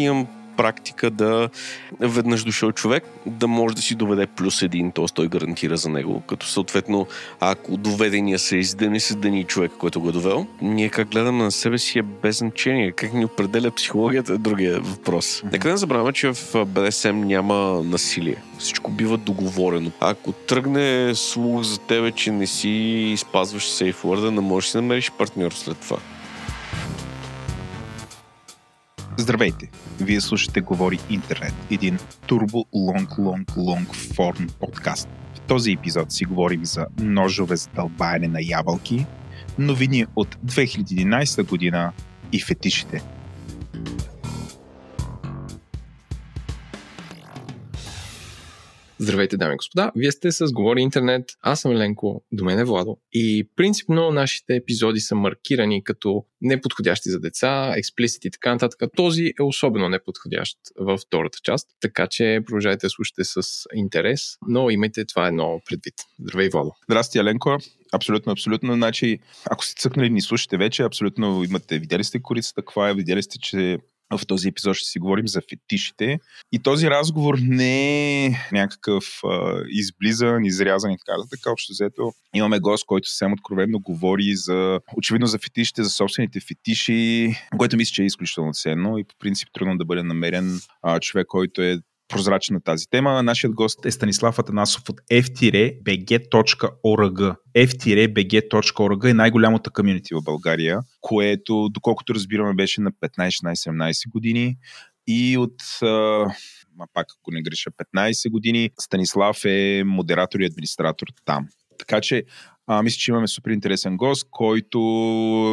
имам практика да веднъж дошъл човек да може да си доведе плюс един, т.е. той гарантира за него, като съответно ако доведения се издъни се дани човек, който го е довел, ние как гледаме на себе си е без значение. Как ни определя психологията е другия въпрос. Нека не забравяме, че в БДСМ няма насилие. Всичко бива договорено. Ако тръгне слух за тебе, че не си спазваш сейфворда, не можеш да намериш партньор след това. Здравейте! Вие слушате Говори Интернет, един турбо лонг лонг лонг форм подкаст. В този епизод си говорим за ножове за дълбаене на ябълки, новини от 2011 година и фетишите – Здравейте, дами и господа! Вие сте с Говори Интернет. Аз съм Ленко, до мен е Владо. И принципно нашите епизоди са маркирани като неподходящи за деца, експлисит и така нататък. Този е особено неподходящ във втората част, така че продължайте да слушате с интерес, но имайте това едно предвид. Здравей, Владо! Здрасти, Еленко! Абсолютно, абсолютно. Значи, ако сте цъкнали ни слушате вече, абсолютно имате, видели сте корицата, каква е, видели сте, че в този епизод ще си говорим за фетишите. И този разговор не е някакъв а, изблизан, изрязан и така. Така общо взето имаме гост, който съвсем откровенно говори за, очевидно за фетишите, за собствените фетиши, което мисля, че е изключително ценно и по принцип трудно да бъде намерен а, човек, който е прозрачен на тази тема. Нашият гост е Станислав Атанасов от f-bg.org. f-bg.org е най-голямата комьюнити в България, което, доколкото разбираме, беше на 15-17 години и от а, пак ако не греша, 15 години. Станислав е модератор и администратор там. Така че а, мисля, че имаме супер интересен гост, който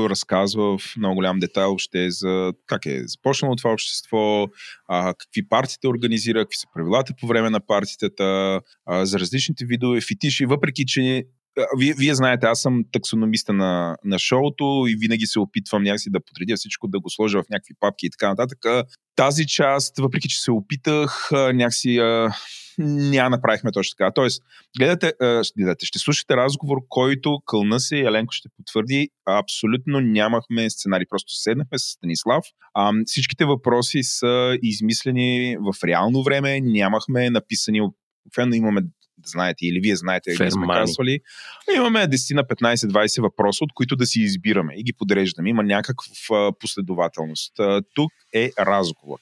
разказва в много голям детайл още за как е започнало това общество, а, какви партиите организира, какви са правилата по време на партитата, а, за различните видове фетиши, въпреки че вие, вие знаете, аз съм таксономиста на, на шоуто и винаги се опитвам някакси да подредя всичко, да го сложа в някакви папки и така нататък. Тази част, въпреки че се опитах, някакси няма направихме точно така. Тоест, гледате, гледате, ще слушате разговор, който кълна се, Еленко ще потвърди, абсолютно нямахме сценарий. Просто седнахме с Станислав. А, всичките въпроси са измислени в реално време, нямахме написани Обикновено имаме знаете, или вие знаете, или сме казвали. Имаме 10 на 15, 20 въпроса, от които да си избираме и ги подреждаме. Има някаква последователност. Тук е разговор.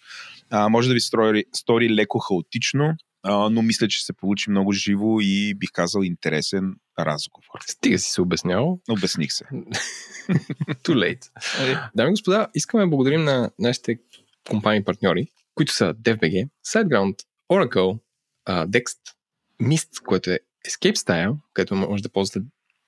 А, може да ви стори, стори леко хаотично, а, но мисля, че се получи много живо и бих казал интересен разговор. Стига си се обяснял. Обясних се. Too late. Дами и господа, искаме да благодарим на нашите компании партньори, които са DFBG, SiteGround, Oracle, uh, Dext, Mist, което е Escape Style, където може да ползвате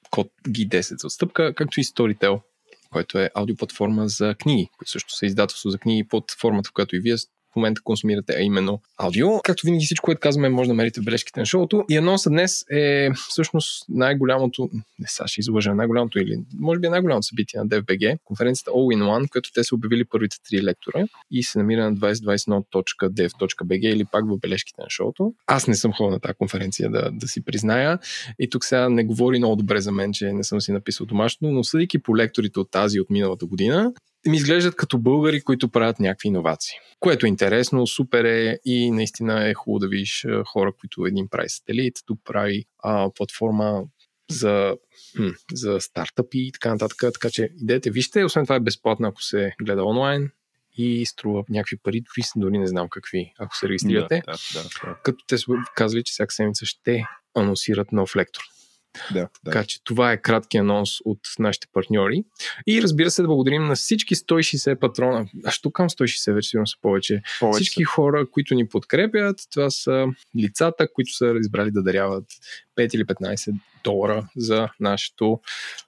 код G10 за отстъпка, както и Storytel, който е аудиоплатформа за книги, които също са издателство за книги под формата, в която и вие в момента консумирате, а именно аудио. Както винаги всичко, което казваме, може да намерите в бележките на шоуто. И анонса днес е всъщност най-голямото, не сега ще излъжа, най-голямото или може би е най-голямото събитие на DFBG, конференцията All in One, като те са обявили първите три лектора и се намира на 2021.dev.bg или пак в бележките на шоуто. Аз не съм ходил на тази конференция, да, да си призная. И тук сега не говори много добре за мен, че не съм си написал домашно, но съдейки по лекторите от тази от миналата година, ми изглеждат като българи, които правят някакви иновации. Което е интересно, супер е и наистина е хубаво да видиш хора, които един прави сателит, тук прави а, платформа за, хм, за стартъпи и така нататък. Така че идете, вижте, освен това е безплатно, ако се гледа онлайн и струва някакви пари, дори, дори не знам какви, ако се регистрирате. Да, да, да, Като те са казали, че всяка седмица ще анонсират нов лектор. Да, да. Така че това е кратки анонс от нашите партньори. И разбира се, да благодарим на всички 160 патрона. А що към 160 вече сигурно са повече. повече. Всички хора, които ни подкрепят, това са лицата, които са избрали да даряват 5 или 15 долара за нашето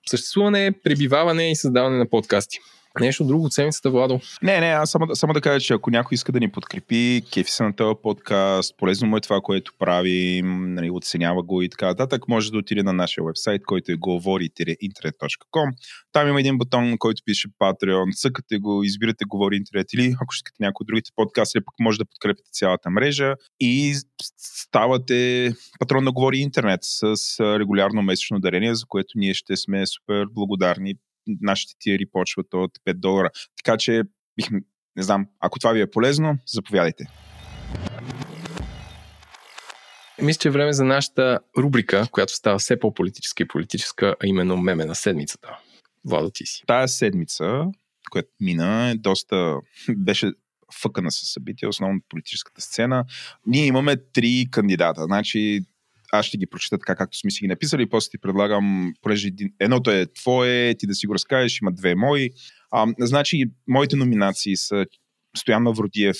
съществуване, пребиваване и създаване на подкасти. Нещо друго от седмицата, Владо? Не, не, аз само, само да кажа, че ако някой иска да ни подкрепи, кефи се на този подкаст, полезно му е това, което правим, нали, оценява го и така нататък, може да отиде на нашия вебсайт, който е говори-интернет.com. Там има един бутон, който пише Patreon, цъкате го, избирате Говори Интернет или ако ще искате някои от другите подкасти, пък може да подкрепите цялата мрежа и ставате патрон на Говори Интернет с регулярно месечно дарение, за което ние ще сме супер благодарни нашите тиери почват от 5 долара. Така че бихме, не знам, ако това ви е полезно, заповядайте. Мисля, че е време за нашата рубрика, която става все по-политическа и политическа, а именно меме на седмицата. Владо, ти си. Тая седмица, която мина, е доста... беше фъкана със събития, основно политическата сцена. Ние имаме три кандидата. Значи, аз ще ги прочета така, както сме си ги написали, и после ти предлагам, понеже едното е твое, ти да си го разкажеш, има две мои. А, значи, моите номинации са Стоян Мавродиев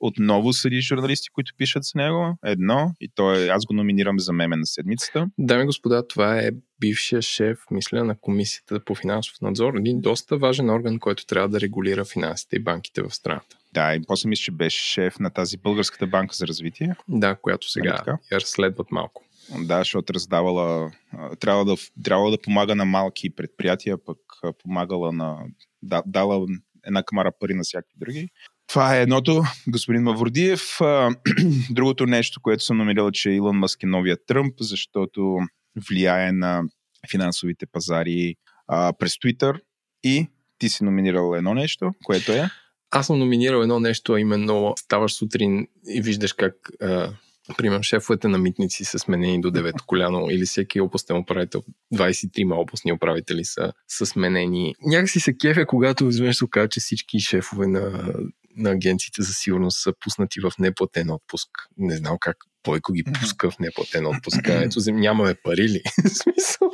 отново съди журналисти, които пишат с него. Едно, и то е, аз го номинирам за меме на седмицата. Дами и господа, това е бившия шеф, мисля, на Комисията по финансов надзор. Един доста важен орган, който трябва да регулира финансите и банките в страната. Да, и после мисля, че беше шеф на тази Българската банка за развитие. Да, която сега нали я разследват малко. Да, защото раздавала, трябва да, трябва да помага на малки предприятия, пък помагала на, да, дала една камара пари на всякакви други. Това е едното, господин Мавродиев. Другото нещо, което съм намерил, че Илон Мъск е новия Тръмп, защото влияе на финансовите пазари а, през Twitter. И ти си номинирал едно нещо, което е? Аз съм номинирал едно нещо, а именно ставаш сутрин и виждаш как а, Примерно, шефовете на митници са сменени до 9 коляно или всеки областен управител, 23 областни управители са, са сменени. Някакси се кефе, когато изведнъж се оказа, че всички шефове на, на агенциите за сигурност са пуснати в неплатен отпуск. Не знам как Бойко ги пуска в неплатен отпуск. Ето, нямаме пари ли? смисъл.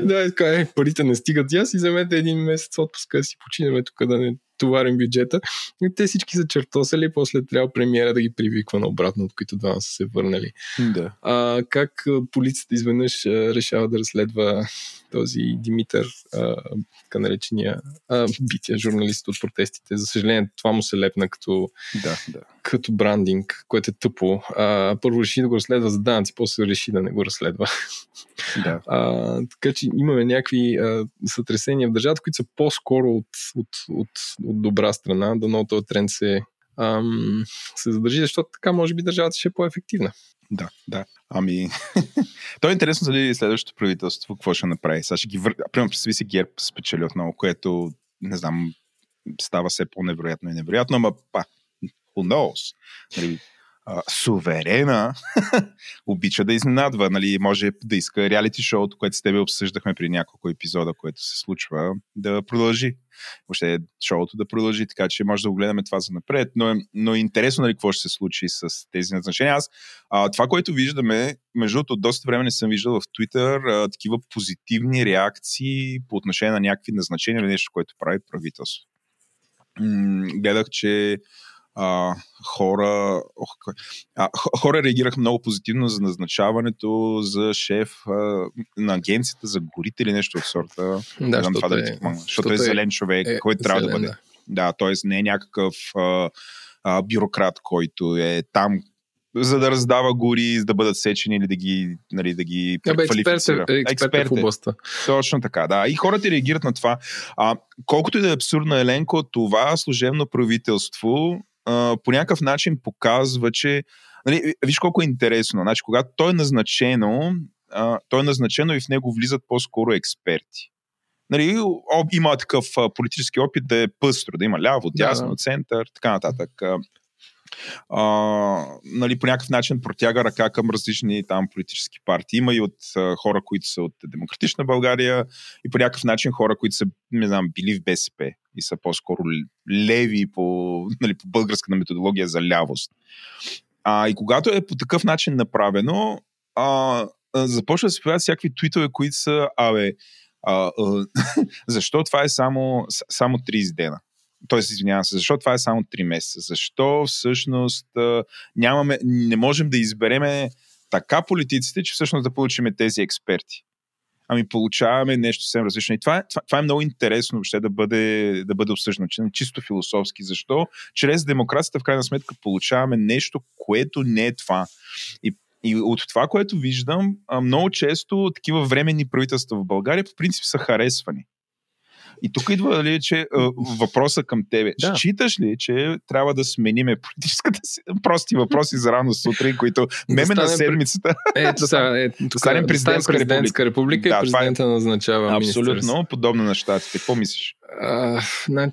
да, е, парите не стигат. Я си вземете един месец отпуска си починеме тук да не товарим бюджета. И те всички са чертосали, после трябва премиера да ги привиква на обратно, от които двама са се върнали. Да. А, как полицията изведнъж решава да разследва този Димитър, а, така наречения а, бития журналист от протестите. За съжаление, това му се лепна като, да, да. Като брандинг, което е тъпо. А, първо реши да го разследва за данъци, после реши да не го разследва. Да. А, така че имаме някакви а, сътресения в държавата, които са по-скоро от, от, от, от добра страна. Дано този тренд се, ам, се задържи, защото така може би държавата ще е по-ефективна. Да, да. Ами, то е интересно дали следващото правителство какво ще направи. Сега ще ги вър... Примерно, представи си ГЕРБ спечели отново, което, не знам, става все по-невероятно и невероятно, ама па, who knows? Нали, а, суверена обича да изненадва. Нали, може да иска реалити шоуто, което с тебе обсъждахме при няколко епизода, което се случва, да продължи. Въобще шоуто да продължи, така че може да го гледаме това за напред. Но, е, но е интересно нали, какво ще се случи с тези назначения. Аз а, това, което виждаме, между другото, доста време не съм виждал в а, такива позитивни реакции по отношение на някакви назначения или нещо, което прави правителство. М- гледах, че а, хора, ох, а, хора реагираха много позитивно за назначаването за шеф а, на агенцията за горите или нещо от сорта. Да, знам това е, да ти помогна. Защото е зелен човек, е, който трябва зелен, да бъде. Да, т.е. не е някакъв а, а, бюрократ, който е там за да раздава гори, за да бъдат сечени или да ги, нали, да ги бе, експерт, е, експерт, в областта. Точно така, да. И хората реагират на това. А, колкото и да е абсурдно, Еленко, това служебно правителство а, по някакъв начин показва, че нали, виж колко е интересно. Значи, когато той е назначено, а, той е назначено и в него влизат по-скоро експерти. Нали, има такъв а, политически опит да е пъстро, да има ляво, дясно, да, да. център, така нататък. А, нали, по някакъв начин протяга ръка към различни там политически партии. Има и от а, хора, които са от Демократична България и по някакъв начин хора, които са, не знам, били в БСП и са по-скоро леви по, нали, по българската методология за лявост. А, и когато е по такъв начин направено, а, започва да се появяват всякакви твитове, които са, абе, а, а, защо това е само, само 30 дена? Тоест, извинявам се, защо това е само 3 месеца? Защо всъщност а, нямаме, не можем да избереме така политиците, че всъщност да получим тези експерти? Ами получаваме нещо съвсем различно. И това, това, това е много интересно въобще да бъде, да бъде обсъждано, че чисто философски. Защо? Чрез демокрацията в крайна сметка получаваме нещо, което не е това. И и от това, което виждам, много често такива временни правителства в България по принцип са харесвани. И тук идва ли, че въпроса към тебе. Да. Считаш ли, че трябва да смениме политическата си? Прости въпроси за рано сутрин, които да меме на седмицата. Сега, е, тук, станем президентска, президентска република, република да, и президента е... назначава Абсолютно, подобно на щатите. Какво мислиш? А, на...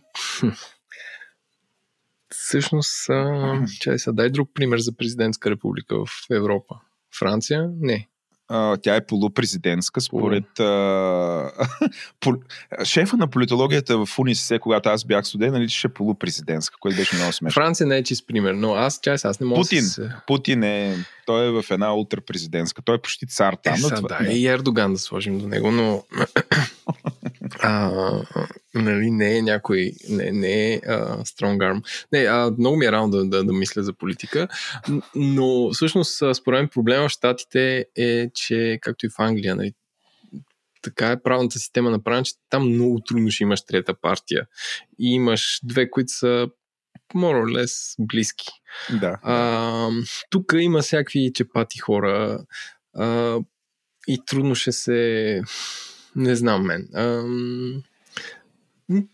Всъщност, а, чай сега, дай друг пример за президентска република в Европа. Франция? Не. А, тя е полупрезидентска, според а, пол, шефа на политологията в УНИСЕ, когато аз бях студент, наричаше полупрезидентска, което беше много смешно. Франция не е чист пример, но аз, чай сега, аз не мога Путин, се... Путин е, той е в една ултрапрезидентска, той е почти цар там. Е, са, това- да, и Ердоган да сложим до него, но а, нали, не е някой, не, не е а, strong arm. Не, а, много ми е рано да, да, да мисля за политика, но всъщност според мен проблема в Штатите е, че както и в Англия, нали, така е правната система направена, че там много трудно ще имаш трета партия. И имаш две, които са more or less близки. Да. А, тук има всякакви чепати хора а, и трудно ще се... Не знам мен. А,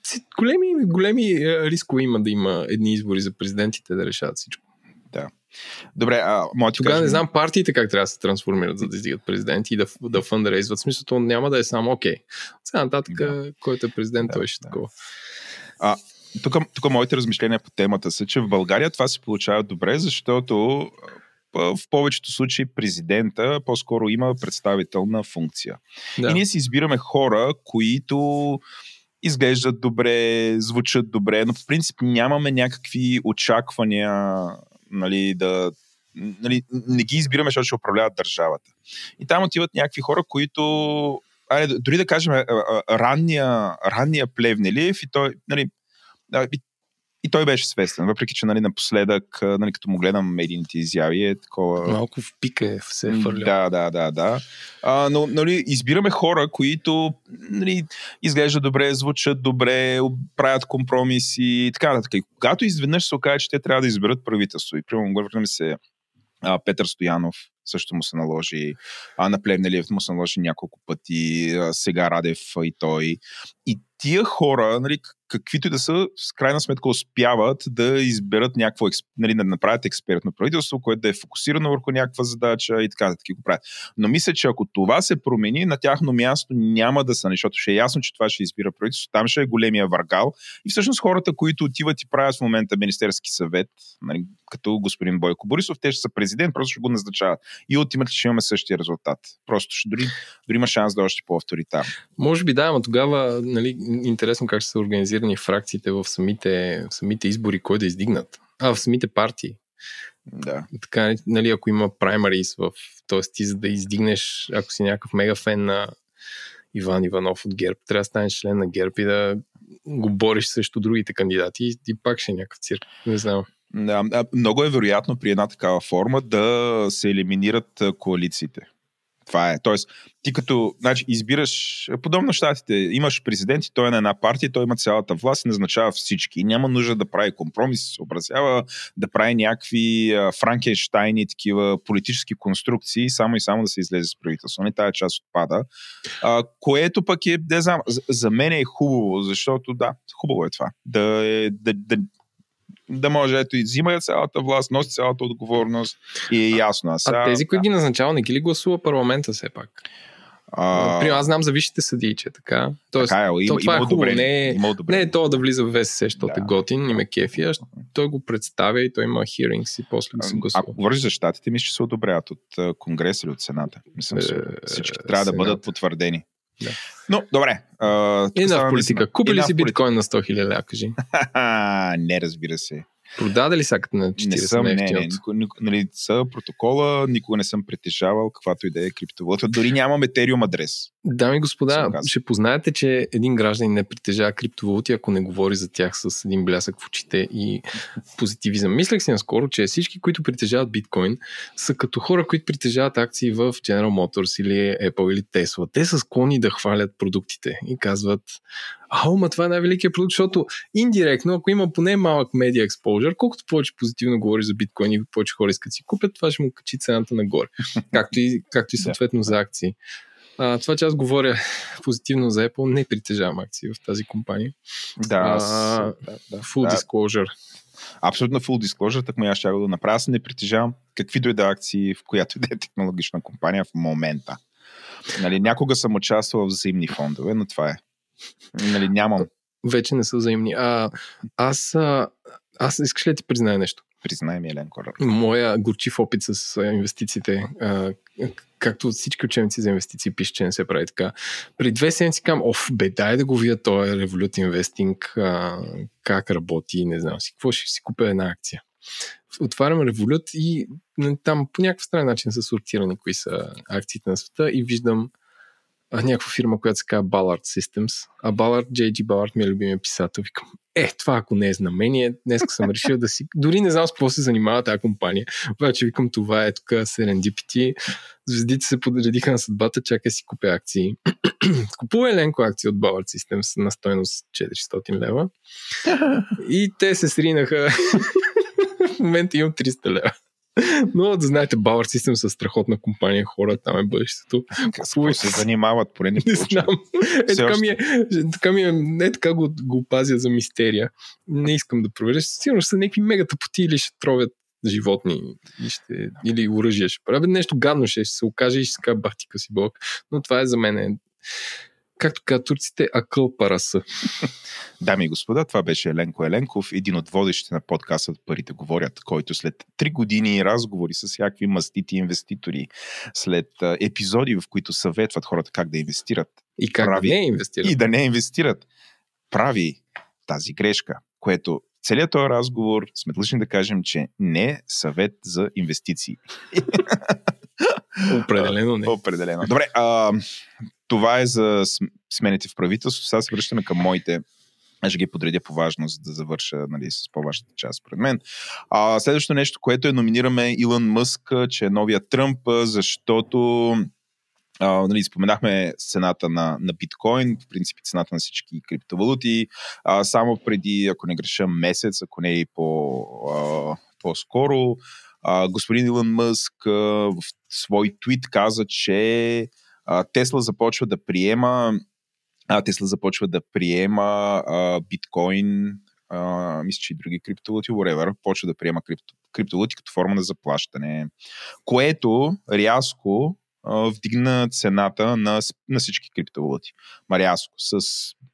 си- големи, големи а, рискове има да има едни избори за президентите да решават всичко. Добре, а ти Тогава кажа- не знам партиите как трябва да се трансформират, за да издигат президенти и да, да фандрейзват. В смисъл, то няма да е само окей. Сега нататък, Да. който е президент, Да, той ще да. е такова. тук, тук моите размишления по темата са, че в България това се получава добре, защото а, в повечето случаи президента по-скоро има представителна функция. Да. И ние си избираме хора, които изглеждат добре, звучат добре, но в принцип нямаме някакви очаквания нали, да. Нали, не ги избираме, защото ще управляват държавата. И там отиват някакви хора, които. Айде, дори да кажем ранния, ранния Плевнелиев и той, нали, и, той беше свестен, въпреки че нали, напоследък, нали, като му гледам медийните изяви, е такова... Малко в пика е се е фърлял. Да, да, да, да. А, но нали, избираме хора, които нали, изглеждат добре, звучат добре, правят компромиси и така нататък. И когато изведнъж се окаже, че те трябва да изберат правителство. И примерно, говорим се а, Петър Стоянов също му се наложи, а на Плевнелиев му се наложи няколко пъти, а, сега Радев и той. И тия хора, нали, каквито и да са, с крайна сметка успяват да изберат някакво, нали, да направят експертно правителство, което да е фокусирано върху някаква задача и така нататък го правят. Но мисля, че ако това се промени, на тяхно място няма да са, защото ще е ясно, че това ще избира правителство, там ще е големия варгал. И всъщност хората, които отиват и правят в момента Министерски съвет, нали, като господин Бойко Борисов, те ще са президент, просто ще го назначават. И ултиматно ще имаме същия резултат. Просто ще, дори, дори има шанс да е още по-авторитарно. Може би да, но тогава нали, интересно как ще са организирани фракциите в самите, в самите избори, кой да издигнат. А, в самите партии. Да. Така, нали, ако има праймарис в... Тоест ти за да издигнеш, ако си някакъв мега фен на Иван Иванов от ГЕРБ, трябва да станеш член на ГЕРБ и да го бориш срещу другите кандидати и, и пак ще е някакъв цирк. Не знам. Много е вероятно при една такава форма да се елиминират коалициите. Това е. Тоест, ти като значи, избираш, подобно щатите, имаш президент и той е на една партия, той има цялата власт и назначава всички. Няма нужда да прави компромис, съобразява да прави някакви франкенштайни, такива политически конструкции, само и само да се излезе с правителство. Не тая част отпада. А, което пък е, не знам, за мен е хубаво, защото да, хубаво е това. Да, е, да, да, да може, ето, и взима цялата власт, носи цялата отговорност и е ясно. А, сега, А тези, които да. ги назначава, не ги ли гласува парламента все пак? А, Примерно, аз знам за висшите съдии, че е така. Тоест, така е, има, то това има е хубаво, одобрение, не е- има не е то да влиза в ВСС, защото Да. е готин и ме кефи, а той го представя и той има hearings и после да се гласува. Ако говориш за щатите, мисля, че се одобряват от Конгрес или от Сената. Мисля, Е, всички трябва да бъдат потвърдени. Да. Но, добре. А, И на политика. Купи ли си биткоин на 100 хиляди, кажи? Ха-ха, не, разбира се. Продаде ли саката на 40 Не съм, не, не, ефтиното? никога, нали, са протокола, никога не съм притежавал каквато и да е криптовалута. Дори нямам Ethereum адрес. Дами и господа, ще познаете, че един гражданин не притежава криптовалути, ако не говори за тях с един блясък в очите и позитивизъм. Мислех си наскоро, че всички, които притежават биткоин, са като хора, които притежават акции в General Motors или Apple или Tesla. Те са склонни да хвалят продуктите и казват, а, ма това е най-великият продукт, защото индиректно, ако има поне малък медиа експожър, колкото повече позитивно говори за биткоин и повече хора искат си купят, това ще му качи цената нагоре. както и, както и съответно за акции. А, това, че аз говоря позитивно за Apple, не притежавам акции в тази компания. Да, аз, А, да, да, Full да, disclosure. Абсолютно full disclosure, так аз ще го направя. Аз не притежавам каквито и да акции в която и да е технологична компания в момента. Нали, някога съм участвал в взаимни фондове, но това е. Нали, нямам. Вече не са взаимни. А, аз а, Аз искаш ли да ти призная нещо? Признай ми, Еленко. Моя горчив опит с инвестициите, а, както всички учебници за инвестиции пише, че не се прави така. При две седмици кам, оф, бе, дай да го видя този Revolut Investing, а, как работи, не знам си, какво ще си купя една акция. Отварям Revolut и нали, там по някакъв странен начин са сортирани кои са акциите на света и виждам някаква фирма, която се казва Ballard Systems. А Ballard, J.G. Ballard ми е любимия писател. Викам, е, това ако не е знамение, днес съм решил да си... Дори не знам с какво се занимава тази компания. Обаче викам, това е тук Serendipity. Звездите се подредиха на съдбата, чакай си купя акции. Купува Еленко акции от Ballard Systems на стойност 400 лева. И те се сринаха. в момента имам 300 лева. Но да знаете, Bauer System са страхотна компания, хора, там е бъдещето. Какво се занимават, поне не Не знам. Е, така, ми е, така ми е, не така го, го пазя за мистерия. Не искам да проверя. Сигурно ще са някакви мега тъпоти или ще тровят животни и ще, или оръжие ще правят. Нещо гадно ще, ще се окаже и ще се кажа бахтика си бог. Но това е за мен както казват турците, акъл параса. Дами и господа, това беше Еленко Еленков, един от водещите на подкаста Парите говорят, който след три години разговори с всякакви мастити инвеститори, след епизоди, в които съветват хората как да инвестират. И как прави, да не инвестират. И да не инвестират. Прави тази грешка, което целият този разговор сме длъжни да кажем, че не е съвет за инвестиции. Определено не. Определено. Добре, а, това е за смените в правителството. Сега се връщаме към моите аз ще ги подредя по важност, да завърша нали, с по-важната част, пред мен. А, следващото нещо, което е номинираме Илон Мъск, че е новия Тръмп, защото а, нали, споменахме цената на, на биткоин, в принцип цената на всички криптовалути. А, само преди, ако не греша, месец, ако не и по, а, по-скоро, а, господин Илон Мъск а, в свой твит каза, че а, Тесла започва да приема а, Тесла започва да приема а, биткоин, а, мисля, че и други криптовалути, whatever, почва да приема крипто, криптовалути като форма на заплащане, което рязко а, вдигна цената на, на всички криптовалути. Марязко, с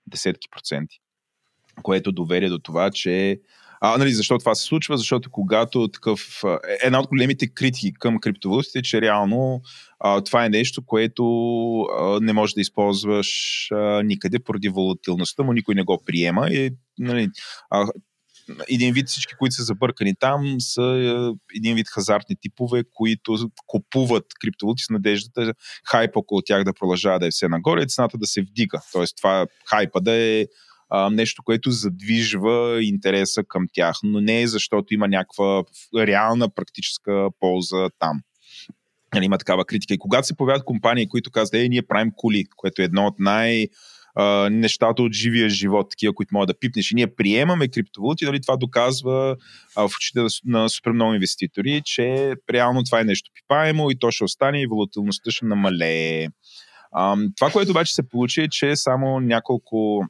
десетки проценти. Което доведе до това, че а, нали, защо това се случва? Защото когато такъв... Е, една от големите критики към криптовалутите е, че реално а, това е нещо, което а, не можеш да използваш а, никъде поради волатилността му, никой не го приема. И, нали, а, един вид всички, които са забъркани там, са един вид хазартни типове, които купуват криптовалути с надеждата хайп около тях да продължава да е все нагоре и цената да се вдига. Тоест това хайпа да е а, нещо, което задвижва интереса към тях, но не е защото има някаква реална практическа полза там. Нали, има такава критика. И когато се появяват компании, които казват, е, ние правим коли, което е едно от най- Uh, нещата от живия живот, такива, които могат да пипнеш. И ние приемаме криптовалути, нали, това доказва uh, в очите на супер много инвеститори, че реално това е нещо пипаемо и то ще остане и волатилността ще намалее. Uh, това, което обаче се получи е, че само няколко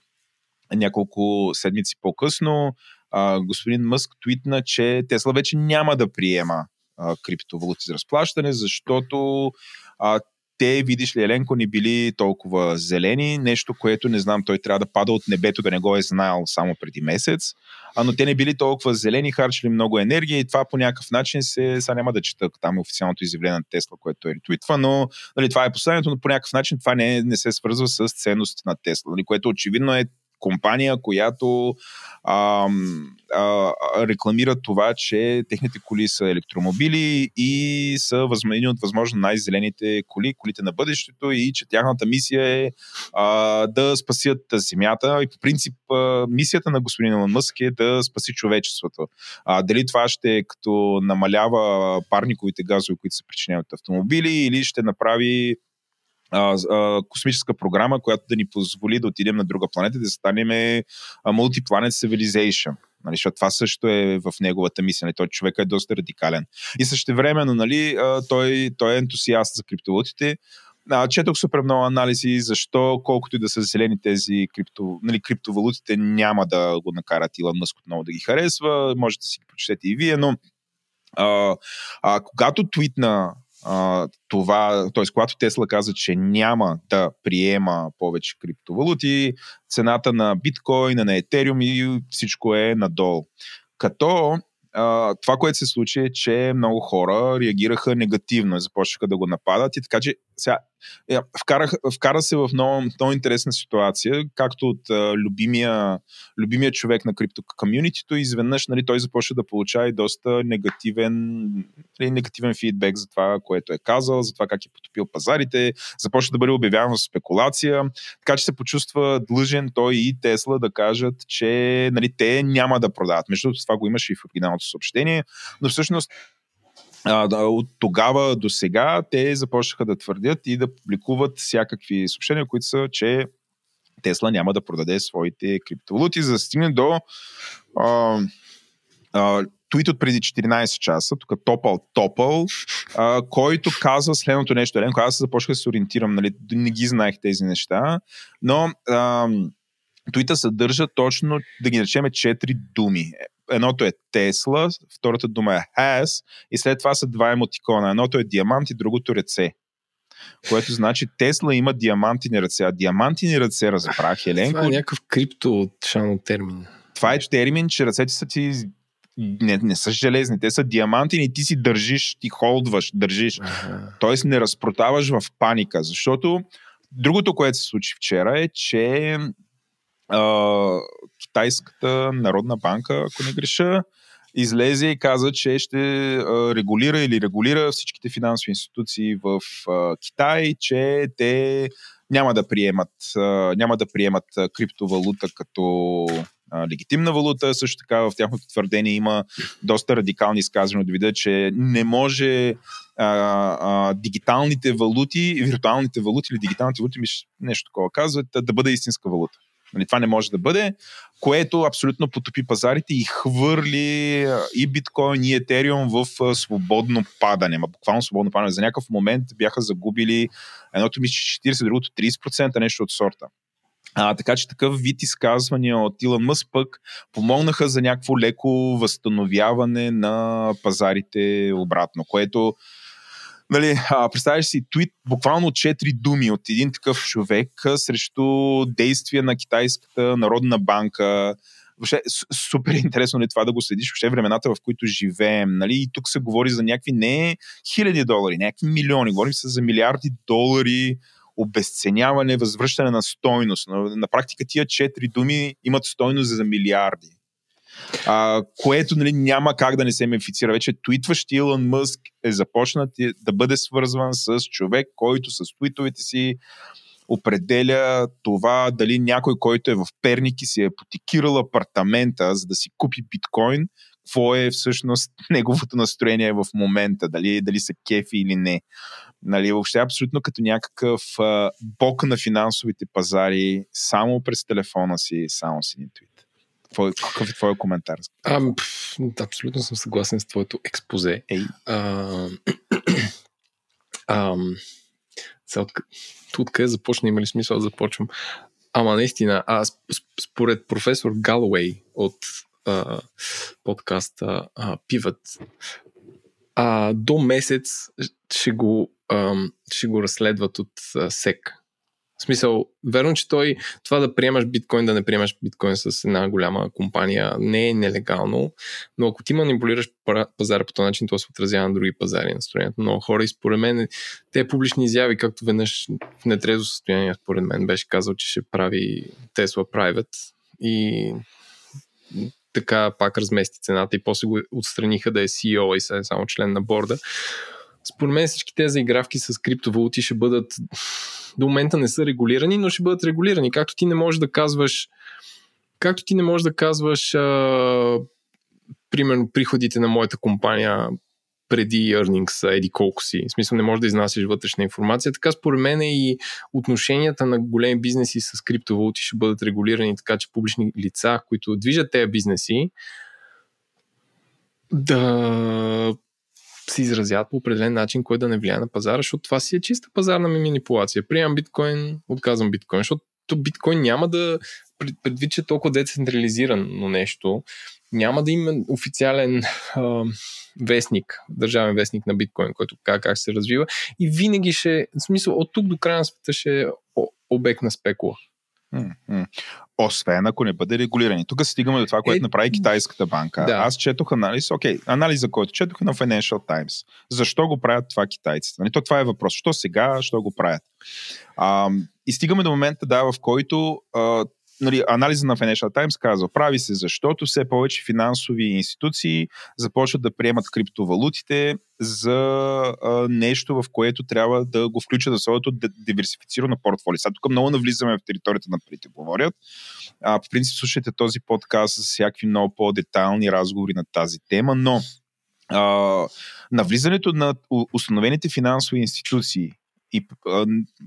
няколко седмици по-късно а, господин Мъск твитна, че Тесла вече няма да приема а, криптовалути за разплащане, защото а, те, видиш ли, Еленко, не били толкова зелени, нещо, което не знам, той трябва да пада от небето, да не го е знаел само преди месец, а, но те не били толкова зелени, харчили много енергия и това по някакъв начин се, сега няма да чета там официалното изявление на Тесла, което е ретвитва, но нали, това е посланието, но по някакъв начин това не, не се свързва с ценностите на Тесла, нали, което очевидно е компания, която а, а, рекламира това, че техните коли са електромобили и са едни от възможно най-зелените коли, колите на бъдещето и че тяхната мисия е а, да спасят Земята и по принцип а, мисията на господин Илон Мъск е да спаси човечеството. А, дали това ще е като намалява парниковите газове, които се причиняват автомобили или ще направи а, а, космическа програма, която да ни позволи да отидем на друга планета, да станем Multiplanet Civilization. Нали, защото това също е в неговата мисия. Нали, той човек е доста радикален. И също времено, нали, той, той е ентусиаст за криптовалутите. А, четох супер много анализи защо, колкото и да са зелени тези крипто, нали, криптовалутите, няма да го накарат Илон Мъск отново да ги харесва. Можете да си ги прочетете и вие, но а, а, когато твитна това, т.е. когато Тесла каза, че няма да приема повече криптовалути, цената на биткоин, на етериум и всичко е надолу. Като а, това, което се случи е, че много хора реагираха негативно, започнаха да го нападат и така, че сега, е, вкарах, вкара се в много, много интересна ситуация, както от а, любимия, любимия човек на крипто комьюнитито, изведнъж нали, той започва да получава и доста негативен, нали, негативен фидбек за това, което е казал, за това как е потопил пазарите, започва да бъде обявяван в спекулация, така че се почувства длъжен той и Тесла да кажат, че нали, те няма да продават. Между другото, това го имаше и в оригиналното съобщение, но всъщност от тогава до сега те започнаха да твърдят и да публикуват всякакви съобщения, които са, че Тесла няма да продаде своите криптовалути, за да стигне до а, а, твит от преди 14 часа, тук топъл, топъл, а, който казва следното нещо. Елен, когато аз започнах да се ориентирам, нали, не ги знаех тези неща, но а, твита съдържа точно, да ги речеме, 4 думи едното е Тесла, втората дума е Has и след това са два емотикона. Едното е диамант и другото ръце. Което значи Тесла има диамантини ръце. А диамантини ръце, разбрах, Еленко. Това е някакъв крипто шано термин. Това е термин, че ръцете са ти не, не са железни, те са диамантини и ти си държиш, ти холдваш, държиш. Ага. Тоест не разпротаваш в паника, защото другото, което се случи вчера е, че Китайската народна банка, ако не греша, излезе и каза, че ще регулира или регулира всичките финансови институции в Китай, че те няма да приемат, няма да приемат криптовалута като легитимна валута. Също така в тяхното твърдение има доста радикални изказвания да видя, че не може а, а, дигиталните валути, виртуалните валути или дигиталните валути, нещо такова казват, да бъде истинска валута. Нали, това не може да бъде, което абсолютно потопи пазарите и хвърли и биткоин, и етериум в свободно падане. Ма буквално свободно падане. За някакъв момент бяха загубили едното ми 40, другото 30%, нещо от сорта. А, така че такъв вид изказвания от Илон Мъс пък помогнаха за някакво леко възстановяване на пазарите обратно, което Нали, представяш си твит, буквално четири думи от един такъв човек срещу действия на Китайската народна банка. Въобще, супер интересно нали, това да го следиш, въобще времената, в които живеем. Нали? И тук се говори за някакви не хиляди долари, някакви милиони, говорим се за милиарди долари обесценяване, възвръщане на стойност. На, на практика тия четири думи имат стойност за милиарди а, което нали, няма как да не се мефицира. Вече твитващ Илон Мъск е започнат да бъде свързван с човек, който с твитовете си определя това дали някой, който е в Перник и си е потикирал апартамента, за да си купи биткоин, какво е всъщност неговото настроение в момента, дали, дали са кефи или не. Нали, въобще абсолютно като някакъв а, бок на финансовите пазари, само през телефона си, само си ни твит. Какъв е твой коментар? А, пф, абсолютно съм съгласен с твоето експозе. Ей. А, а, от, откъде започна, има ли смисъл да започвам? Ама наистина, а, според професор Галуей от а, подкаста а, Pivot, а, до месец ще го, а, ще го разследват от а, СЕК, в смисъл, верно, че той това да приемаш биткоин, да не приемаш биткоин с една голяма компания не е нелегално, но ако ти манипулираш пазара по този начин, то се отразява на други пазари, настроението много хора и според мен те публични изяви, както веднъж в нетрезо състояние, според мен беше казал, че ще прави Tesla Private и така пак размести цената и после го отстраниха да е CEO и сега е само член на борда. Според мен всички тези игравки с криптовалути ще бъдат до момента не са регулирани, но ще бъдат регулирани. Както ти не можеш да казваш както ти не можеш да казваш а, примерно приходите на моята компания преди earnings, еди колко си. В смисъл не можеш да изнасяш вътрешна информация. Така според мен и отношенията на големи бизнеси с криптовалути ще бъдат регулирани така, че публични лица, които движат тези бизнеси, да се изразяват по определен начин, който да не влияе на пазара, защото това си е чиста пазарна манипулация. Приемам биткоин, отказвам биткоин, защото биткоин няма да, предвид, че е толкова децентрализирано нещо, няма да има официален а, вестник, държавен вестник на биткоин, който как, как се развива и винаги ще, в смисъл, от тук до края на света ще е обект на спекула. Освен ако не бъде регулиран. И Тук стигаме до това, което Е, направи Китайската банка. да. Аз четох анализ, окей, анализа, който четох е на Financial Times. Защо го правят това китайците? Нали? То това е въпрос. Що сега, що го правят? А, и стигаме до момента, да, в който а, нали, анализа на Financial Times казва, прави се, защото все повече финансови институции започват да приемат криптовалутите за а, нещо, в което трябва да го включат в своето диверсифицирано портфолио. Сега тук много навлизаме в територията на парите говорят. А, по принцип слушайте този подкаст с всякакви много по-детайлни разговори на тази тема, но а, навлизането на установените финансови институции и а,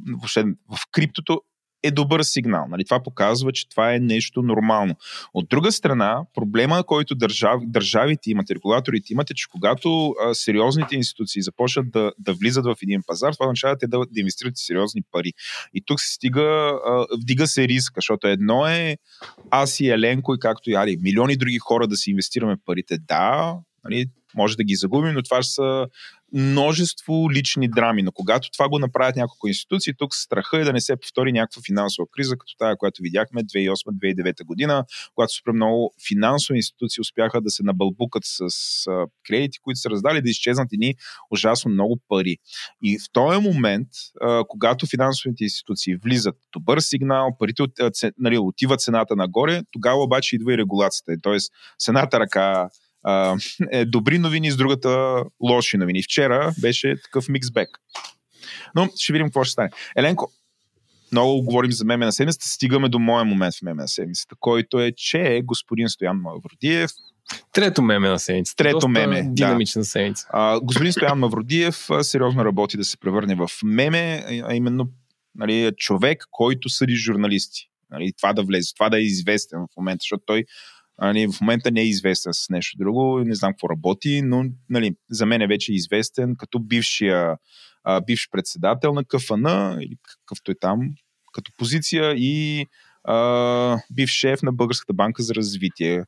въобще в криптото е добър сигнал. Нали? Това показва, че това е нещо нормално. От друга страна, проблема, който държав, държавите имат, регулаторите имат, е, че когато а, сериозните институции започнат да, да влизат в един пазар, това означава те да, да инвестират сериозни пари. И тук се стига, а, вдига се риска, защото едно е аз и Еленко и както и Али, милиони други хора да си инвестираме парите. Да, нали, може да ги загубим, но това ще са множество лични драми. Но когато това го направят няколко институции, тук страха е да не се повтори някаква финансова криза, като тази, която видяхме 2008-2009 година, когато супер много финансови институции успяха да се набълбукат с кредити, които са раздали, да изчезнат едни ужасно много пари. И в този момент, когато финансовите институции влизат, добър сигнал, парите нали, отива цената нагоре, тогава обаче идва и регулацията. Тоест, с едната ръка а, е добри новини, с другата лоши новини. Вчера беше такъв миксбек. Но ще видим какво ще стане. Еленко, много говорим за меме на седмицата, стигаме до моя момент в меме на седмицата, който е, че господин Стоян Мавродиев, Трето меме на седмицата. Трето Доста меме, да. Динамична седмица. а, господин Стоян Мавродиев сериозно работи да се превърне в меме, а именно нали, човек, който съди журналисти. Нали, това да влезе, това да е известен в момента, защото той нали, в момента не е известен с нещо друго, не знам какво работи, но нали, за мен е вече известен като бившия, а, бивш председател на КФН, или какъвто е там, като позиция и а, бивш шеф на Българската банка за развитие,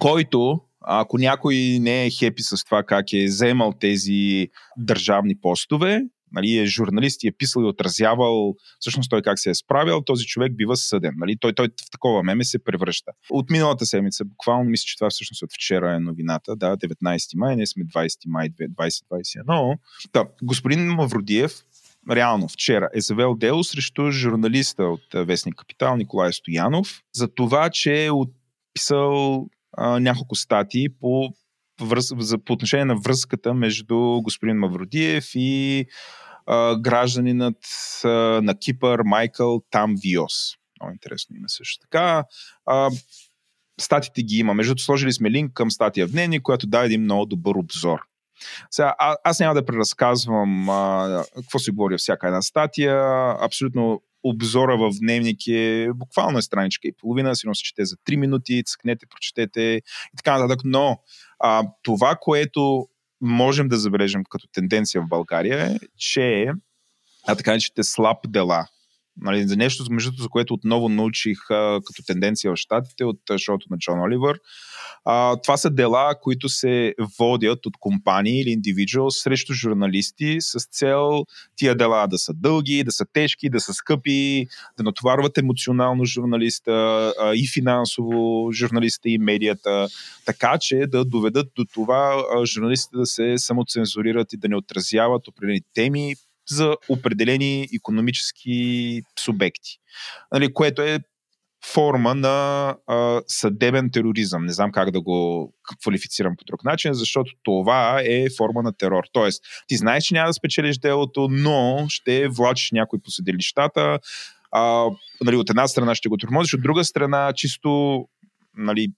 който ако някой не е хепи с това как е вземал тези държавни постове, нали, е журналист и е писал и отразявал всъщност той как се е справил, този човек бива съден. Нали? Той, той в такова меме се превръща. От миналата седмица, буквално мисля, че това всъщност от вчера е новината, да, 19 май, ние сме 20 май 2021. Да, господин Мавродиев, реално вчера е завел дело срещу журналиста от Вестник Капитал Николай Стоянов за това, че е отписал а, няколко статии по, връз, за, по отношение на връзката между господин Мавродиев и а, гражданинът а, на Кипър Майкъл Тамвиос. Много интересно име също така. А, статите ги има. Между сложили сме линк към статия в Дневник, която дава един много добър обзор. Сега, а, аз няма да преразказвам а, какво се говори всяка една статия. Абсолютно обзора в дневник е буквално е страничка и половина, сигурно се чете за 3 минути, цъкнете, прочетете и така нататък. Но а, това, което можем да забележим като тенденция в България е, че а така наречените слаб дела. Нали, за нещо, между за което отново научих а, като тенденция в Штатите от шоуто на Джон Оливър. А, това са дела, които се водят от компании или индивидуал срещу журналисти с цел тия дела да са дълги, да са тежки, да са скъпи, да натоварват емоционално журналиста а, и финансово журналиста и медията, така че да доведат до това а, журналистите да се самоцензурират и да не отразяват определени теми за определени економически субекти. Нали, което е форма на а, съдебен тероризъм. Не знам как да го квалифицирам по друг начин, защото това е форма на терор. Тоест, ти знаеш, че няма да спечелиш делото, но ще влачиш някой по съдилищата. А, нали, от една страна ще го тормозиш, от друга страна чисто нали,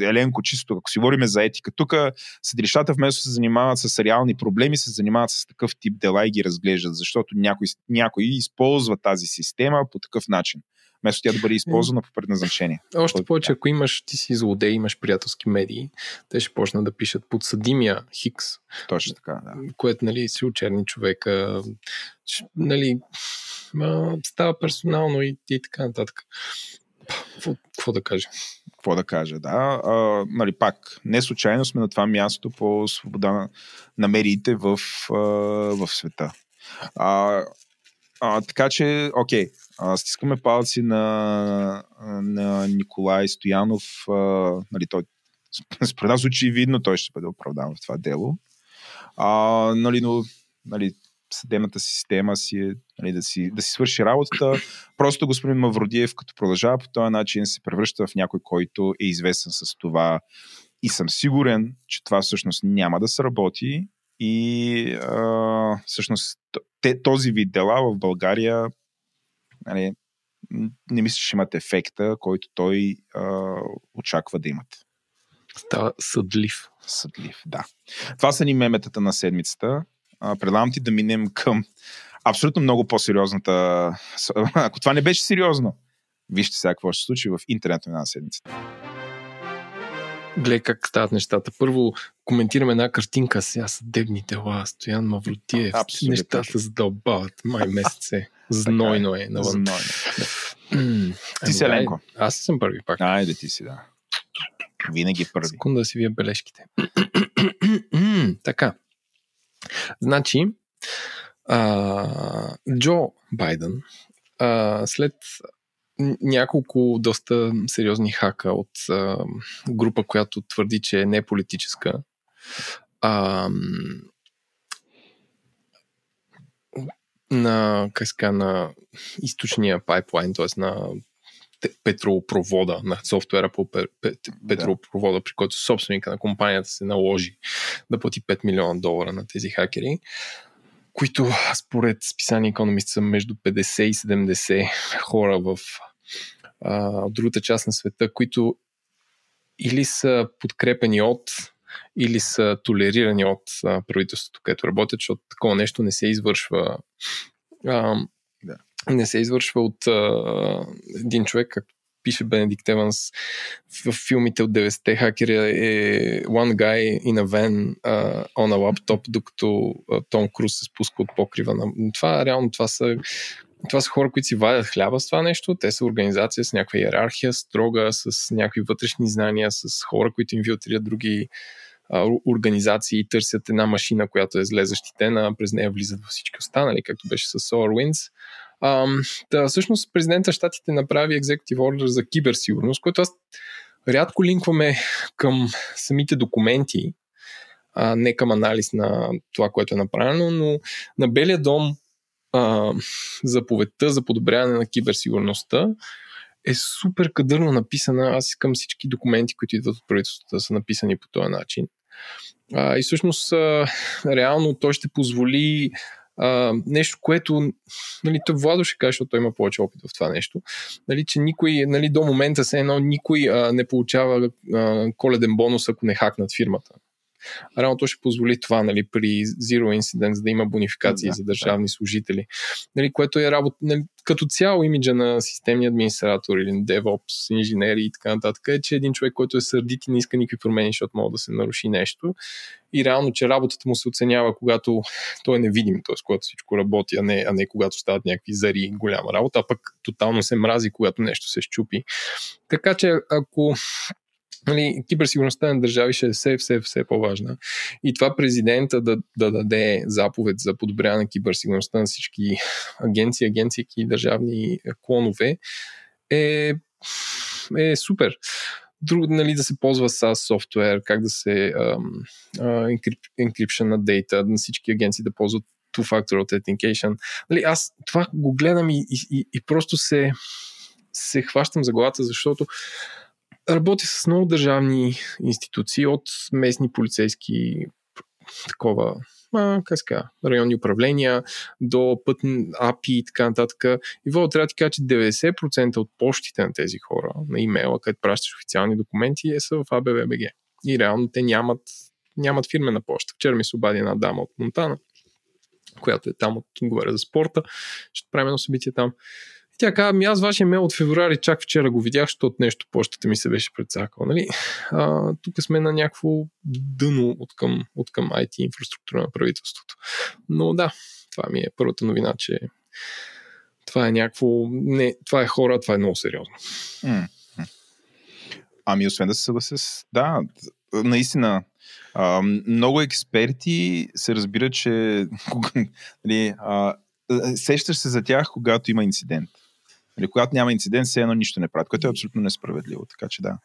Еленко, чисто, ако си говорим за етика, тук съдилищата вместо се занимават с реални проблеми, се занимават с такъв тип дела и ги разглеждат, защото някой, някой използва тази система по такъв начин, вместо тя да бъде използвана по предназначение. Още повече, ако имаш, ти си злодей, имаш приятелски медии, те ще почнат да пишат подсъдимия Хикс, Точно така, да. което, нали, си очерни човека, нали, става персонално и, и така нататък. Какво, да кажа? какво да кажа, да. А, нали, пак, не случайно сме на това място по свобода на, на медиите в, в света. А, а, така че, окей, А, стискаме палци на, на Николай Стоянов. А, нали, той, според нас очевидно той ще бъде оправдан в това дело. А, нали, но нали, съдебната система си е нали, да, си, да си свърши работата. Просто господин Мавродиев, като продължава по този начин, се превръща в някой, който е известен с това. И съм сигурен, че това всъщност няма да се работи. И а, всъщност те, този вид дела в България нали, не мисля, че имат ефекта, който той а, очаква да имат. Става съдлив. Съдлив, да. Това са ни меметата на седмицата. А, предлагам ти да минем към абсолютно много по-сериозната... Ако това не беше сериозно, вижте сега какво ще се случи в интернет на седмицата. Гледай как стават нещата. Първо коментираме една картинка, сега съдебни дела, Стоян Мавротиев. Абсолютно. Нещата задълбават. Май месеце. Знойно е навън. Знойно. М, Ти си ами, Еленко. Аз съм първи пак. Айде ти си, да. Винаги първи. Секунда да си вие бележките. така. Значи, а, Джо Байден а, след няколко доста сериозни хака от а, група, която твърди, че е неполитическа, а, на, казва, на източния пайплайн, т.е. на петропровода, на софтуера по пе- пе- петропровода, при който собственика на компанията се наложи да плати 5 милиона долара на тези хакери, които според списание Economist са между 50 и 70 хора в а, другата част на света, които или са подкрепени от или са толерирани от а, правителството, където работят, защото такова нещо не се извършва а. Не се извършва от а, един човек, както пише Бенедикт Еванс в филмите от 90-те хакера е one guy in a van uh, on a laptop, докато uh, Круз се спуска от покрива. На... Това реално това са това са хора, които си вадят хляба с това нещо. Те са организация с някаква иерархия, строга, с някакви вътрешни знания, с хора, които инфилтрират други организации и търсят една машина, която е зле защитена, през нея влизат всички останали, както беше с SolarWinds. Ам, да, всъщност президента на щатите направи Executive Order за киберсигурност, който аз рядко линкваме към самите документи, а не към анализ на това, което е направено, но на Белия дом а, заповедта за подобряване на киберсигурността е супер кадърно написана. Аз искам всички документи, които идват от правителството, да са написани по този начин. А, и всъщност, а, реално той ще позволи а, нещо, което нали, той Владо ще каже, защото той има повече опит в това нещо, нали, че никой, нали, до момента се едно никой а, не получава а, коледен бонус, ако не хакнат фирмата. Реално то ще позволи това нали, при Zero Incidents да има бонификации Да, за държавни служители, нали, което е работа, нали, като цяло имиджа на системния администратор или DevOps, инженери и така нататък е, че един човек, който е сърдит и не иска никакви промени, защото може да се наруши нещо и реално, че работата му се оценява, когато той е невидим, т.е. когато всичко работи, а не, а не когато стават някакви зари голяма работа, а пък тотално се мрази, когато нещо се щупи. Така че ако нали, киберсигурността на държави ще е все, все, все по-важна. И това президента да, да даде заповед за подобряване на киберсигурността на всички агенции, агенции и държавни клонове е, е супер. Друго, нали, да се ползва SaaS софтуер, как да се encryption на дейта, на всички агенции да ползват two-factor authentication. Нали, аз това го гледам и, и, и просто се, се хващам за главата, защото работи с много държавни институции, от местни полицейски такова, а, как ска, районни управления до пътни API и така нататък. И Воло трябва да ти кажа, че 90% от почтите на тези хора, на имейла, където пращаш официални документи, е са в ABBG. И реално те нямат, нямат фирмена почта. Вчера ми се обади една дама от Монтана, която е там, от, говоря за спорта, ще правим едно събитие там. Тя каза, ми аз вашия мейл от февруари чак вчера го видях, защото нещо почтата ми се беше предсакала. Нали? А, тук сме на някакво дъно от към, от към IT инфраструктура на правителството. Но да, това ми е първата новина, че това е някакво... Не, това е хора, това е много сериозно. Ами, освен да се съглася с... Да, наистина, а, много експерти се разбира, че нали, а, сещаш се за тях, когато има инцидент. Нали, когато няма инцидент, все едно нищо не правят, което е абсолютно несправедливо. Така че да.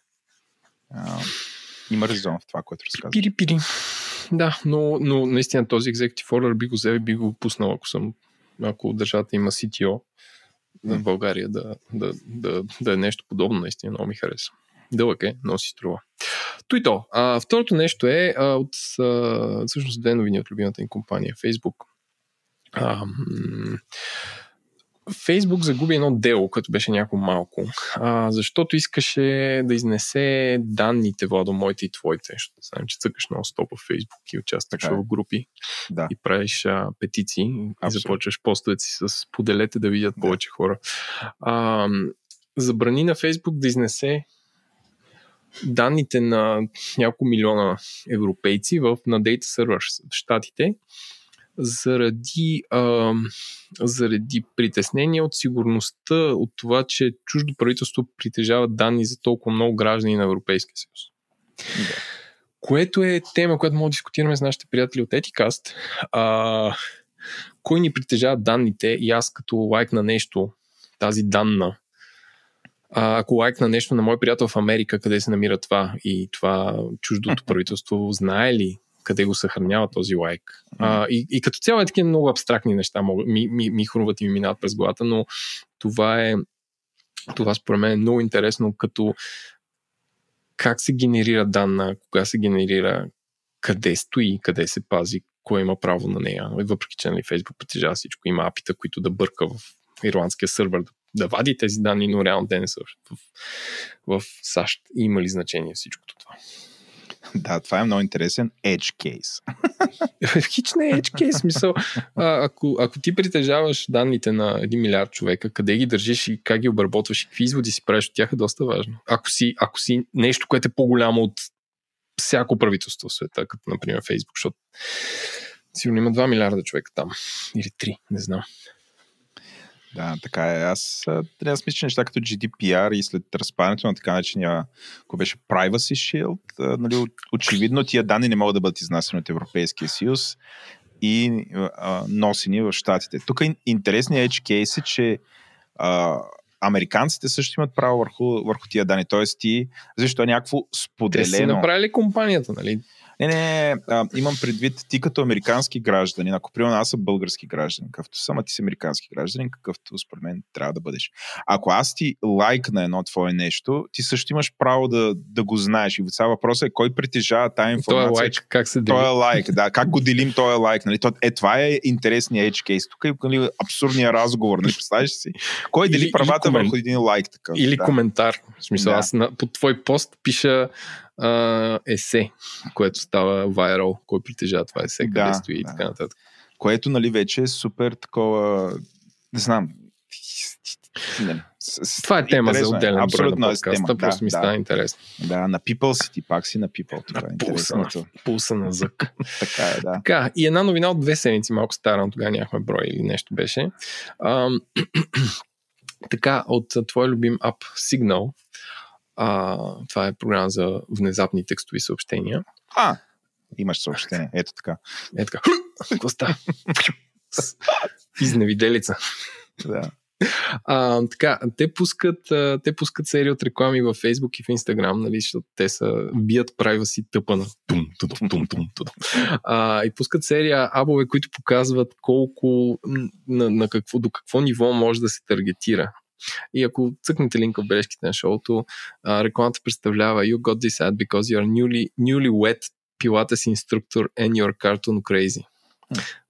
А, има резон в това, което разказвам. Пири, пири. Да, но, но наистина този Executive Order би го взел и би го пуснал, ако съм ако държавата има CTO в България да, да, да, да е нещо подобно, наистина много ми хареса. Дълъг е, но си струва. То и то. А, второто нещо е а, от а, всъщност две новини от любимата ни компания Facebook. А, м- Фейсбук загуби едно дело, като беше някакво малко, а, защото искаше да изнесе данните, Владо, моите и твоите. Защото знам, че цъкаш много стоп в Фейсбук и участваш е. в групи Да. и правиш а, петиции и Абсолютно. започваш постовете си с поделете да видят повече хора. А, забрани на Фейсбук да изнесе данните на няколко милиона европейци в, на Data Server в Штатите заради, а, заради притеснение от сигурността, от това, че чуждо правителство притежава данни за толкова много граждани на Европейския съюз. Да. Което е тема, която може да дискутираме с нашите приятели от Eticast. А, кой ни притежава данните и аз като лайк на нещо, тази данна, а, ако лайк на нещо на мой приятел в Америка, къде се намира това и това чуждото правителство знае ли къде го съхранява този лайк. А, и, и като цяло е такива много абстрактни неща, ми, ми, ми хрумват и ми минават през главата, но това е това според мен е много интересно като как се генерира данна, кога се генерира, къде стои, къде се пази, кой има право на нея. И въпреки, че нали, Facebook притежава всичко, има апита, които да бърка в ирландския сървър, да, да вади тези данни, но реално те не са в, в, в САЩ. Има ли значение всичкото това? Да, това е много интересен edge case. Хич не е edge case, смисъл. А, ако, ако ти притежаваш данните на 1 милиард човека, къде ги държиш и как ги обработваш и какви изводи си правиш от тях е доста важно. Ако си, ако си нещо, което е по-голямо от всяко правителство в света, като например Facebook, защото сигурно има 2 милиарда човека там. Или 3, не знам. Да, така е. Аз трябва да мисля, че неща като GDPR и след разпадането на така наречения, ако беше Privacy Shield, нали, очевидно тия данни не могат да бъдат изнасяни от Европейския съюз и а, носени в Штатите. Тук ин- интересният edge case е, че а, американците също имат право върху, върху тия данни. Тоест ти, защо е някакво Те си споделено. направили компанията, нали? Не, не, не, а, имам предвид ти като американски гражданин, ако примерно аз съм български гражданин, какъвто съм, а ти си американски гражданин, какъвто според мен трябва да бъдеш. Ако аз ти лайк на едно твое нещо, ти също имаш право да, да го знаеш. И сега въпросът е кой притежава тази Той е информация. лайк, как се дели. Той е лайк, да. Как го делим този лайк? Нали? Е, това е интересният edge case. Тук е нали, абсурдния разговор. Нали? Представяш си? Кой дели Или- правата или комен- върху един лайк? Такъв? Или да. коментар. В смисъл, Да. аз на, под твой пост пиша а, есе, което става вайрал, кой притежава това есе, къде Да, стои и да. така нататък. което нали вече е супер такова, не знам. Не, с- с- Това е тема за интересно е. отделен брой на е подкаста, тема. просто ми да, стана да, интересно. да, на People си ти пак си на People. Това е пулса. Пулса на зък. Така е, да. така, и една новина от две седмици, малко стара, но тогава нямахме брой или нещо беше. Ам, така, от твой любим ап Signal, а, това е програма за внезапни текстови съобщения. А, имаш съобщение. Ето така. Е така, какво става? Изневиделица. Да. А, така, те пускат, те пускат серия от реклами във Facebook и в Instagram, нали, защото те са бият privacy тъпа на тум, тум, тум, тум, тум. А, и пускат серия абове, които показват колко, на, на какво, до какво ниво може да се таргетира. И ако цъкнете линка в бележките на шоуто, а, рекламата представлява You got this ad because you are newly, newly wet Pilates instructor and you're cartoon crazy.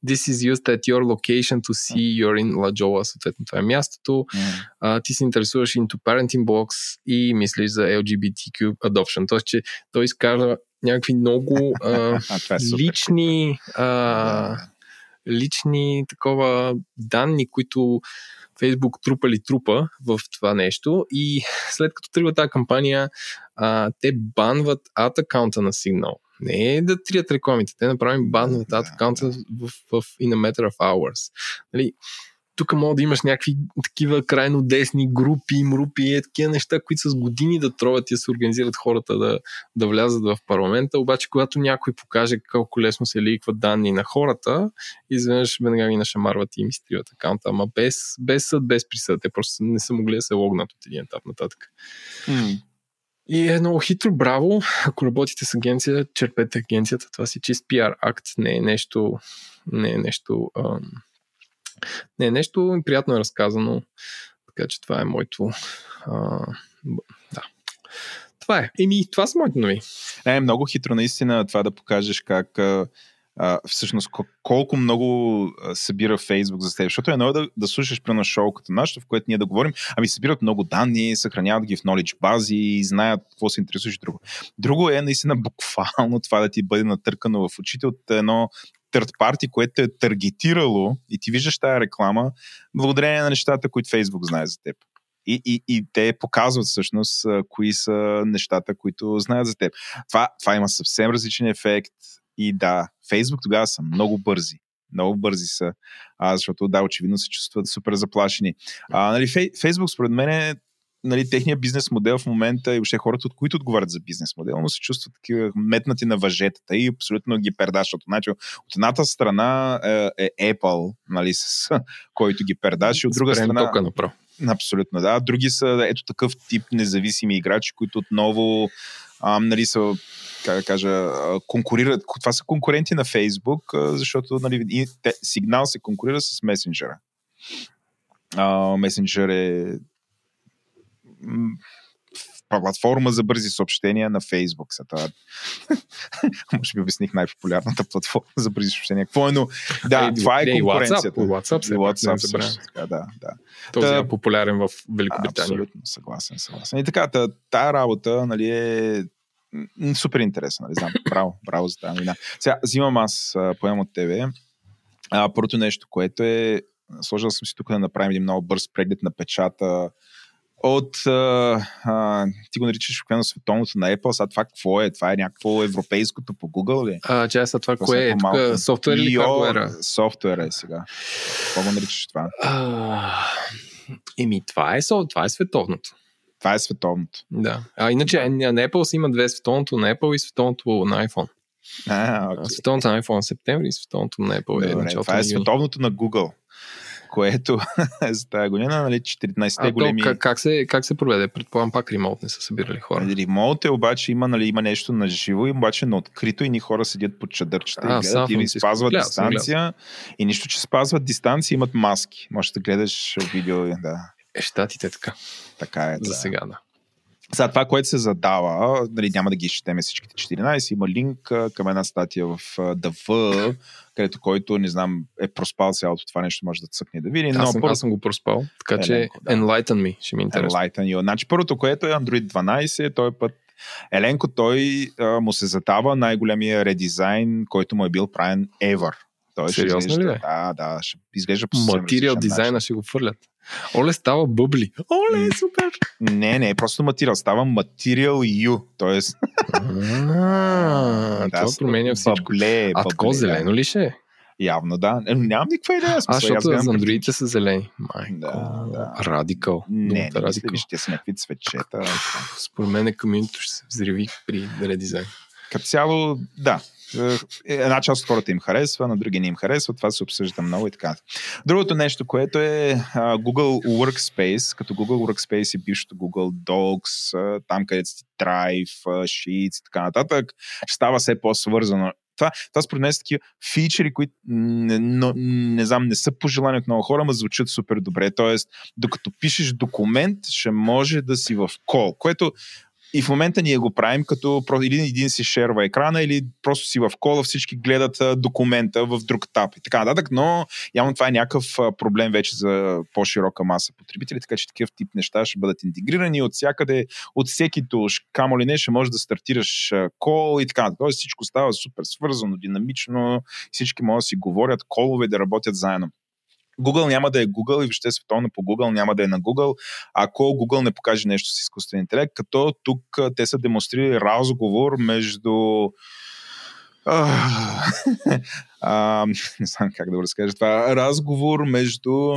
This is used at your location to see you're in La Jolla, съответно това е мястото. М, А, ти се интересуваш into parenting box и мислиш за LGBTQ adoption. Тоест, че той изкара някакви много а, А, е лични, а. Лични такова данни, които Фейсбук трупа ли трупа в това нещо и след като тръгва тази кампания, а, те банват ад акаунта на Signal. Не е да трият рекламите, те направим банват ад акаунта в, в, in a matter of hours. Нали, тук мога да имаш някакви такива крайно десни групи, мрупи и такива неща, които с години да троват и да се организират хората да, да влязат в парламента. Обаче, когато някой покаже колко лесно се ликват данни на хората, изведнъж веднага ги нашамарват и им изтриват акаунта. Ама без, без съд, без присъд. Те просто не са могли да се логнат от един етап нататък. М. И е много хитро, браво. Ако работите с агенция, черпете агенцията. Това си чист пиар акт, не е нещо, не е нещо, ам, не е нещо приятно е разказано. Така че това е моето. А, да. Това е. Еми, това са моите новини. Не, е много хитро наистина това да покажеш как а, всъщност ко- колко много събира Фейсбук за теб. Защото едно е да, да слушаш при шоу като нашето, в което ние да говорим, ами събират много данни, съхраняват ги в knowledge бази и знаят какво се интересуваш друго. Друго е наистина буквално това да ти бъде натъркано в очите от едно third party, което е таргетирало и ти виждаш тази реклама благодарение на нещата, които Фейсбук знае за теб. И, и, и те показват всъщност кои са нещата, които знаят за теб. Това, това има съвсем различен ефект. И да, Фейсбук тогава са много бързи. Много бързи са, а, защото да, очевидно се чувстват супер заплашени. А, нали, Фей, Фейсбук според мен е нали, техният бизнес модел в момента и въобще хората, от които отговарят за бизнес модел, но се чувстват такива метнати на въжетата и абсолютно ги пердашат. Значи, от едната страна е, е Apple, нали, с който ги пердаши, от друга Спрем страна... тока направо. Абсолютно, да. Други са ето такъв тип независими играчи, които отново а, нали, са, как да кажа, конкурират. Това са конкуренти на Фейсбук, а, защото нали, и сигнал се конкурира с месенджера. Месенджер е платформа за бързи съобщения на Фейсбук. Това. Може би обясних най-популярната платформа за бързи съобщения. Какво е, но да, Е, това е е, и конкуренцията. WhatsApp, WhatsApp, И WhatsApp също така, да, да. Този Та- е популярен в Великобритания. Абсолютно, съгласен, съгласен. И така, та, тая работа нали, е супер интересна. Нали, знам. Браво, браво за тази новина. Сега, взимам аз, а, поемам от тебе. А, първото нещо, което е, сложил съм си тук да направим един много бърз преглед на печата от, а, а, ти го наричаш обикновено световното на Apple, сега това какво е? Това е някакво европейското по Google ли? А, че са това, Какво кое е? Тук софтуер или хардуера? Софтуера е сега. Какво го наричаш това? А, Еми, това е, това е световното. Това е световното. Да. А иначе на Apple си има две световното на Apple и световното на iPhone. А, окей. Световното на iPhone е септември и световното на Apple е Добре, началото това е световното на Google, което за тази година, нали, 14-те А то, големи... как, как, се, как се проведе? Предполагам пак ремонт не са събирали хора. Ремонт е обаче има, нали, има нещо на живо, и обаче на открито и ни хора седят под чадърчета А, и гледат и спазват Гледал дистанция. И нищо, че спазват дистанция, имат маски. Може да гледаш видео, да. Е, щатите така. Така е. За да. сега, да. Сега това, което се задава, нали, няма да ги изчетеме всичките 14, има линк към една статия в DV, където който, не знам, е проспал цялото това нещо, може да цъкне да види. Но Аз съм, първо- аз съм го проспал, така че Еленко, да. Enlighten me, ще ми е интересно. Enlighten you. Значи първото, което е Android 12, той път Еленко, той а, му се задава най-големия редизайн, който му е бил правен ever. Той ще Сериозно изглежда, ли? Да, да, ще изглежда по Материал дизайна ще го фърлят. Оле, става бъбли. Оле, супер! Не, не, е просто материал. Става материал U. Тоест, А, да, това променя всичко. Бъбле, А тако зелено ли ще е? Явно да. Е, Нямам никаква идея. А, смисъл, защото аз за андроидите са зелени. Майко. Да, да. Радикал. Не, не, радикал. ли, ще са някакви цветчета. Според мен комьюнито ще се взриви при редизайн. Като цяло, да. Е, Една част от хората им харесва, на други не им харесва. Това се обсъжда много и така. Другото нещо, което е Google Workspace, като Google Workspace и бившото Google Docs, там където си Drive, Sheets и така нататък, става все по-свързано. Това, това според мен са такива фичери, които не, но, не знам, не са пожелани от много хора, но звучат супер добре. Тоест, докато пишеш документ, ще може да си в кол, което и в момента ние го правим като или един си шерва екрана, или просто си в кола, всички гледат документа в друг таб и така нататък, но явно това е някакъв проблем вече за по-широка маса потребители, така че такъв тип неща ще бъдат интегрирани от всякъде, от всеки туш, камо ли не, ще можеш да стартираш кол и така нататък. Тоест всичко става супер свързано, динамично, всички могат да си говорят, колове да работят заедно. Google няма да е Google и въобще световно по Google няма да е на Google, ако Google не покаже нещо с изкуствен интелект, като тук те са демонстрирали разговор между а, не знам как да го разкажа това. Разговор между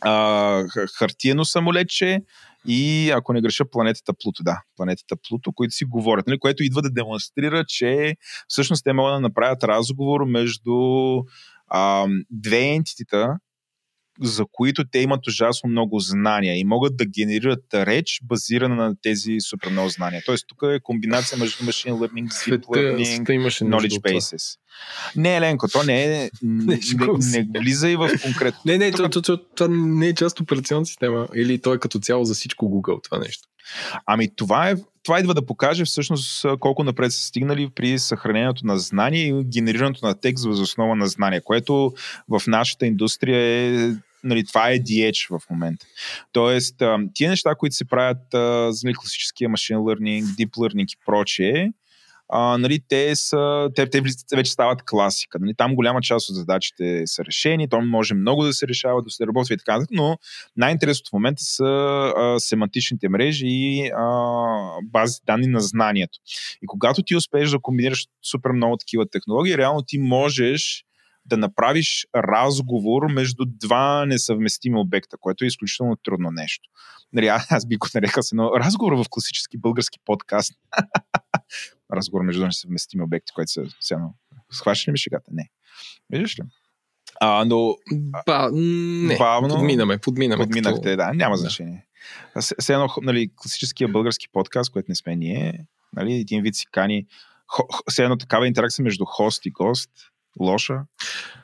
а, хартиено самолетче и, ако не греша, планетата Плуто. Да, планетата Плуто, които си говорят, нали, което идва да демонстрира, че всъщност те могат да направят разговор между а, две ентитита, за които те имат ужасно много знания и могат да генерират реч, базирана на тези супер много знания. Тоест, тук е комбинация между machine learning, deep learning, knowledge bases. Не, Еленко, то не е. Не, не, не влиза и в конкретно. Не, не, това, това, това не е част от операционна система. Или то е като цяло за всичко Google, това нещо. Ами това е това идва да покаже всъщност колко напред са стигнали при съхранението на знания и генерирането на текст въз основа на знания, което в нашата индустрия е нали, това е DH в момента. Тоест, тия неща, които се правят за нали, класическия машин learning, deep learning и прочее, а, нали, те, са, те, те вече стават класика. Нали. Там голяма част от задачите са решени, то може много да се решава, да се работи и така, но най-интересното в момента са а, семантичните мрежи и а, бази данни на знанието. И когато ти успееш да комбинираш супер много такива технологии, реално ти можеш да направиш разговор между два несъвместими обекта, което е изключително трудно нещо. Нали, аз би го нарекал се, но разговор в класически български подкаст. разговор между несъвместими обекти, което се сега схващаш ли ми шегата? Не. Виждаш ли? А, но... Ба, не, бавно, подминаме, подминаме. Подминахте, като... да, няма значение. Все едно, нали, класическия български подкаст, който не сме ние, нали, един вид си кани, все едно такава интеракция между хост и гост, лоша.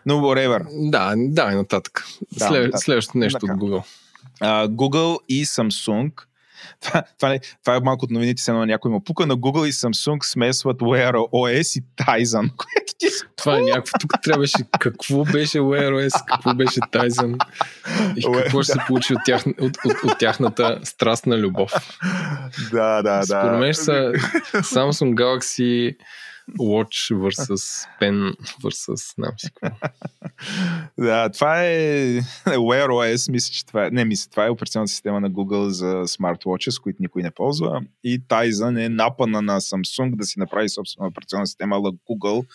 Но whatever. Да, да, нататък. Да, След, нататък. Следващото нещо така. от Google. Uh, Google и Samsung това, това, това е малко от новините, се на някой му пука, на Google и Samsung смесват Wear OS и Tizen. Което ти... Това е някакво. Тук трябваше. Какво беше Wear OS, какво беше Tizen и какво ще се получи от, тях, от, от, от тяхната страстна любов. Да, да, да. Според мен са Samsung Galaxy Watch versus Pen versus знам да, това е Wear OS, мисля, че това е, не мисля, това е операционната система на Google за смартwatches, които никой не ползва. И Tizen е напана на Samsung да си направи собствена операционна система на Google,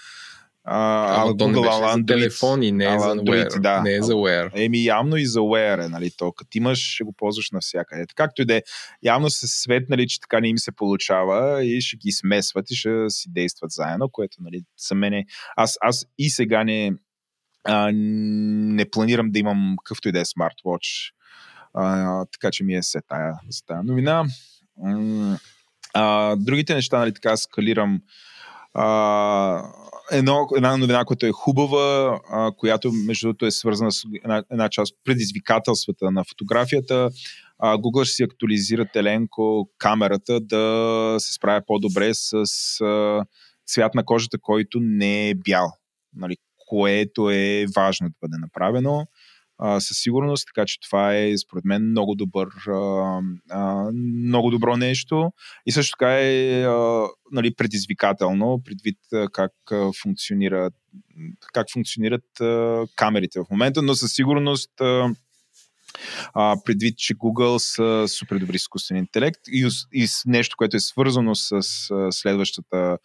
а, а Google, не Android, за телефон и не е за Android, Wear. Да. Не е за Wear. Еми, явно и за Wear е, нали, то. Като имаш, ще го ползваш навсякъде. Както и да е, явно се светнали, че така не им се получава и ще ги смесват и ще си действат заедно, което, нали, за мен Аз, аз и сега не, а, не планирам да имам какъвто и да е смартвотч. А, така че ми е се тая, за тая новина. А, другите неща, нали, така скалирам а, едно, една новина, която е хубава, а, която между другото е свързана с една, една част от предизвикателствата на фотографията. А, Google ще си актуализира теленко камерата да се справя по-добре с а, цвят на кожата, който не е бял. Нали, което е важно да бъде направено със сигурност, така че това е според мен много добър, а, а, много добро нещо. И също така е а, нали, предизвикателно предвид а, как а, функционират как функционират а, камерите в момента, но със сигурност а, а, предвид, че Google са супер добри изкуствен интелект и, и нещо, което е свързано с следващата,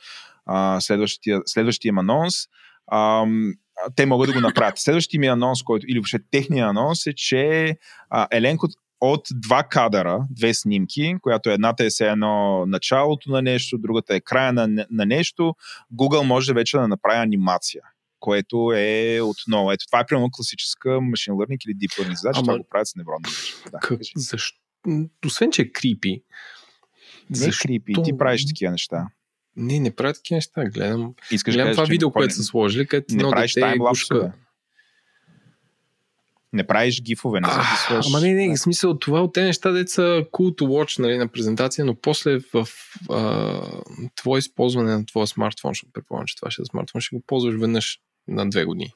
а, следващия, следващия анонс, а, те могат да го направят. Следващия ми анонс, който, или въобще техния анонс е, че а, Еленко от два кадъра, две снимки, която едната е все едно началото на нещо, другата е края на, на нещо, Google може вече да направи анимация което е отново. Ето, това е примерно класическа машин learning или deep learning задача, това го правят с невронни Да, как, защо? Освен, че е крипи. Не е крипи, ти правиш такива неща. Не, не правят такива неща. Гледам, Искаш гледам това видео, което са сложили, където не правиш таймлапсове. Не правиш гифове, не сложиш... Ама не, не, в смисъл това от тези неща, деца cool to watch нали, на презентация, но после в а, твое използване на твоя смартфон, защото предполагам, че това ще е смартфон, ще го ползваш веднъж на две години.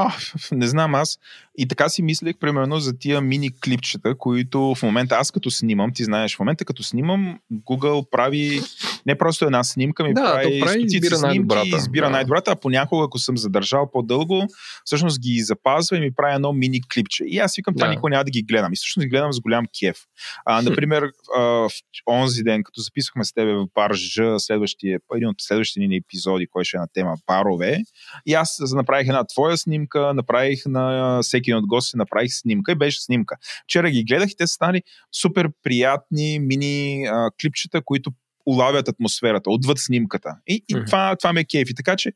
А, не знам аз. И така си мислех, примерно, за тия мини клипчета, които в момента аз като снимам, ти знаеш, в момента като снимам, Google прави Не просто една снимка, ми Да, прави, прави, избира снимки, най-добрата. избира Да. най-добрата, а понякога, ако съм задържал по-дълго, всъщност ги запазва и ми прави едно мини клипче. И аз викам, това Да. никога няма да ги гледам. И всъщност ги гледам с голям кеф. А, например, а, в онзи ден, като записахме с тебе в бар Ж, следващия, един от следващите ни епизоди, който ще е на тема парове, и аз направих една твоя снимка, направих на всеки един от гости, направих снимка и беше снимка. Вчера ги гледах и те са станали супер приятни мини а, клипчета, които улавят атмосферата, отвъд снимката. И, и Мгм. това, това ме кефи. Така че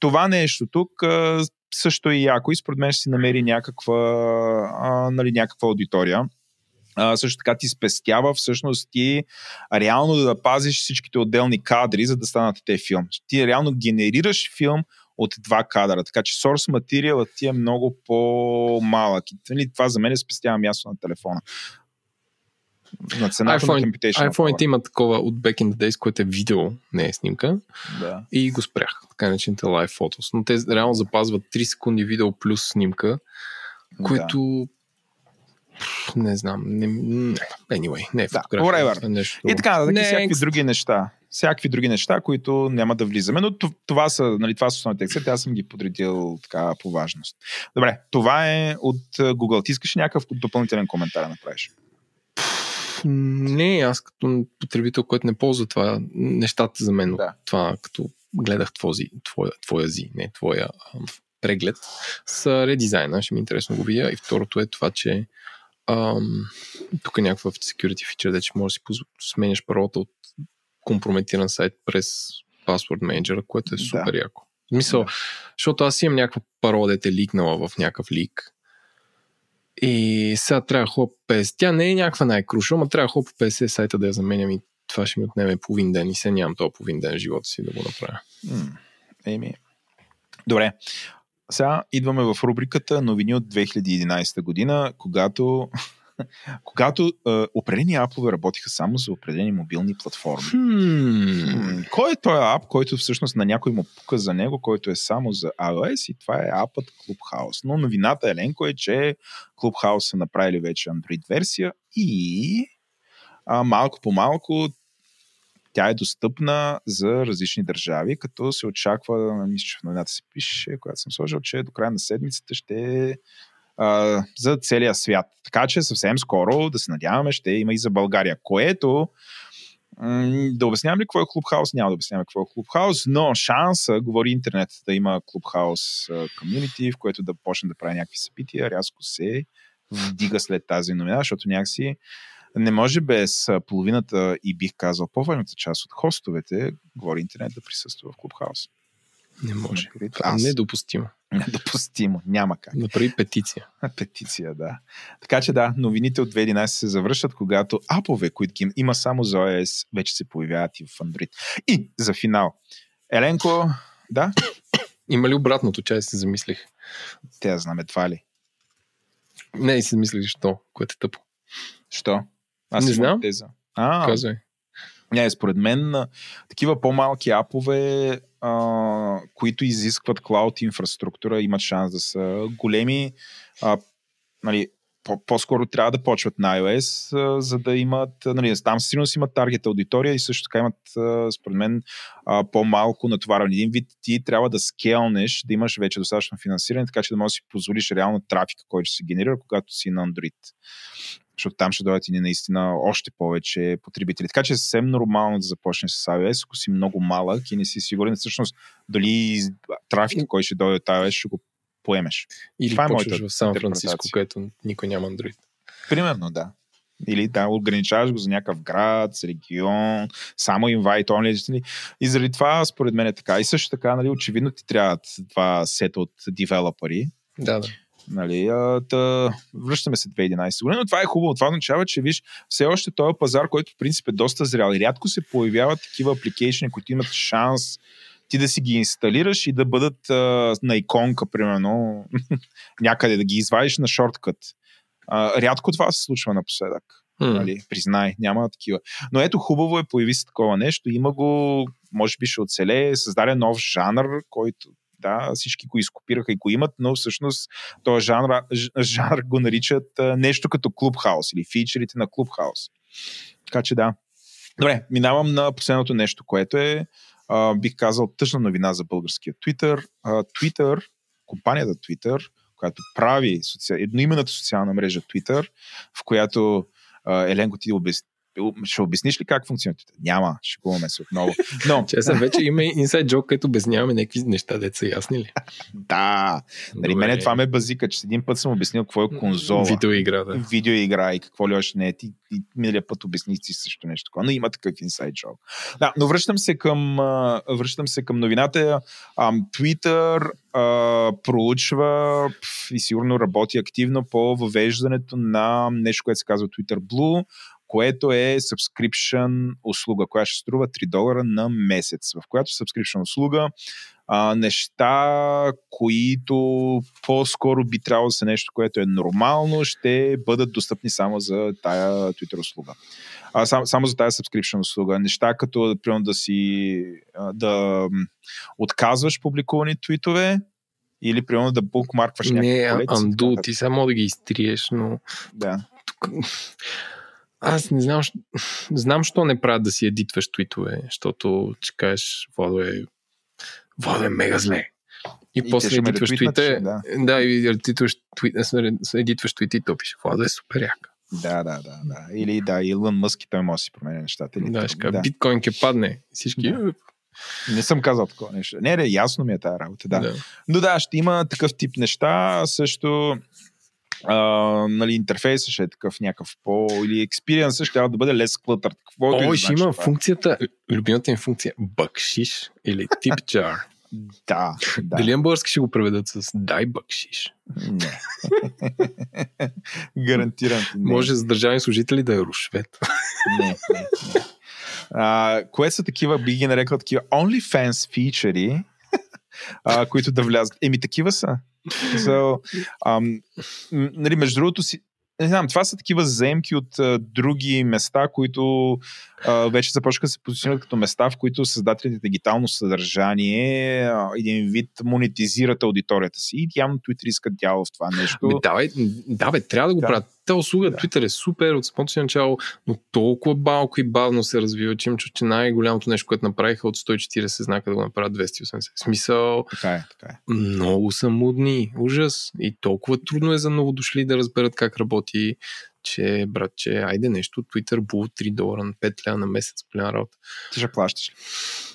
това нещо тук а, също е яко и според мен ще си намери някаква, а, нали, някаква аудитория. А, също така ти спестява всъщност ти реално да пазиш всичките отделни кадри, за да станат те филм. Ти реално генерираш филм от два кадра, така че source материалът ти е много по-малък. И, нали, това за мен е спестява място на телефона. На цената iPhone- на iPhone-ите power. имат такова от back in the days, което е видео, не е снимка. Да. И го спрях, така наречените live photos. Но те реално запазват 3 секунди видео плюс снимка, което пф, не знам. Не, не, anyway, не е Да, whatever. е нещо И така, Не, всякакви други неща. Всякакви други неща, които няма да влизаме, но това са, нали, това са основните текстове, аз съм ги подредил така по важност. Добре, това е от Google. Ти искаш ли някакъв допълнителен коментар да направиш? Не, аз като потребител, който не ползва това, нещата за мен, Да. това като гледах твози, твоя, твоя зи, не твоя преглед, с редизайна, ще ми е интересно да го видя. И второто е това, че ам, тук е някаква security feature, де че можеш да си сменяш паролата от компрометиран сайт през Password Manager, което е Да. супер яко. В смисъл, защото аз имам някаква парола, дете е ликнала в някакъв лик. И сега трябва да ходя по 50. Тя не е някаква най-круша, но трябва да ходя по 50 сайта да я заменям и това ще ми отнеме половин ден и се нямам този половин ден в живота си да го направя. Еми. Добре. Сега идваме в рубриката новини от 2011 година, когато, когато е, определени апове работиха само за определени мобилни платформи. М, Кой е този ап, който всъщност на някой му пука за него, който е само за iOS и това е апът Clubhouse. Но новината, Еленко, е, че Clubhouse са направили вече Android версия и а, малко по малко тя е достъпна за различни държави, като се очаква, мисля, че в новината се пише, която съм сложил, че до края на седмицата ще а, за целия свят. Така че съвсем скоро, да се надяваме, ще има и за България, което да обяснявам ли какво е Clubhouse? Няма да обяснявам какво е Clubhouse, но шанса, говори интернет, да има а, community, в което да почне да прави някакви събития, рязко се вдига след тази новина, защото някакси не може без половината и бих казал по-важната част от хостовете, говори интернет, да присъства в Clubhouse. Не може. Това аз. недопустимо. Недопустимо. Няма как. Направи петиция. Петиция, да. Така че да, новините от 2011 се завършат, когато апове, които ги има само за iOS, вече се появяват и в Android. И за финал. Еленко, да, Има ли обратното? Чай се замислих. те я знам едва ли. Не, и се замислих, що, което е тъпо. Що? Аз Не знам. Теза. А, Казвай. Не, според мен такива по-малки апове, а, които изискват клауд инфраструктура, имат шанс да са големи. А, нали, по- по-скоро трябва да почват на iOS, а, за да имат, нали, там сигурно си имат таргет аудитория и също така имат, а, според мен, а, по-малко натоварване. Един вид ти трябва да скелнеш, да имаш вече достатъчно финансиране, така че да можеш да си позволиш реално трафика, който ще се генерира, когато си на Android защото там ще дойдат и наистина още повече потребители. Така че е съвсем нормално да започнеш с iOS, ако си много малък и не си сигурен всъщност дали трафика, който ще дойде от iOS, ще го поемеш. Или Това е почваш в Сан Франциско, където никой няма Android. Примерно, да. Или да, ограничаваш го за някакъв град, регион, само invite only. нали. И заради това, според мен е така. И също така, нали, очевидно ти трябват два сета от девелопери, Да, да. Нали, а, та, връщаме се 2011 година, но това е хубаво. Това означава, че виж, все още този пазар, който в принцип е доста зрял и рядко се появяват такива апликейшни, които имат шанс ти да си ги инсталираш и да бъдат а, на иконка, примерно, някъде да ги извадиш на шорткът. А, рядко това се случва напоследък. М. Нали, признай, няма такива. Но ето хубаво е, появи се такова нещо. Има го, може би ще оцелее, създаде нов жанр, който да, всички го изкопираха и го имат, но всъщност този жанр, жанр го наричат нещо като Clubhouse или фичерите на Clubhouse. Така че да, Добре, минавам на последното нещо, което е, а, бих казал, тъжна новина за българския Twitter. А, Twitter, компанията Twitter, която прави соци... едноимената социална мрежа Twitter, в която Еленко ти обясни ще обясниш ли как функционира? Няма, шегуваме се отново. Но... Честно, вече има инсайд джок, където обясняваме някакви неща, деца са ясни ли? да. Нали, мене това ме базика, че един път съм обяснил какво е конзола. Видеоигра, да. Видеоигра и какво ли още не е. Ти, и миналия път обясних си също нещо такова. Но има такъв инсайд джок. Да, но връщам се към, връщам се към новината. Twitter проучва и сигурно работи активно по въвеждането на нещо, което се казва Twitter Blue, което е subscription услуга, която ще струва 3 долара на месец, в която subscription услуга а, неща, които по-скоро би трябвало да са нещо, което е нормално, ще бъдат достъпни само за тая Twitter услуга. А, само, само за тази subscription услуга. Неща като, примерно, да си да отказваш публикувани твитове, или примерно да букмаркваш някакви Не, Анду, ти само да ги изтриеш, но... Да. Тук... Аз не знам, знам, що не правят да си едитваш твитове, защото че кажеш, Водо е, Водо е мега зле. И, и после едитваш твите, да. да, и едитваш, твит, едитваш твите и топиш. Водо е супер яка. Да, да, да, да. Или да, Илон Мъск и той може да си променя нещата. Или да, ще да. биткоин ке падне. Всички... Да. Не съм казал такова нещо. Не, не, ясно ми е тази работа, да. да. Но да, ще има такъв тип неща. Също а, нали, интерфейса ще е такъв някакъв по... или експириенса ще трябва да бъде лес клътър. Каквото О, ще има това. функцията, любимата им функция, бъкшиш или тип джар. Да, да. Дали български ще го преведат с дай бъкшиш? Не. Гарантирам. Не. Може за държавни служители да е рушвет. не, не, не. А, кое са такива, би ги нарекал такива OnlyFans фичери, а, които да влязат? Еми, такива са. So, um, нали, между другото си, не знам, това са такива заемки от а, други места, които а, вече започнаха да се позиционират като места, в които създателите на дигитално съдържание а, един вид монетизират аудиторията си. И явно Twitter искат дяло в това нещо. Бе, давай, да, бе, трябва да го да. правят. Та услуга да. Twitter е супер от самото начало, но толкова балко и бавно се развива, че им чу, че най-голямото нещо, което направиха от 140 знака да го направят 280. Смисъл. Така е, така е. Много са мудни. Ужас. И толкова трудно е за новодошли да разберат как работи че, братче, айде нещо, Twitter було 3 долара на 5 ля на месец, голяма работа. Ти ще плащаш ли?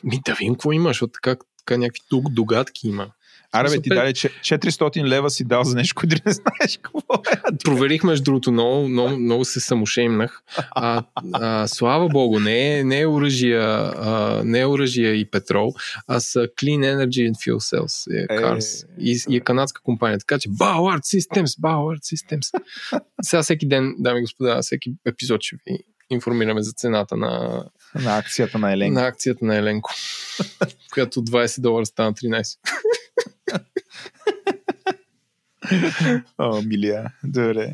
Ми да видим какво имаш, защото така, така някакви тук догадки има. Аре, бе, ти даде 400 лева си дал за нещо, което не знаеш какво е. Проверих, между другото, много, много, много се самошеймнах. А, а, слава богу, не е, не е оръжия, а, не е оръжия и петрол, а са Clean Energy and Fuel Cells, е, Cars. Е, и, и е канадска компания. Така че Bauart Systems, Bauart Systems. Сега всеки ден, дами и господа, всеки епизод ще ви информираме за цената на, на акцията на Еленко. На акцията на Еленко, която 20 долара стана 13. О, милия. Добре.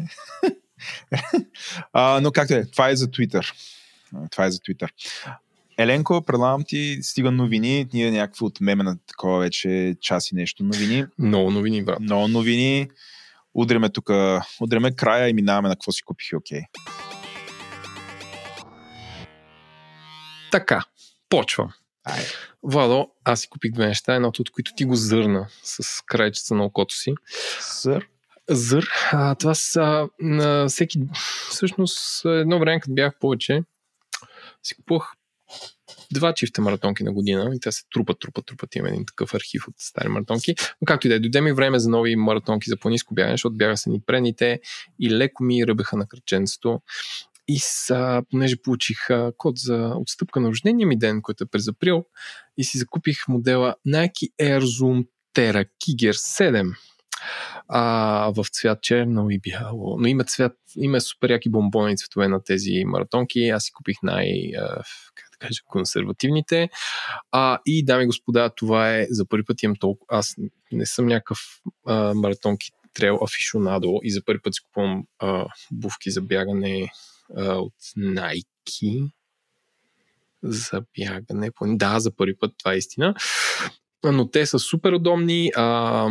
а, но както е, това е за Twitter. Това е за Twitter. Еленко, предлагам ти, стига новини. Ние някакво от меме на такова вече час и нещо новини. Много новини, брат. Много новини. Удреме тук, удреме края и минаваме на какво си купих окей. Така, почвам. Ай. Владо, аз си купих две неща, едното от които ти го зърна с крайчеца на окото си. Зър? Зър. А, това са на всеки... Всъщност, едно време, като бях повече, си купувах два чифта маратонки на година и те се трупат, трупат, трупат. Има един такъв архив от стари маратонки. Но както и да е, дойде ми време за нови маратонки за по-низко бягане, защото бяха са ни прените и леко ми ръбеха на кръченцето. И са, понеже получих код за отстъпка на рождения ми ден, който е през април, и си закупих модела Nike Air Zoom Terra Kiger 7 а, в цвят черно и бяло. Но има цвят, има супер яки бомбони цветове на тези маратонки. Аз си купих най- а, кажа, консервативните. А, и, дами и господа, това е за първи път имам толкова... Аз не съм някакъв маратонки трейл афишонадо и за първи път си купувам а, бувки за бягане а, от Nike за бягане. Да, за първи път, това е истина. Но те са супер удобни. А,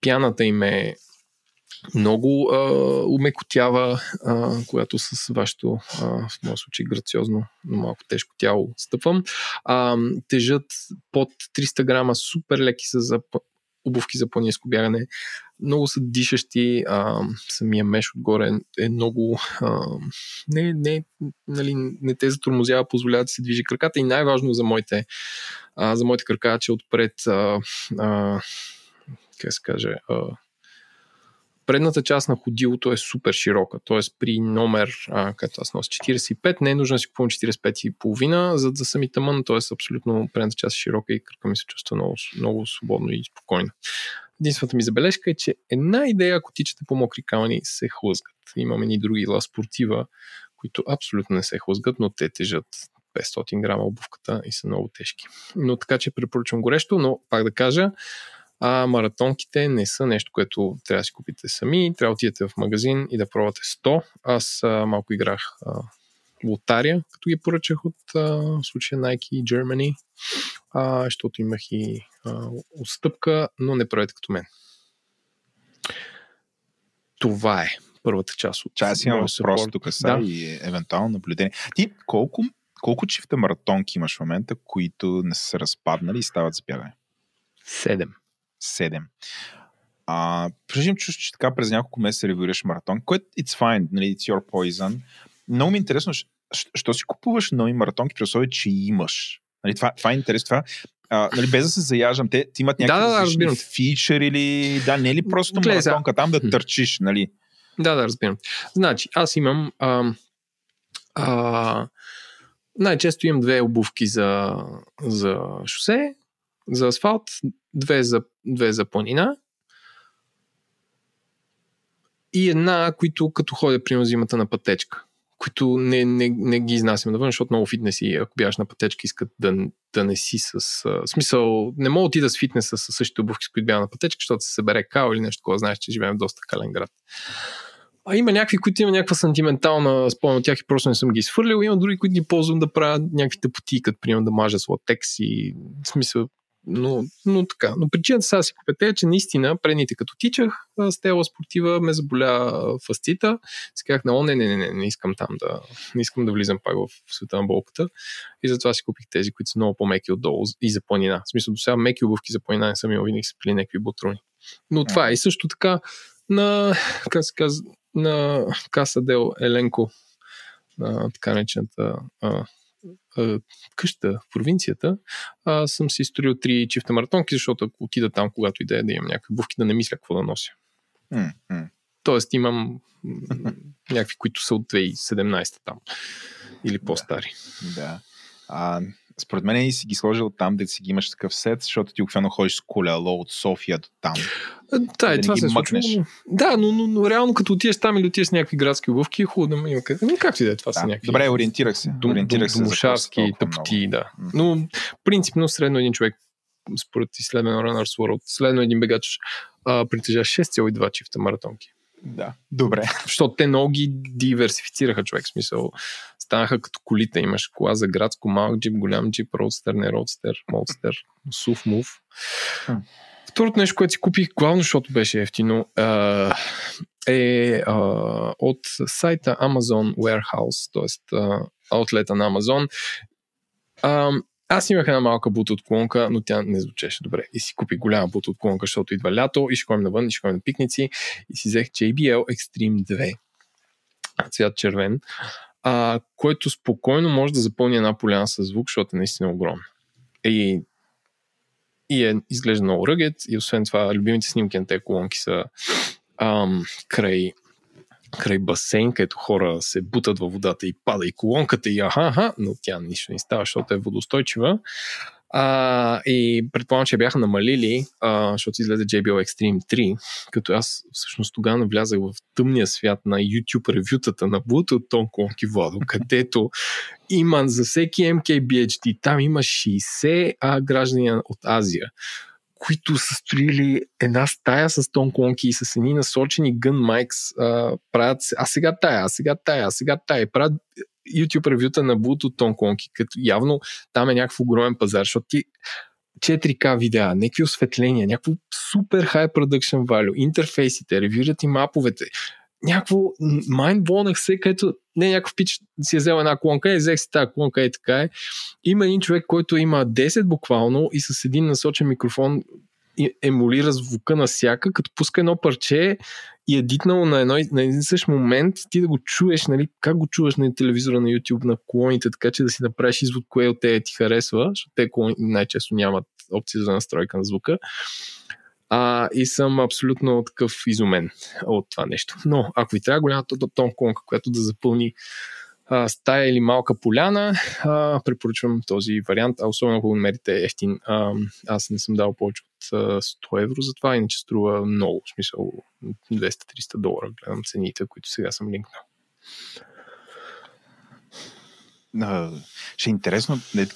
пяната им е много а, умекотява, а, когато с вашето, а, в моят случай, грациозно, но малко тежко тяло стъпвам. А, тежат под 300 грама, супер леки са за обувки за планинско бягане. Много са дишащи, а, самия меш отгоре е много... А, не, не, нали, не те затормозява, позволява да се движи краката и най-важно за моите, а, за моите крака, че отпред а, а, как се каже, а, предната част на ходилото е супер широка, т.е. при номер, а, като аз нося 45, не е нужно да си купувам 45,5, за да съм и тъмън, т.е. абсолютно предната част е широка и кръка ми се чувства много, много свободно и спокойно. Единствената ми забележка е, че една идея, ако тичате по мокри камъни, се хлъзгат. Имаме ни други ла спортива, които абсолютно не се хлъзгат, но те тежат 500 грама обувката и са много тежки. Но така че препоръчвам горещо, но пак да кажа, а маратонките не са нещо, което трябва да си купите сами. Трябва да отидете в магазин и да пробвате 100. Аз а, малко играх а, лотария, като ги поръчах от а, в случая Nike и Germany, а, защото имах и а, отстъпка, но не правете като мен. Това е първата част от Ча, аз имам въпрос тук са да. и евентуално наблюдение. Ти колко, колко чифта маратонки имаш в момента, които не са се разпаднали и стават за бягане? Седем. 7. А, прежим чуш, че така през няколко месеца ревюираш маратон, което it's fine, нали, it's your poison. Много ми е интересно, що си купуваш нови маратонки, при условие, че имаш? Нали, това, това е интересно. Това, а, нали, без да се заяждам, те, ти имат някакви да, да, фичър или... Да, не е ли просто Гледа, маратонка там да търчиш, нали? Да, да, разбирам. Значи, аз имам... А, а, най-често имам две обувки за, за шосе, за асфалт, две за, две за планина и една, които като ходя, примерно, зимата на пътечка които не, не, не ги изнасям навън, защото много фитнеси, ако бягаш на пътечка, искат да, да не си с... А, смисъл, не мога да с фитнеса с същите обувки, с които бяга на пътечка, защото се събере као или нещо такова, знаеш, че живеем в доста кален град. А има някакви, които има някаква сантиментална спомена от тях и просто не съм ги изхвърлил. Има други, които ги ползвам да правят някакви тъпоти, като примерно да мажа с латекс и в смисъл но, но така. Но причината сега си купете е, че наистина предните като тичах, с тела спортива ме заболя фастита. Си казах, не, не, не, не, не искам там да, не искам да влизам пак в света на болката. И затова си купих тези, които са много по-меки отдолу и за планина. В смисъл, до сега меки обувки за планина не съм имал, винаги са били някакви бутрони. Но това е и също така на, как се казва, на Каса Дел Еленко, на така наречената къща в провинцията, а, съм си строил три чифта маратонки, защото ако отида там, когато иде да имам някакви бувки, да не мисля какво да нося. Mm-hmm. Тоест имам някакви, които са от 2017 там. Или по-стари. Да. да. А, според мен и си ги сложил там, да си ги имаш такъв сет, защото ти обикновено ходиш с колело от София до там. Да, е, да това се случва. Да, но, но, но, реално като отидеш там или отидеш с някакви градски обувки, е хубаво да има къде. Но как си да е, това да. са някакви. Добре, ориентирах се. Дум, ориентирах дум, се. тъпти, да. Но принципно средно един човек според изследване на Runners World, следно един бегач а, притежа 6,2 чифта маратонки. Да, добре. Защото те много ги диверсифицираха човек. В смисъл, станаха като колите. Имаш кола за градско, малък джип, голям джип, роудстер, не роудстер, молстер, сув мув. Второто нещо, което си купих, главно защото беше ефтино, е от сайта Amazon Warehouse, т.е. аутлета на Amazon. Аз имах една малка бута от колонка, но тя не звучеше добре. И си купих голяма бута от колонка, защото идва лято и ще ходим навън, и ще ходим на пикници. И си взех JBL Extreme 2 цвят червен, а, който спокойно може да запълни една поляна с звук, защото е наистина огромна. И, и е, изглежда много ръгет и освен това любимите снимки на тези колонки са ам, край край басейн, където хора се бутат във водата и пада и колонката и аха, аха, но тя нищо не става, защото е водостойчива. А, и предполагам, че бяха намалили, а, защото излезе JBL Extreme 3, като аз всъщност тогава навлязах в тъмния свят на YouTube ревютата на Bluetooth Тон Колонки Владо, където има за всеки MKBHD, там има 60 а, граждани от Азия които са строили една стая с тон клонки и с едни насочени гън майкс, правят, а сега тая, а сега тая, а сега тая, правят YouTube ревюта на Bluetooth тон клонки, като явно там е някакъв огромен пазар, защото ти 4K видеа, някакви осветления, някакво супер high production value, интерфейсите, ревюрят и маповете, някакво mind се, където не някакъв пич си е взел една клонка и взех си тази клонка и така е. Има един човек, който има 10 буквално и с един насочен микрофон емулира звука на всяка, като пуска едно парче и е дитнало на, едно, на един същ момент, ти да го чуеш, нали, как го чуваш на телевизора на YouTube, на колоните, така че да си направиш извод, кое от те ти харесва, защото те колони най-често нямат опция за настройка на звука. А, и съм абсолютно такъв изумен от това нещо. Но ако ви трябва голямата тон колонка, която да запълни а, стая или малка поляна, а, препоръчвам този вариант, а особено ако го намерите ефтин. А, аз не съм дал повече от 100 евро за това, иначе струва много, в смисъл 200-300 долара, гледам цените, които сега съм линкнал. Uh, ще е интересно, не,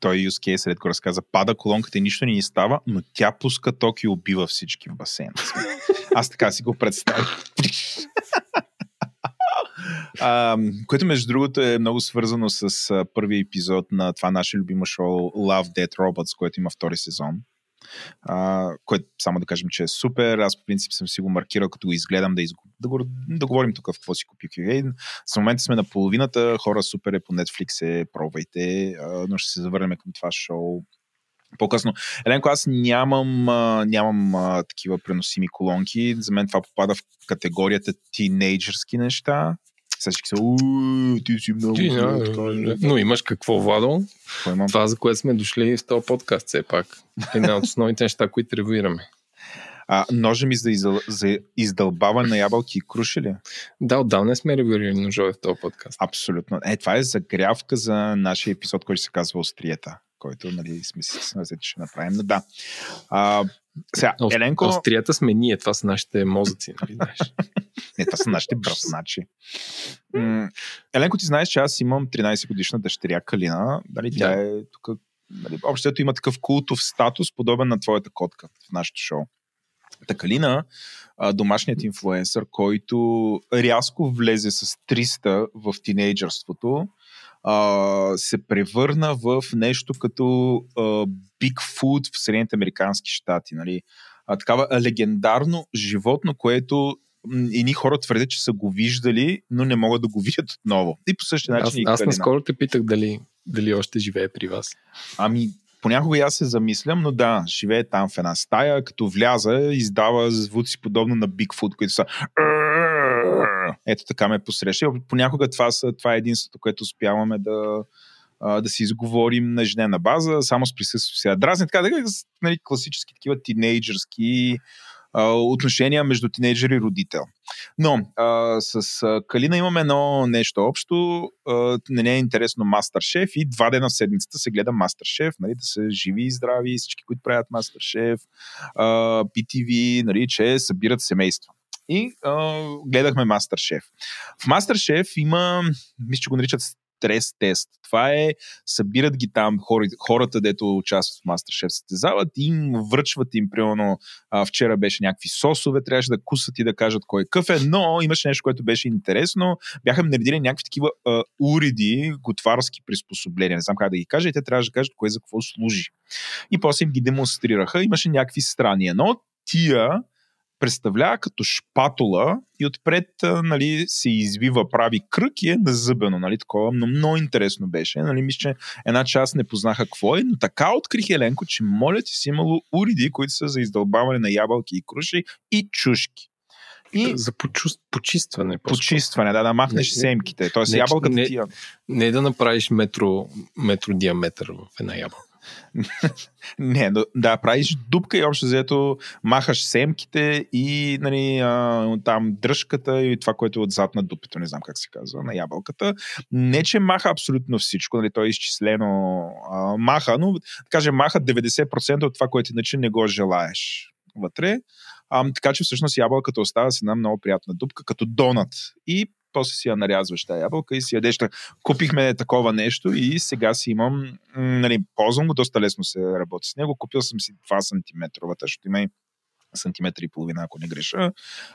той use case, след го разказа, пада колонката и нищо не ни става, но тя пуска ток и убива всички в басейна. Аз така си го представих. А, което между другото е много свързано с а, първи епизод на това наше любимо шоу Love Dead Robots, което има втори сезон. А, което само да кажем, че е супер. Аз по принцип съм си го маркирал, като го изгледам да, изго... да, го... да говорим тук в какво си купих. В момента сме на половината. Хора, супер е по Netflix, е, пробвайте. А, но ще се завърнем към това шоу по-късно. Еленко, аз нямам, а, нямам а, такива преносими колонки. За мен това попада в категорията тинейджърски неща. Сега всички са, ти си много. Ти, да, но имаш какво, Владо? Какво Това, за което сме дошли в този подкаст, все пак. Една от основните неща, които ревюираме. А, ножа ми за, издъл... за издълбаване на ябълки и круши ли? Да, отдавна сме ревюирали ножове в този подкаст. Абсолютно. Е, това е загрявка за нашия епизод, който се казва Остриета, който нали, сме си че ще направим. Но да. А, сега, Еленко... Острията сме ние, това са нашите мозъци, нали знаеш? Не, това са нашите брасначи. Еленко, ти знаеш, че аз имам 13 годишна дъщеря Калина. Дали, тя да. е тук. Нали, общото има такъв култов статус, подобен на твоята котка в нашото шоу. Такалина, домашният инфлуенсър, който рязко влезе с 300 в тинейджърството, се превърна в нещо като Bigfoot в Съединените Американски щати. Нали? А, такава легендарно животно, което едни хора твърдят, че са го виждали, но не могат да го видят отново. И по същия начин. Аз, и аз наскоро те питах дали, дали още живее при вас. Ами, понякога аз се замислям, но да, живее там в една стая, като вляза, издава звуци подобно на Бигфут, които са ето така ме посреща. Понякога това, това е единството, което успяваме да, да си изговорим на ежедневна база, само с присъствието си. Дразни така, да, нали, класически такива тинейджърски отношения между тинейджер и родител. Но а, с а, Калина имаме едно нещо общо. А, не е интересно Мастер Шеф и два дена в седмицата се гледа Мастер Шеф, нали, да са живи и здрави всички, които правят Мастер Шеф, PTV, нали, че събират семейство и а, гледахме Мастер Шеф. В Мастер Шеф има, мисля, че го наричат стрес тест. Това е, събират ги там хората, дето участват в Мастершеф, състезават и им връчват им, примерно, а, вчера беше някакви сосове, трябваше да кусат и да кажат кой е къв е, но имаше нещо, което беше интересно. Бяха наредили някакви такива а, уреди, готварски приспособления, не знам как да ги кажа, и те трябваше да кажат кое за какво служи. И после им ги демонстрираха, имаше някакви страни. Но тия представлява като шпатула и отпред нали, се извива, прави кръг и е назъбено. Нали, такова, но много интересно беше. Нали, мисля, че една част не познаха какво е, но така открих Еленко, че моля ти си имало уреди, които са за издълбаване на ябълки и круши и чушки. И... За почистване. По почистване, да, да махнеш не, семките. Тоест не, ябълката не, тия. Не да направиш метро, метро диаметър в една ябълка. не, да, правиш дупка и общо взето махаш семките и нали, а, там дръжката и това, което е отзад на дупето, не знам как се казва, на ябълката. Не, че маха абсолютно всичко, нали, то е изчислено а, маха, но да маха 90% от това, което иначе не го желаеш вътре. А, така че всъщност ябълката остава с една много приятна дупка, като донат. И после си я нарязваш тази ябълка и си ядеш. Купихме такова нещо и сега си имам, нали, ползвам го, доста лесно се работи с него. Купил съм си 2 см, защото има и сантиметра и половина, ако не греша.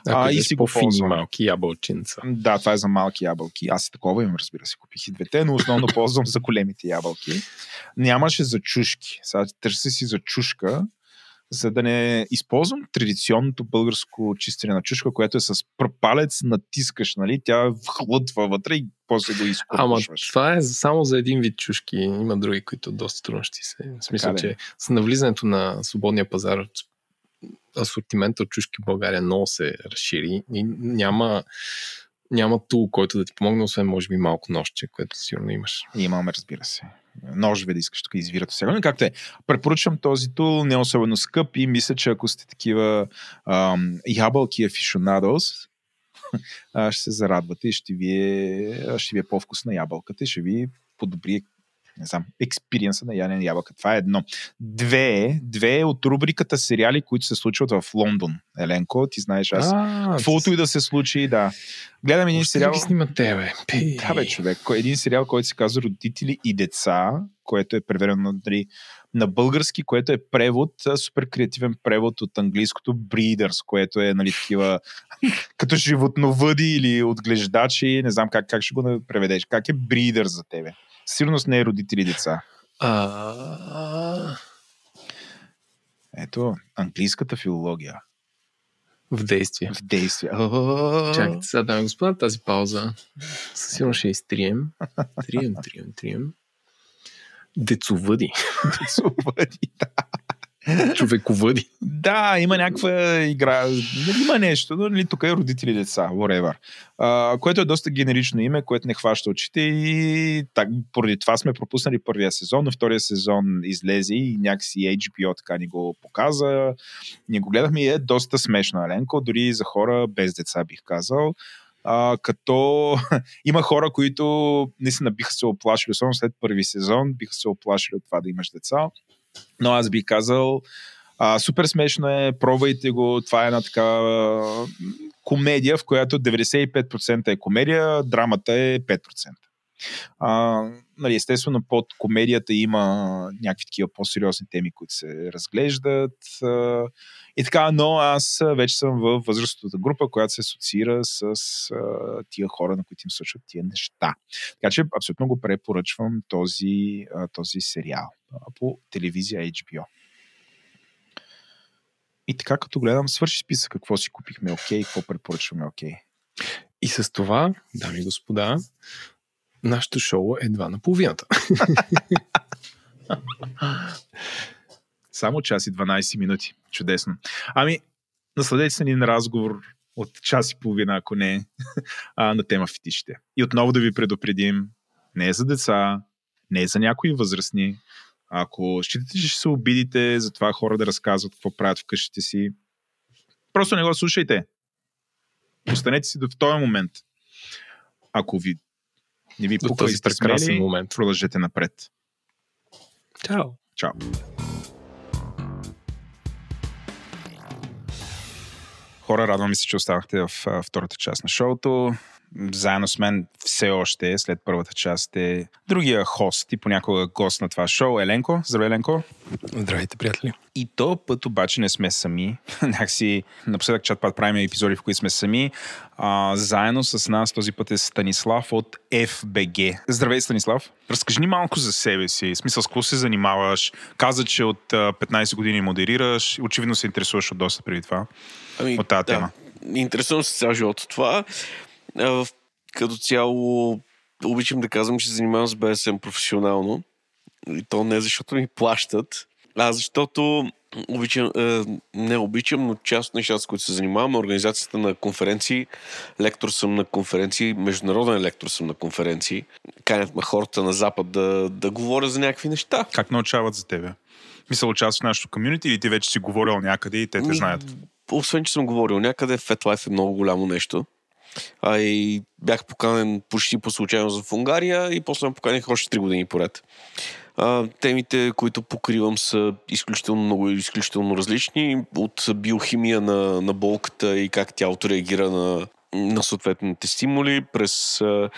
Ако А, и си го по-фини ползвам. малки ябълчинца. Да, това е за малки ябълки. Аз и такова им, разбира се, купих и двете, но основно ползвам за големите ябълки. Нямаше за чушки. Сега търся си за чушка, за да не използвам традиционното българско чистене на чушка, което е с пръпалец, натискаш, нали? Тя хлътва вътре и после го Ама изкопваш. това е само за един вид чушки. Има други, които доста трудно ще се. В смисъл, че с навлизането на свободния пазар асортимента от чушки в България много се разшири и няма, няма тул, който да ти помогне, освен може би малко нощче, което сигурно имаш. Имаме, разбира се. Ножове да искаш тук извират сега. Както е, препоръчвам този тул, не е особено скъп и мисля, че ако сте такива ам, ябълки а, ще се зарадвате и ще ви е, ще ви е по-вкусна ябълката и ще ви подобри не знам, експириенса на ядене ябълка. Това е едно. Две е, две е от рубриката сериали, които се случват в Лондон. Еленко, ти знаеш, аз каквото и да се случи, да. Гледам един сериал. ги снимат те, бе? Пи. Да, бе, човек. Един сериал, който се казва Родители и деца, което е преведено нали, на български, което е превод, супер креативен превод от английското Breeders, което е нали, такива като животновъди или отглеждачи, не знам как, как ще го преведеш. Как е Breeders за тебе? Сигурност не е родители и деца. А, Ето, английската филология в действие. в действие. Чакайте сега, дами господа, тази пауза със сигурно ще изтрием. Трием, трием, трием. Децовъди. Супер, да. Човековъди. Да, има някаква игра. Нали, Има нещо, но нали, тук е родители деца, whatever. А, което е доста генерично име, което не хваща очите и так, поради това сме пропуснали първия сезон, но втория сезон излезе и някакси HBO така ни го показа. Ние го гледахме и е доста смешно, Еленко, дори за хора без деца бих казал. А, като има хора, които наистина биха се оплашили, особено след първи сезон, биха се оплашили от това да имаш деца. Но аз бих казал, а, супер смешно е, пробвайте го. Това е една така комедия, в която 95% е комедия, драмата е 5%. А, нали, естествено, под комедията има някакви такива по-сериозни теми, които се разглеждат. А, и така, но аз вече съм в възрастовата група, която се асоциира с а, тия хора, на които им случват тия неща. Така че абсолютно го препоръчвам този, а, този сериал по телевизия HBO. И така, като гледам, свърши списък какво си купихме окей, какво препоръчваме окей. И с това, дами и господа, нашето шоу е едва на половината. Само час и 12 минути. Чудесно. Ами, насладете се ни на разговор от час и половина, ако не, а, на тема фетишите. И отново да ви предупредим, не е за деца, не е за някои възрастни. Ако считате, че ще се обидите за това хора да разказват какво правят в къщите си, просто не го слушайте. Останете си до този момент. Ако ви не ви пука и прекрасен момент. продължете напред. Чао! Чао! Хора, радвам се, че останахте в втората част на шоуто. Заедно с мен все още, след първата част, е другия хост и понякога гост на това шоу, Еленко. Здравей, Еленко. Здравейте, приятели! И то път обаче не сме сами. Някакси напоследък чат-пат правим епизоди, в които сме сами. А, заедно с нас този път е Станислав от FBG. Здравей, Станислав. Разкажи ни малко за себе си. В смисъл, с какво се занимаваш? Каза, че от а, 15 години модерираш. Очевидно се интересуваш от доста преди това. Ами, От тази да, тема. Интересувам се цял живот от това. А, Като цяло обичам да казвам, че се занимавам с БСМ професионално. И то не защото ми плащат, а защото обичам, е, не обичам, но част от нещата, с които се занимавам, организацията на конференции. Лектор съм на конференции, международен лектор съм на конференции. Канят ме хората на Запад да, да говоря за някакви неща. Как научават за тебе? Мисля, участваш в нашото комюнити или ти вече си говорил някъде и те те знаят? Освен, че съм говорил някъде, FetLife е много голямо нещо. А и бях поканен почти по случайност в Унгария и после ме поканих още 3 години поред. А, темите, които покривам са изключително много и изключително различни. От биохимия на, на болката и как тялото реагира на, на съответните стимули, през а,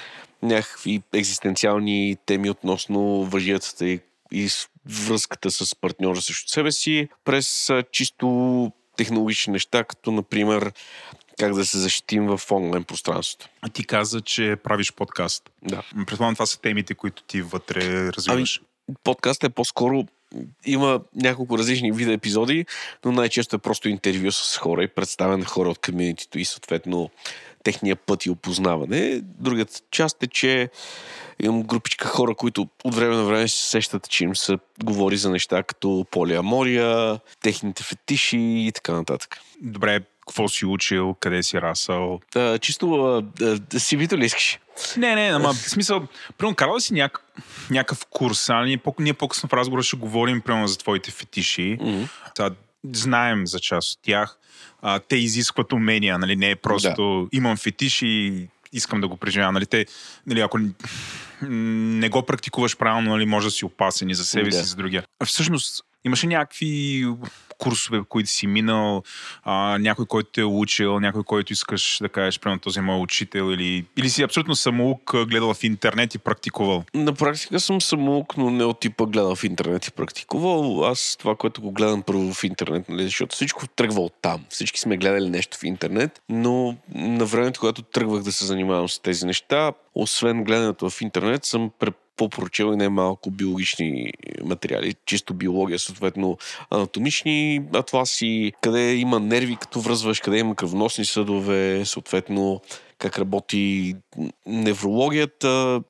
някакви екзистенциални теми относно въжията и, и връзката с партньора срещу себе си, през а, чисто технологични неща, като например как да се защитим в онлайн пространството. А ти каза, че правиш подкаст. Да. Предполагам, това са темите, които ти вътре развиваш. Ами, подкаст е по-скоро има няколко различни вида епизоди, но най-често е просто интервю с хора и представяне на хора от комьюнитито и съответно техния път и опознаване. Другата част е, че имам групичка хора, които от време на време се сещат, че им се говори за неща като полиамория, техните фетиши и така нататък. Добре, какво си учил, къде си расъл? А, чисто а, си вито ли искаш? Не, не, ама в смисъл, примерно, карал си няк, някакъв курс, а ние, по, ние по-късно в разговора ще говорим примерно за твоите фетиши. Mm-hmm. Та, знаем за част от тях. А, те изискват умения, нали? Не е просто да. имам фетиш и искам да го преживявам. Нали? Те, нали, ако не го практикуваш правилно, нали, може да си опасен и за себе да. си, и за другия. Всъщност, имаше някакви курсове, които си минал, а, някой, който те е учил, някой, който искаш да кажеш, примерно този мой учител или, или си абсолютно самоук, гледал в интернет и практикувал? На практика съм самоук, но не от типа гледал в интернет и практикувал. Аз това, което го гледам първо в интернет, нали, защото всичко тръгва от там. Всички сме гледали нещо в интернет, но на времето, когато тръгвах да се занимавам с тези неща, освен гледането в интернет, съм по-прочел и най-малко биологични материали, чисто биология, съответно анатомични атласи, къде има нерви, като връзваш, къде има кръвносни съдове, съответно как работи неврологията,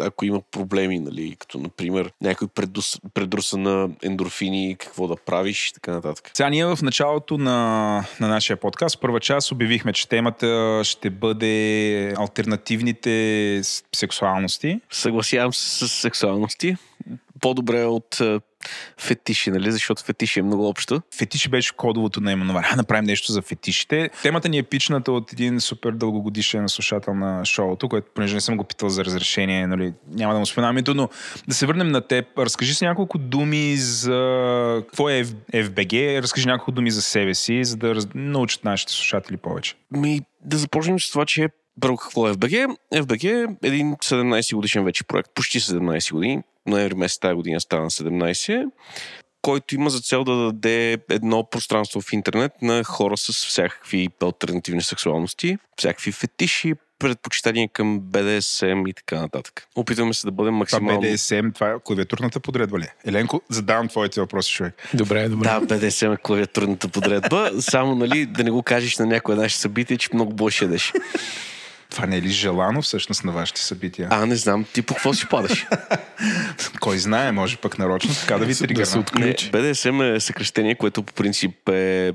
ако има проблеми, нали, като например някой предус, предруса на ендорфини, какво да правиш и така нататък. Сега ние в началото на, на нашия подкаст, първа част, обявихме, че темата ще бъде альтернативните сексуалности. Съгласявам се с сексуалности. По-добре от фетиши, нали? Защото фетиши е много общо. Фетиши беше кодовото наименование. А, направим нещо за фетишите. Темата ни е пичната от един супер дългогодишен слушател на шоуто, който, понеже не съм го питал за разрешение, нали, няма да му споменавам името, но да се върнем на теб. Разкажи си няколко думи за какво е FBG, разкажи няколко думи за себе си, за да раз... научат нашите слушатели повече. Ми, да започнем с това, че първо какво е FBG? FBG е един 17 годишен вече проект, почти 17 години ноември месец тази година стана 17, който има за цел да даде едно пространство в интернет на хора с всякакви альтернативни сексуалности, всякакви фетиши, предпочитания към BDSM и така нататък. Опитваме се да бъдем максимално... Това BDSM, това е клавиатурната подредба ли? Еленко, задавам твоите въпроси, човек. Добре, добре. Да, BDSM е клавиатурната подредба. Само, нали, да не го кажеш на някое наше събитие, че много больше ядеш. Това не е ли желано всъщност на вашите събития? А, не знам. Ти по какво си падаш? Кой знае, може пък нарочно така да ви се да се отключи. БДСМ е съкрещение, което по принцип е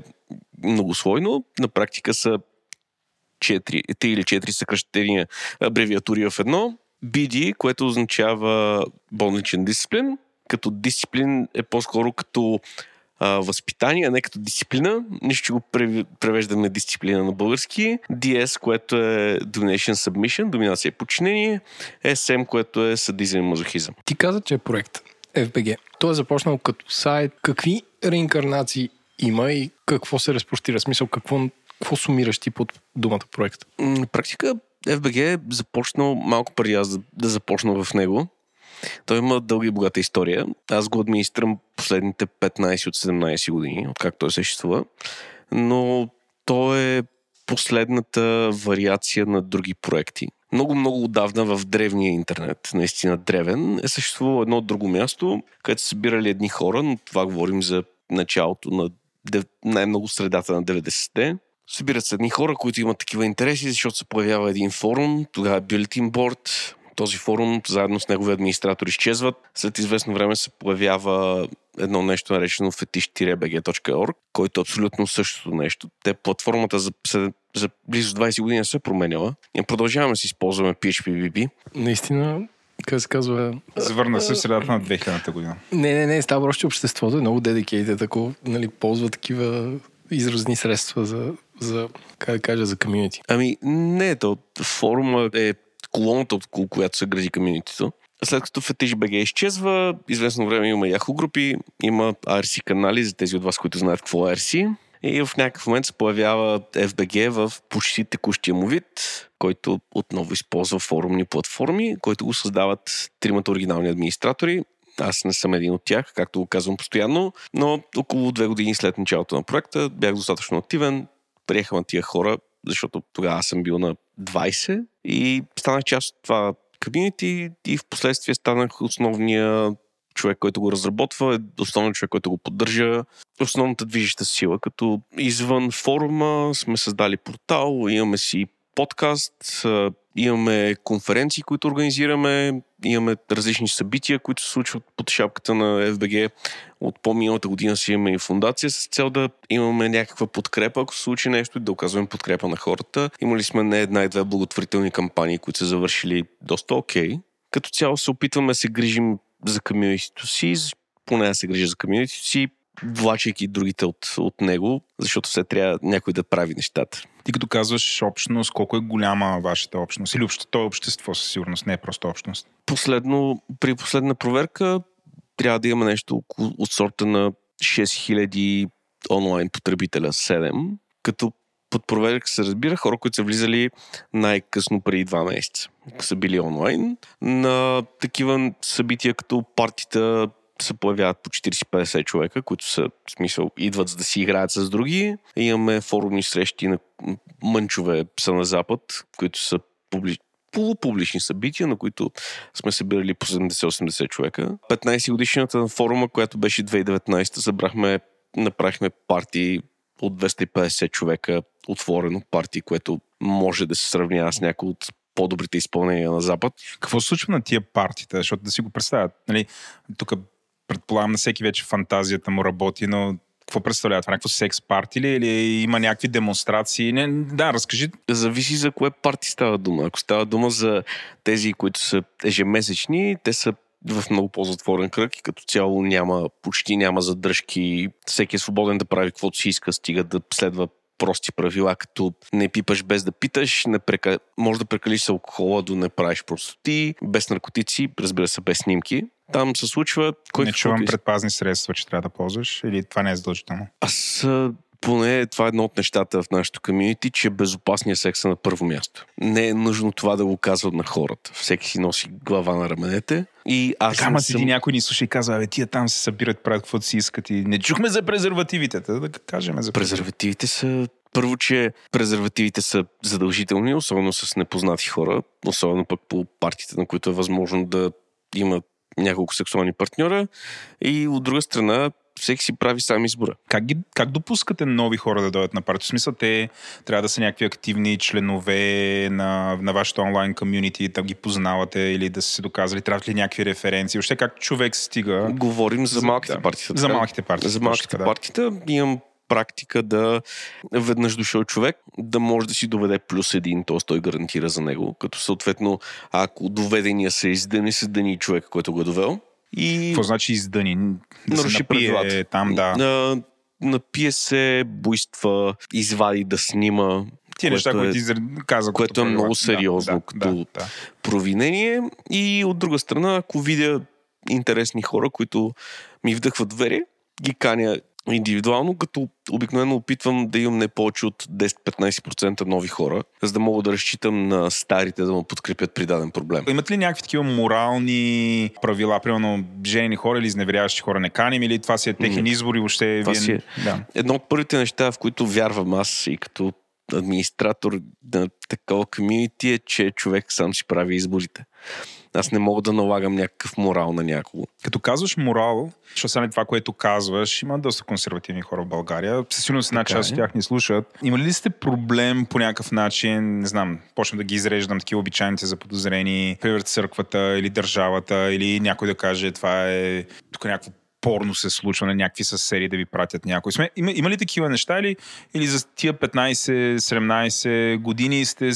многослойно. На практика са 4, 3 или 4 съкръщения, абревиатури в едно. BD, което означава болничен дисциплин, като дисциплин е по-скоро като а, възпитание, не като дисциплина. Нищо, че го превеждаме дисциплина на български. DS, което е Donation Submission, доминация и подчинение. SM, което е садизъм и мазохизъм. Ти каза, че е проект FBG. Той е започнал като сайт. Какви реинкарнации има и какво се разпростира? Смисъл, какво, какво сумираш ти под думата проект? На практика FBG е започнал малко преди аз да, да започна в него. Той има дълга и богата история. Аз го администрирам последните 15 от 17 години, откакто той съществува. Но то е последната вариация на други проекти. Много, много отдавна в древния интернет, наистина древен, е съществувало едно друго място, където са събирали едни хора, но това говорим за началото на най-много средата на 90-те. Събират се едни хора, които имат такива интереси, защото се появява един форум, тогава е Bulletin Board, този форум, заедно с негови администратори, изчезват. След известно време се появява едно нещо наречено fetish-bg.org, който е абсолютно същото нещо. Те платформата за, за близо 20 години се е променяла. И продължаваме да си използваме PHPBB. Наистина, как се казва... Завърна се в средата на 2000-та година. Не, не, не, става още обществото е много dedicated, ако нали, ползва такива изразни средства за, за как да кажа, за комьюнити. Ами, не, то форума е колоната, около която се гради комьюнитито. След като Fetish BG изчезва, известно време има Yahoo групи, има RC канали за тези от вас, които знаят какво е RC. И в някакъв момент се появява FBG в почти текущия му вид, който отново използва форумни платформи, които го създават тримата оригинални администратори. аз не съм един от тях, както го казвам постоянно, но около две години след началото на проекта бях достатъчно активен, приеха тия хора, защото тогава съм бил на 20 и станах част от това комьюнити и в последствие станах основния човек, който го разработва, основният човек, който го поддържа, основната движеща сила, като извън форума сме създали портал, имаме си подкаст, имаме конференции, които организираме, имаме различни събития, които се случват под шапката на FBG. От по-миналата година си имаме и фундация с цел да имаме някаква подкрепа, ако се случи нещо и да оказваме подкрепа на хората. Имали сме не една и две благотворителни кампании, които са завършили доста окей. Okay. Като цяло се опитваме да се грижим за комьюнитито си, поне да се грижа за комьюнитито си, влачайки другите от, от него, защото все трябва някой да прави нещата. Ти като казваш общност, колко е голяма вашата общност? Или общото е общество със сигурност, не е просто общност? Последно, при последна проверка трябва да има нещо от сорта на 6000 онлайн потребителя, 7, като под проверка се разбира хора, които са влизали най-късно преди два месеца. Са били онлайн. На такива събития като партита се появяват по 40-50 човека, които са, в смисъл, идват за да си играят с други. Имаме форумни срещи на мънчове са на запад, които са публи... полупублични събития, на които сме събирали по 70-80 човека. 15 годишната на форума, която беше 2019, събрахме, направихме парти от 250 човека, отворено парти, което може да се сравнява с някои от по-добрите изпълнения на Запад. Какво се случва на тия партита? Защото да си го представят. Нали, тук предполагам на всеки вече фантазията му работи, но какво представлява това? Някакво секс парти ли или има някакви демонстрации? Не, да, разкажи. Зависи за кое парти става дума. Ако става дума за тези, които са ежемесечни, те са в много по-затворен кръг и като цяло няма, почти няма задръжки. Всеки е свободен да прави каквото си иска, стига да следва прости правила, като не пипаш без да питаш, не прека... може да прекалиш с алкохола, да не правиш простоти, без наркотици, разбира се, без снимки. Там се случва... Кой не чувам предпазни средства, че трябва да ползваш или това не е задължително? Аз поне това е едно от нещата в нашото комьюнити, че безопасният секс е на първо място. Не е нужно това да го казват на хората. Всеки си носи глава на раменете. И аз така, ама съм... някой ни слуша и казва, абе, тия там се събират, правят каквото си искат и не чухме за презервативите. Да, да кажем за презервативите. са първо, че презервативите са задължителни, особено с непознати хора, особено пък по партиите, на които е възможно да има няколко сексуални партньора. И от друга страна, всеки си прави сам избора. Как, ги, как допускате нови хора да дойдат на партия? В смисъл, те трябва да са някакви активни членове на, на вашето онлайн комьюнити, да ги познавате или да са се доказали, трябва ли някакви референции? Въобще как човек стига? Говорим за малките да, партии. За малките партии. За малките да. партита имам практика да веднъж дошъл човек да може да си доведе плюс един, т.е. той гарантира за него, като съответно ако доведения се издъни, се дъни човек, който го е довел. И... Какво значи издъни? Да се напие там, да. На, напие се, буйства, извади да снима. Ти неща, които ти каза. Което е много сериозно да, като да, да. провинение. И от друга страна, ако видя интересни хора, които ми вдъхват доверие, ги каня индивидуално, като обикновено опитвам да имам не повече от 10-15% нови хора, за да мога да разчитам на старите да му подкрепят при даден проблем. Имат ли някакви такива морални правила, примерно женени хора или изневеряващи хора не каним или това си е техен избор и въобще... Това вие... си е да. едно от първите неща, в които вярвам аз и като администратор на такова комьюнити е, че човек сам си прави изборите. Аз не мога да налагам някакъв морал на някого. Като казваш морал, защото сега това, което казваш, има доста консервативни хора в България. Със сигурност една част от е. тях ни слушат. Има ли сте проблем по някакъв начин, не знам, почнем да ги изреждам такива обичайните за подозрени, пример църквата или държавата, или някой да каже това е тук някакво порно се случва на някакви със серии да ви пратят някой. Сме, има, има ли такива неща или, или за тия 15-17 години сте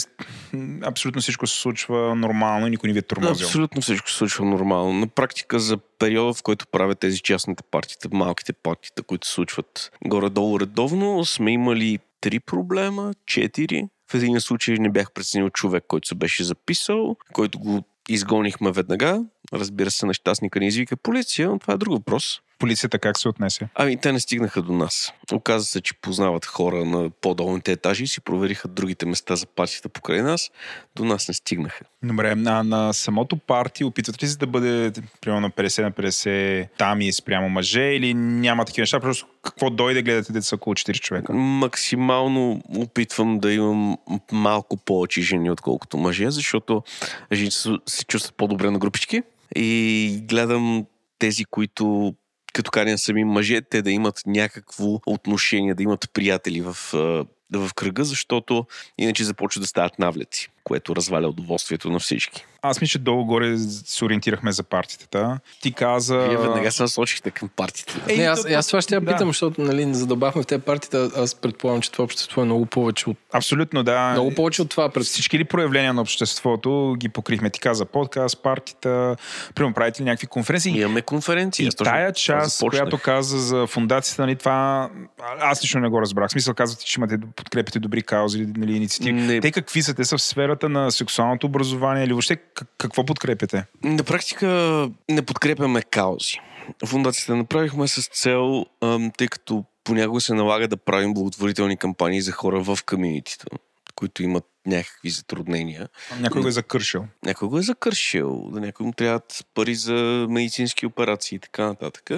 абсолютно всичко се случва нормално и никой не ви е тормозил? Абсолютно всичко се случва нормално. На практика за периода, в който правят тези частните партиите, малките партиите, които се случват горе-долу редовно, сме имали три проблема, четири. В един случай не бях преценил човек, който се беше записал, който го изгонихме веднага. Разбира се, нещастника ни извика полиция, но това е друг въпрос. Полицията как се отнесе? Ами, те не стигнаха до нас. Оказа се, че познават хора на по-долните етажи и си провериха другите места за партията покрай нас. До нас не стигнаха. Добре, а на самото парти опитват ли се да бъде примерно 50 на 50 там и спрямо мъже или няма такива неща? Просто какво дойде гледате деца около 4 човека? Максимално опитвам да имам малко повече жени, отколкото мъже, защото жените се чувстват по-добре на групички и гледам тези, които като каня сами мъже, те да имат някакво отношение, да имат приятели в, в кръга, защото иначе започват да стават навлеци, което разваля удоволствието на всички. Аз мисля, че долу-горе се ориентирахме за партията. Ти каза... Вие веднага се насочихте към партията. Е, не, аз, аз това ще я питам, да. защото нали, не задълбахме в тези партията. Аз предполагам, че това общество е много повече от... Абсолютно, да. Много повече от това. Пред... Всички ли проявления на обществото ги покрихме? Ти каза подкаст, партията, примерно правите ли някакви конференции? Имаме конференции. И тая част, която каза за фундацията, нали, това аз лично не го разбрах. В смисъл казвате, че имате подкрепите добри каузи, нали, инициативи. Не... Те какви са? Те са в сферата на сексуалното образование или въобще какво подкрепяте? На практика не подкрепяме каузи. Фундацията направихме с цел, тъй като понякога се налага да правим благотворителни кампании за хора в комьюнитито, които имат някакви затруднения. Някой го е закършил. Някой го е закършил. Да някой му трябват пари за медицински операции и така нататък.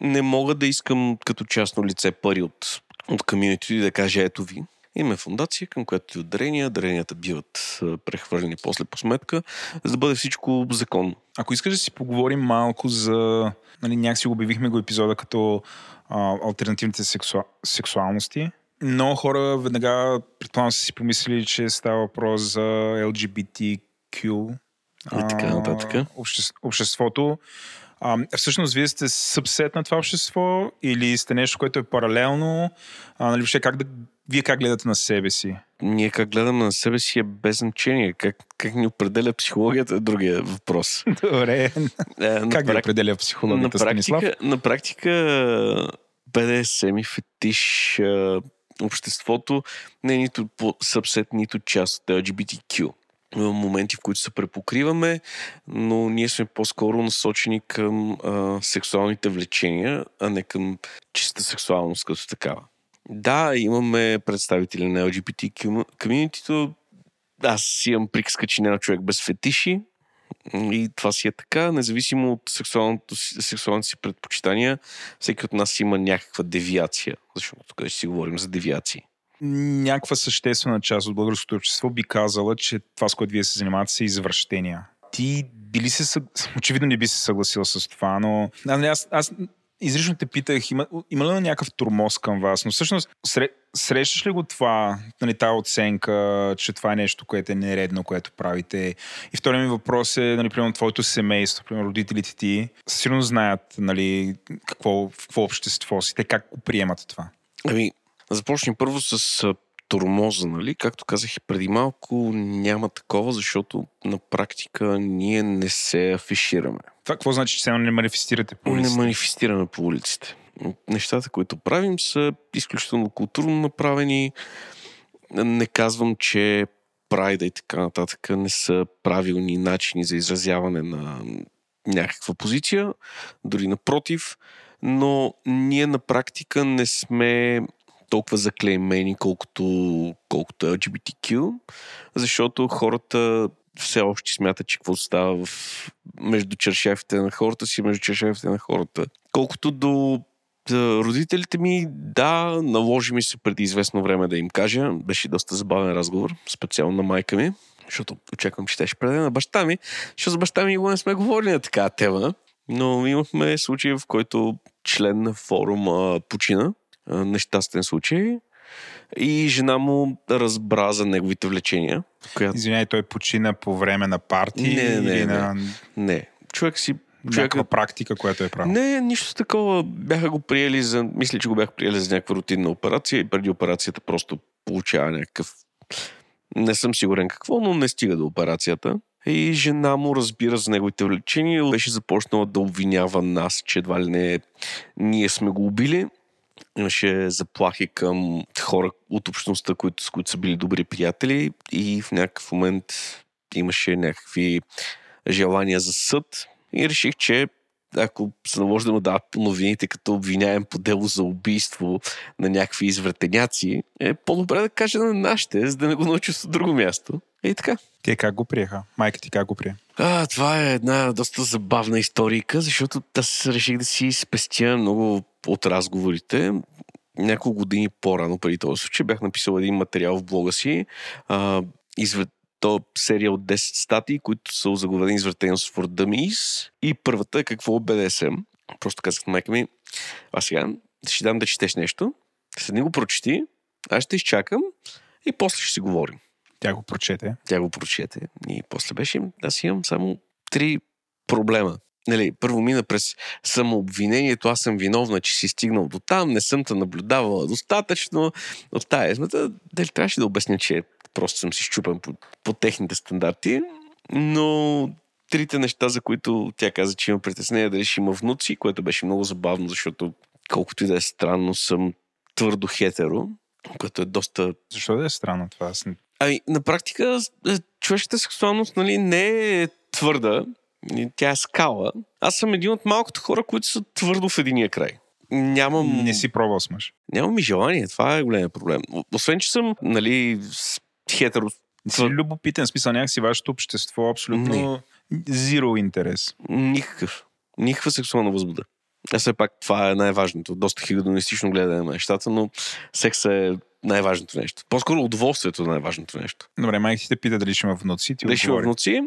Не мога да искам като частно лице пари от, от комьюнитито и да кажа ето ви. Имаме фундация, към която и дарения. Даренията биват прехвърлени после по сметка, за да бъде всичко законно. Ако искаш да си поговорим малко за... Нали, някакси обявихме го епизода като а, альтернативните сексуа... сексуалности. Много хора веднага, предполагам, са си помислили, че става въпрос за LGBTQ. И така нататък. обществото. А, всъщност, вие сте събсет на това общество или сте нещо, което е паралелно? А, нали, въобще как да вие как гледате на себе си? Ние как гледаме на себе си е без значение. Как, как ни определя психологията е другия въпрос. Добре. Е, как прак... ви определя психологията, на практика, На практика БДСМ и фетиш обществото не е нито по събсет, нито част от LGBTQ. Има моменти, в които се препокриваме, но ние сме по-скоро насочени към а, сексуалните влечения, а не към чиста сексуалност като такава. Да, имаме представители на LGBT комьюнитито. Аз имам приказка, че няма човек без фетиши. И това си е така, независимо от сексуалните си предпочитания, всеки от нас има някаква девиация, защото тук ще си говорим за девиации. Някаква съществена част от българското общество би казала, че това, с което вие се занимавате, са извращения. Ти били се, очевидно не би се съгласил с това, но аз, аз изрично те питах, има, има ли някакъв турмоз към вас, но всъщност сре, срещаш ли го това, нали, тази оценка, че това е нещо, което е нередно, което правите? И втория ми въпрос е, нали, примерно, твоето семейство, примерно, родителите ти, сигурно знаят, нали, какво, в какво общество си, те как го приемат това? Ами, започнем първо с тормоза, нали? Както казах и преди малко, няма такова, защото на практика ние не се афишираме. Това какво значи, че сега не манифестирате по улиците? Не манифестираме по улиците. Нещата, които правим, са изключително културно направени. Не казвам, че прайда и така нататък не са правилни начини за изразяване на някаква позиция, дори напротив, но ние на практика не сме толкова заклеймени, колкото, колкото LGBTQ, защото хората все още смятат, че какво става в... между чершафите на хората си, между чершафите на хората. Колкото до родителите ми, да, наложи ми се преди известно време да им кажа. Беше доста забавен разговор, специално на майка ми, защото очаквам, че те ще предаде на баща ми, защото с баща ми не сме говорили на такава тема. Но имахме случай, в който член на форума почина нещастен случай и жена му разбра за неговите влечения. Която... Извинявай, той почина по време на парти не, не, или не, на... Не, човек си Някаква практика, която е правил. Не, нищо такова. Бяха го приели за... Мисля, че го бяха приели за някаква рутинна операция и преди операцията просто получава някакъв... Не съм сигурен какво, но не стига до операцията. И жена му разбира за неговите влечения. Беше започнала да обвинява нас, че едва ли не ние сме го убили имаше заплахи към хора от общността, които, с които са били добри приятели и в някакъв момент имаше някакви желания за съд и реших, че ако се наложи да му дават новините като обвиняем по дело за убийство на някакви извратеняци, е по-добре да каже на нашите, за да не го научи от друго място. И така. Те как го приеха? Майка ти как го прие? А, това е една доста забавна историка, защото аз реших да си спестя много от разговорите. Няколко години по-рано преди този случай бях написал един материал в блога си. А, извед... То серия от 10 статии, които са озаглавени Извратеност for Dummies. И първата е какво е БДСМ. Просто казах на майка ми, а сега ще дам да четеш нещо, седни го прочети, аз ще изчакам и после ще си говорим. Тя го прочете. Тя го прочете. И после беше, аз имам само три проблема. Нали, първо мина през самообвинението, аз съм виновна, че си стигнал до там, не съм те наблюдавала достатъчно. От тая есмата, дали трябваше да обясня, че просто съм си щупен по, по техните стандарти, но трите неща, за които тя каза, че има притеснение дали ще има внуци, което беше много забавно, защото колкото и да е странно, съм твърдо хетеро, което е доста... Защо да е странно това? Аз не... Ами, на практика, е, човешката сексуалност нали, не е твърда, тя е скала. Аз съм един от малкото хора, които са твърдо в единия край. Нямам... Не си пробвал с мъж. Нямам и желание. Това е големия проблем. Освен, че съм, нали, хетеро. Си любопитен смисъл, някакси вашето общество абсолютно зиро интерес. Никакъв. Никаква сексуална възбуда. А все пак това е най-важното. Доста хигедонистично гледане на нещата, но секс е най-важното нещо. По-скоро удоволствието е най-важното нещо. Добре, майка ти те пита дали ще има внуци. Ти дали ще има внуци,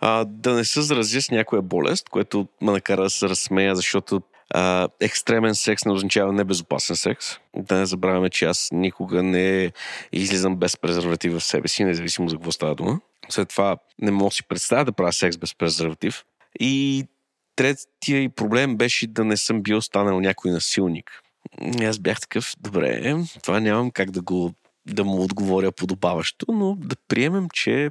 а, да не се заразя с някоя болест, което ме накара да се разсмея, защото а, екстремен секс не означава небезопасен секс. Да не забравяме, че аз никога не излизам без презерватив в себе си, независимо за какво става дума. След това не мога си представя да правя секс без презерватив. И третия и проблем беше да не съм бил станал някой насилник. И аз бях такъв, добре, това нямам как да го да му отговоря подобаващо, но да приемем, че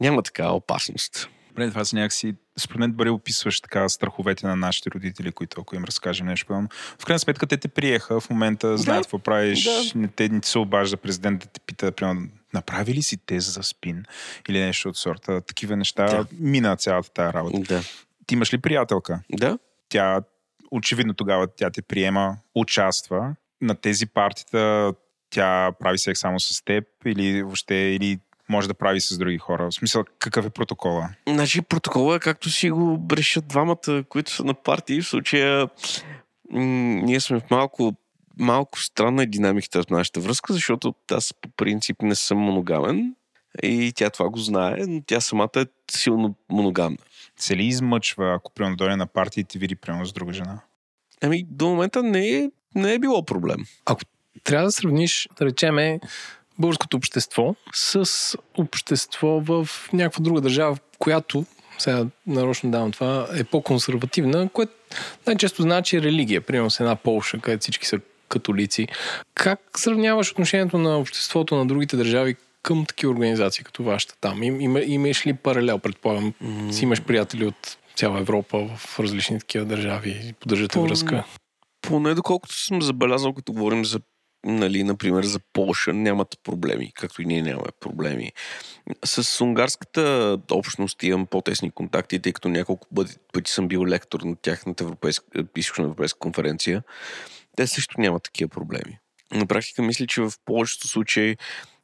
няма такава опасност. Добре, това са някакси, според мен добре описваш така страховете на нашите родители, които ако им разкажем нещо подобно. В крайна сметка те те приеха, в момента знаят какво правиш, да. не, те не се обажда президент да те пита, примерно, направи ли си тез за спин или нещо от сорта. Такива неща Да. мина цялата тази работа. Да. Ти имаш ли приятелка? Да. Тя, очевидно тогава тя те приема, участва. На тези партита тя прави секс само с теб или въобще, или може да прави с други хора? В смисъл, какъв е протокола? Значи протокола е както си го решат двамата, които са на партии. В случая м- ние сме в малко, малко странна динамиката в нашата връзка, защото аз по принцип не съм моногамен и тя това го знае, но тя самата е силно моногамна. Се ли измъчва, ако примерно дойде на партия и ти види примерно с друга жена? Ами до момента не е, не е било проблем. Трябва да сравниш, да речеме, българското общество с общество в някаква друга държава, която, сега нарочно давам това, е по-консервативна, което най-често значи религия. Примерно с една Полша, където всички са католици. Как сравняваш отношението на обществото на другите държави към такива организации като вашата там? Им, има, имаш ли паралел, предполагам? Си имаш приятели от цяла Европа в различни такива държави и поддържате По- връзка? Поне доколкото съм забелязал, като говорим за нали, например, за Полша нямат проблеми, както и ние нямаме проблеми. С унгарската общност имам по-тесни контакти, тъй като няколко пъти, пъти съм бил лектор на тяхната европейска, източна европейска конференция. Те също нямат такива проблеми. На практика мисля, че в повечето случаи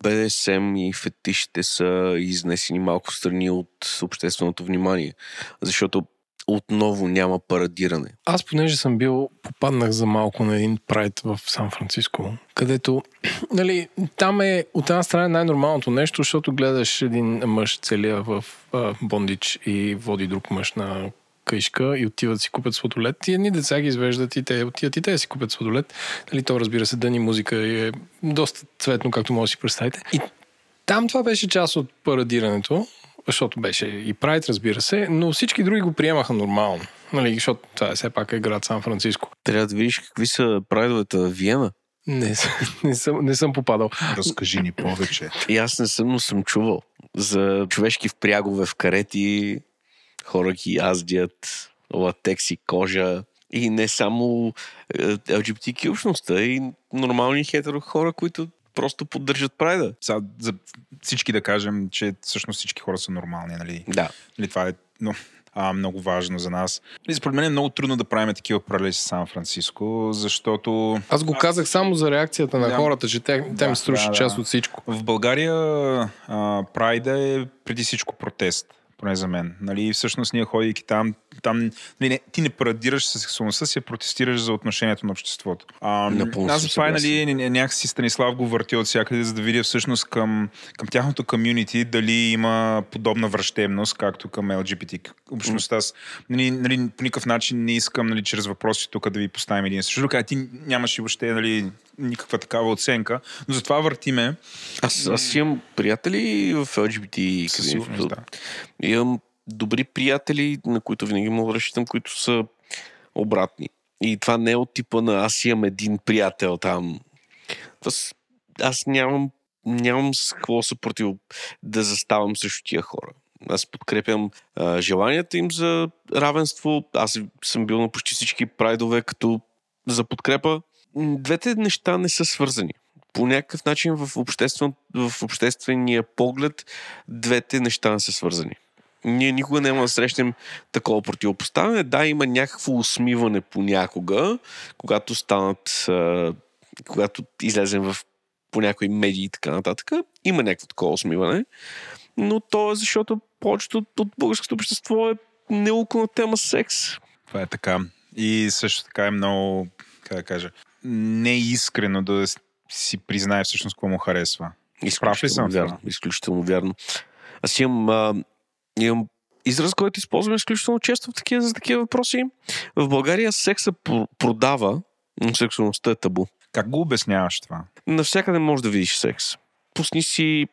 БДСМ и фетишите са изнесени малко страни от общественото внимание, защото отново няма парадиране. Аз, понеже съм бил, попаднах за малко на един прайд в Сан Франциско, където, нали, там е от една страна най-нормалното нещо, защото гледаш един мъж целия в а, бондич и води друг мъж на къишка и отиват да си купят сладолет и едни деца ги извеждат и те отиват и те си купят сладолет. Нали, то разбира се, дъни музика е доста цветно, както може да си представите. И там това беше част от парадирането, защото беше и Прайд, разбира се, но всички други го приемаха нормално. Нали, защото това е все пак е град Сан Франциско. Трябва да видиш какви са прайдовете в Виена. Не, съм- не, съм, не съм попадал. Разкажи ни повече. И аз не съм, но съм чувал за човешки впрягове в карети, хора ги яздят, латекси, кожа и не само е, LGBTQ общността, и нормални хетеро хора, които просто поддържат прайда. Сега, за всички да кажем, че всъщност всички хора са нормални, нали? Да. нали това е, но а, много важно за нас. И според мен е много трудно да правим такива паралели с Сан Франциско, защото Аз го казах само за реакцията на Да. хората, че те, те Да, ми струваше да, да. част от всичко. в България а, прайда е преди всичко протест поне за мен. Нали, всъщност ние ходейки там, там нали, не, ти не парадираш със сексуалността си, а протестираш за отношението на обществото. А, Напълно аз това е, нали, ня- някакси Станислав го върти от всякъде, за да видя всъщност към, към тяхното комюнити дали има подобна връщебност, както към LGBT общността. Аз нали, нали, по никакъв начин не искам нали, чрез въпроси тук да ви поставим един друг. А ти нямаш и въобще нали, никаква такава оценка, но затова въртиме. Аз, аз имам приятели в LGBT Със сигурност, да. Имам добри приятели, на които винаги мога да разчитам, които са обратни. И това не е от типа на аз имам един приятел там. Тоест, аз нямам, нямам с какво се против да заставам срещу тия хора. Аз подкрепям а, желанията им за равенство. Аз съм бил на почти всички прайдове като за подкрепа. Двете неща не са свързани. По някакъв начин в, обществен, в обществения поглед двете неща не са свързани. Ние никога няма да срещнем такова противопоставяне. Да, има някакво усмиване понякога, когато станат, когато излезем в по някои медии и така нататък. Има някакво такова усмиване, но то е защото повечето от, от българското общество е неуко на тема секс. Това е така. И също така е много, как да кажа, неискрено да си признае всъщност какво му харесва. Прав ли съм вярно? Изключително вярно. Аз имам, а, имам израз, който използвам изключително често в такива, за такива въпроси. В България секса про- продава, но сексуалността е табу. Как го обясняваш това? Навсякъде можеш да видиш секс. Пусни си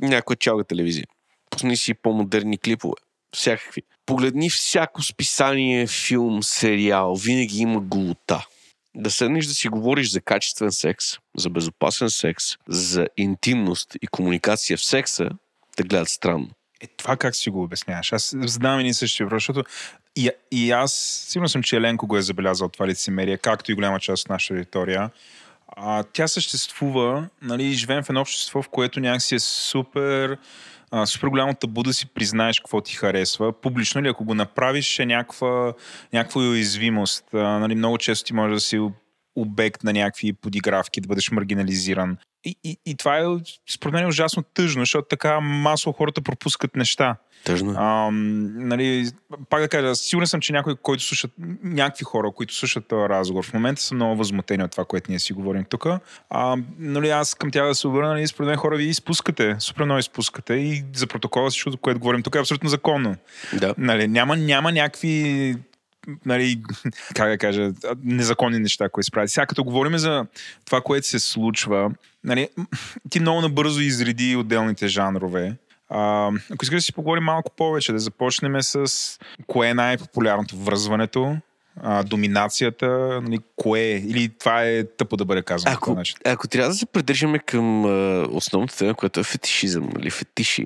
някоя чалга телевизия. Пусни си по-модерни клипове. Всякакви. Погледни всяко списание, филм, сериал. Винаги има голота. Да седнеш да си говориш за качествен секс, за безопасен секс, за интимност и комуникация в секса, те гледат странно. Е, това как си го обясняваш? Аз задавам един същия въпрос, защото и, и аз сигурно съм, че Еленко го е забелязал това лицемерие, както и голяма част от нашата аудитория. А, тя съществува, нали, живеем в едно общество, в което някакси е супер, а, супер голямо табу да си признаеш какво ти харесва. Публично ли, ако го направиш, е някаква, някаква уязвимост. А, нали, много често ти може да си обект на някакви подигравки, да бъдеш маргинализиран. И, и, и това е, според мен, е ужасно тъжно, защото така масово хората пропускат неща. Тъжно е. А, нали, пак да кажа, сигурен съм, че някои, които слушат, някакви хора, които слушат този разговор в момента са много възмутени от това, което ние си говорим тук. А, нали, аз към тях да се обърна, нали, според мен хора ви изпускате, супер много изпускате и за протокола всичко, което говорим тук е абсолютно законно. Да. Нали, няма, няма някакви нали, как да кажа, незаконни неща, които се правят. Сега като говорим за това, което се случва, нали, ти много набързо изреди отделните жанрове. А, ако искаш да си поговорим малко повече, да започнем с кое е най-популярното връзването, а, доминацията, нали, кое е, или това е тъпо да бъде казано. Ако, начин. ако трябва да се придържаме към а, основната тема, която е фетишизъм, нали, фетиши,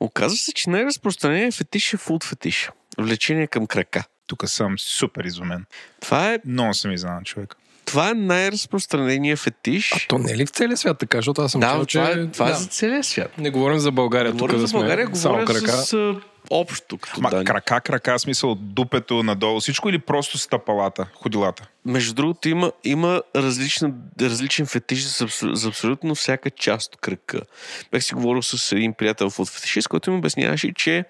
оказва се, че най-разпространеният фетиш е фулт фетиш. Влечение към крака. Тук съм супер изумен. Това е, Много съм изненадан човек. това е най-разпространеният фетиш. А то не е ли в целия свят така? Защото аз съм да, чул, че... това, е, това да. е за целия свят. Не говорим за България, Говоря да за сме България, само говоря крака. с общо. Като Ма, крака, крака, смисъл дупето надолу, всичко или просто стъпалата, ходилата? Между другото, има, има различна, различен фетиш за, за абсолютно всяка част от кръка. Бях си говорил с един приятел от фетишист, който ми обясняваше, че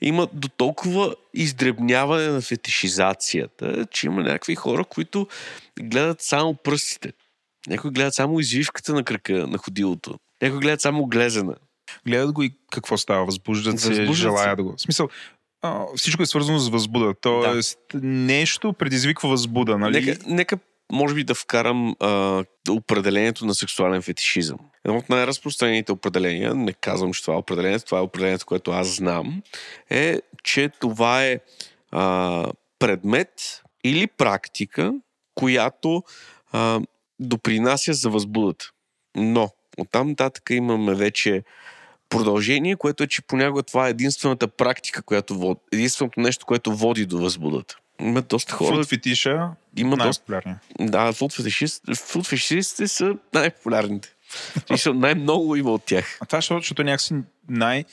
има до толкова издребняване на фетишизацията, че има някакви хора, които гледат само пръстите. Някои гледат само извивката на кръка, на ходилото. Някои гледат само глезена. Гледат го и какво става, възбуждат Възбуждат се. желаят да го. В смисъл, а, всичко е свързано с възбуда. Тоест, нещо предизвиква възбуда, нали? Нека, нека може би да вкарам а, определението на сексуален фетишизъм. Едно от най-разпространените определения, не казвам, че това е определението, това е определението, което аз знам, е, че това е а, предмет или практика, която а, допринася за възбудата. Но оттам нататък имаме вече продължение, което е, че понякога това е единствената практика, която води, единственото нещо, което води до възбудата. Има доста хора. Фуд фетиша, Има доста най-популярния. да, фуд фетишист- фуд фетишистите са най-популярните. Най-много има от тях. А това защото, защото някакси най...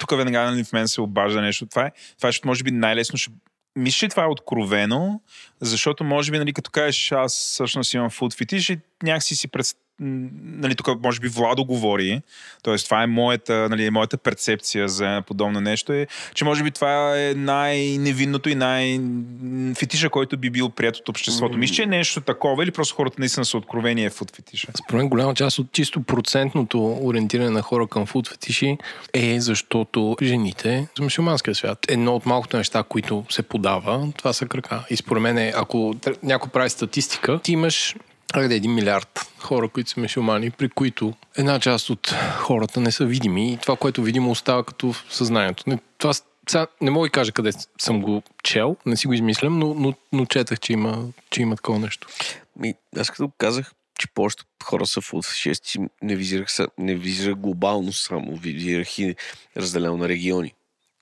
тук веднага нали, в мен се обажда нещо. Това е, това е защото може би най-лесно ще мисля, че това е откровено, защото може би, нали, като кажеш, аз всъщност имам фуд фетиш и някакси си пред... нали, тук може би Владо говори, т.е. това е моята, нали, моята перцепция за подобно нещо, е, че може би това е най-невинното и най-фетиша, който би бил прият от обществото. Мисля, че е нещо такова или просто хората наистина са откровени е фуд фетиша? Според мен голяма част от чисто процентното ориентиране на хора към фуд фетиши е защото жените за мусулманския свят. Едно от малкото неща, които се подава, това са крака. И според мен, е, ако някой прави статистика, ти имаш Хайде, един милиард хора, които са мусулмани, при които една част от хората не са видими и това, което видимо остава като в съзнанието. Не, това, сега не мога да кажа къде съм го чел, не си го измислям, но, но, но четах, че има, че има такова нещо. Ми, аз като казах, че повечето хора са фуд фашисти, не визирах, не визирах глобално само, визирах и разделено на региони.